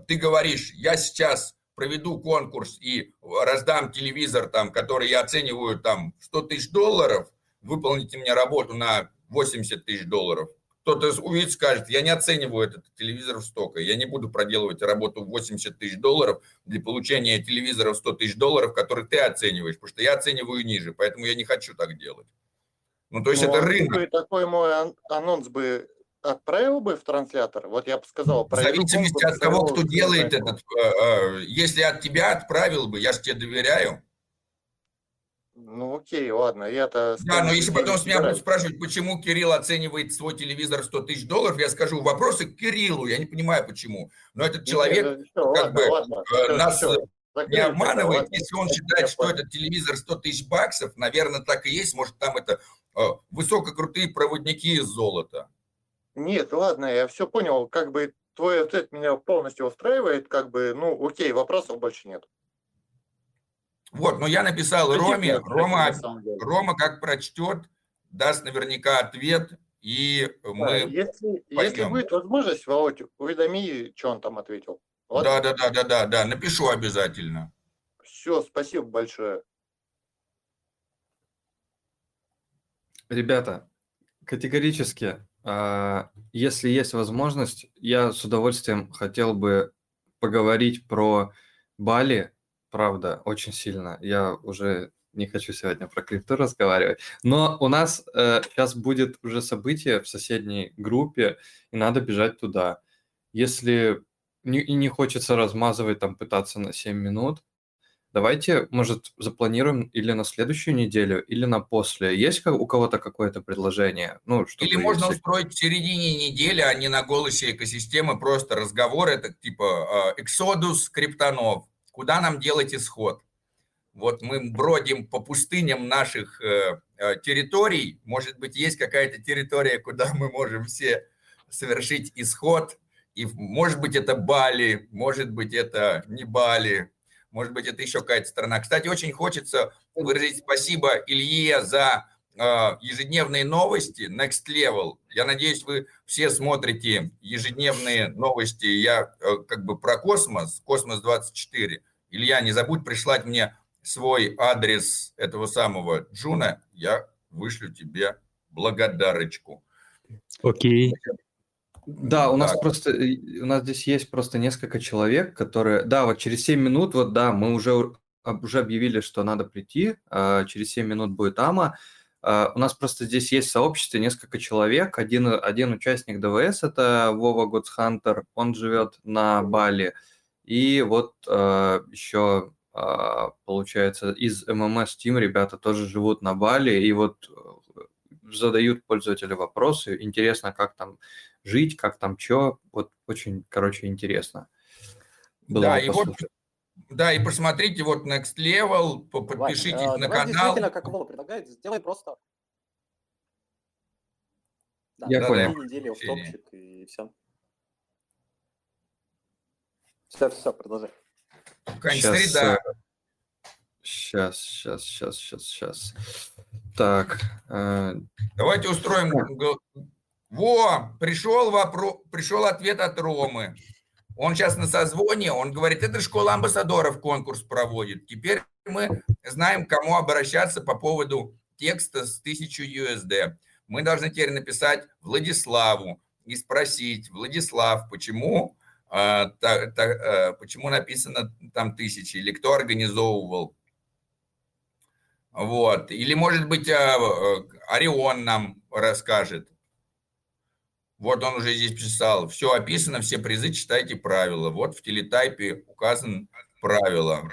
ты говоришь, я сейчас проведу конкурс и раздам телевизор, там, который я оцениваю там 100 тысяч долларов, выполните мне работу на 80 тысяч долларов. Кто-то увидит, скажет, я не оцениваю этот телевизор в столько, я не буду проделывать работу в 80 тысяч долларов для получения телевизора в 100 тысяч долларов, который ты оцениваешь, потому что я оцениваю ниже, поэтому я не хочу так делать. Ну, то есть Ну, это а рынок. такой мой ан- анонс бы отправил бы в транслятор? Вот я бы сказал, В зависимости от того, кто делает этот, э, э, если от тебя отправил бы, я же тебе доверяю. Ну окей, ладно, я-то... Да, но если потом с меня будут спрашивать, почему Кирилл оценивает свой телевизор в 100 тысяч долларов, я скажу, вопросы к Кириллу, я не понимаю почему. Но этот человек ну всё, как ладно, бы ладно, э, нас закрыть не обманывает, ладно, если он считает, что этот телевизор 100 тысяч баксов, наверное, так и есть, может там это высококрутые проводники из золота. Нет, ладно, я все понял, как бы твой ответ меня полностью устраивает, как бы, ну окей, вопросов больше нет. Вот, но я написал Спасибо, Роме, кстати, Рома. Рома как прочтет, даст наверняка ответ, и Да, мы если, если пойдем. будет возможность, Володь, уведоми, что он там ответил. Да, да, да, да, да, да, напишу обязательно. Все, спасибо большое. Ребята, категорически, если есть возможность, я с удовольствием хотел бы поговорить про Бали, правда, очень сильно. Я уже не хочу сегодня про крипту разговаривать, но у нас сейчас будет уже событие в соседней группе, и надо бежать туда. Если не, и не хочется размазывать, там, пытаться на 7 минут, Давайте, может, запланируем или на следующую неделю, или на после. Есть у кого-то какое-то предложение? Ну, чтобы Или можно если- устроить в середине недели, а не на голосе экосистемы, просто разговор, это типа э, Эксодус криптонов. Куда нам делать исход? Вот мы бродим по пустыням наших э, э, территорий. Может быть, есть какая-то территория, куда мы можем все совершить исход. И, может быть, это Бали, может быть, это не Бали, может быть, это еще какая-то страна. Кстати, очень хочется выразить спасибо Илье за э, ежедневные новости Next Level. Я надеюсь, вы все смотрите ежедневные новости. Я э, как бы про космос, Космос 24. Илья, не забудь прислать мне свой адрес этого самого Juno. Я вышлю тебе благодарочку. Окей. Да, у нас Так. просто, у нас здесь есть просто несколько человек, которые, да, вот через 7 минут, вот да, мы уже, уже объявили, что надо прийти, а, через 7 минут будет АМА. А, У нас просто здесь есть в сообществе несколько человек, один, один участник ДВС, это Вова Гудсхантер, он живет на Бали, и вот а, еще, получается, из ММС Team ребята тоже живут на Бали, и вот э, задают пользователи вопросы, интересно, как там жить, как там что, вот очень, короче, интересно. Было Да, вот, да, и посмотрите вот Next Level, Вань, подпишитесь э, на давай канал. действительно, как Вова предлагает, сделай просто... Да, Я две понял. недели в и все. Все, все, продолжай. Какая-нибудь Сейчас, среда. сейчас, сейчас, сейчас, сейчас, сейчас. Так, э, Давайте устроим... Во, пришел вопрос, пришел ответ от Ромы. Он сейчас на созвоне, он говорит, это школа амбассадоров конкурс проводит. Теперь мы знаем, кому обращаться по поводу текста с 1000 USD. Мы должны теперь написать Владиславу и спросить, Владислав, почему а, та- та- э, почему написано там тысячи, или кто организовывал. Вот. Или, может быть, а, э, Орион нам расскажет. Вот он уже здесь писал. Все описано, все призы, читайте правила. Вот в телетайпе указан правила.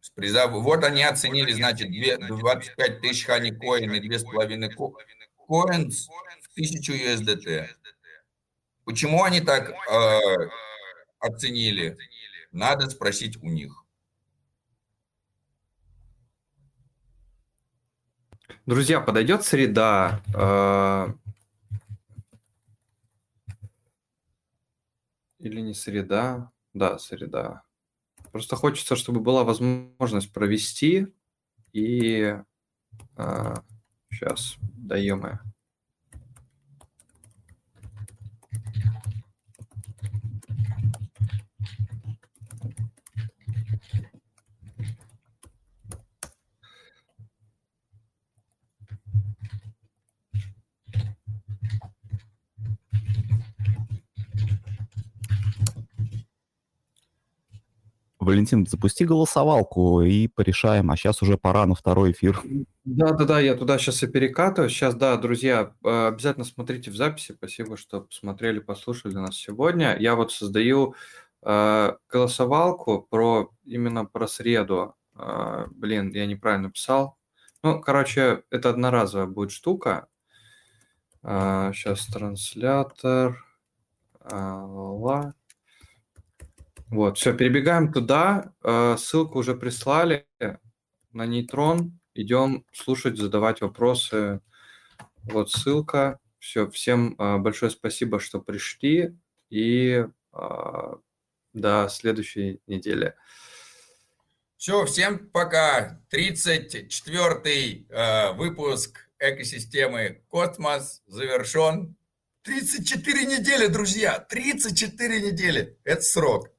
С приза... Вот они оценили, значит, две- 25 тысяч хани коин и 2,5 ко- коинс в 1000 USDT. Почему они так э, оценили? Надо спросить у них. Друзья, подойдет среда. э, Или не среда? Да, среда. Просто хочется, чтобы была возможность провести. И сейчас даем. Валентин, запусти голосовалку и порешаем, а сейчас уже пора на второй эфир. Да, да, да, я туда сейчас и перекатываю. Сейчас, да, друзья, э, обязательно смотрите в записи. Спасибо, что посмотрели, послушали нас сегодня. Я вот создаю э, голосовалку про именно про среду. Э, блин, я неправильно писал. Ну, короче, это одноразовая будет штука. сейчас транслятор. э, ла. Вот, все, перебегаем туда. Э, Ссылку уже прислали на нейтрон. Идем слушать, задавать вопросы. Вот ссылка. Все, всем э, большое спасибо, что пришли. И э, до следующей недели. Все, всем пока. 34-й э, выпуск экосистемы Космос завершен. 34 недели, друзья, 34 недели. Это срок.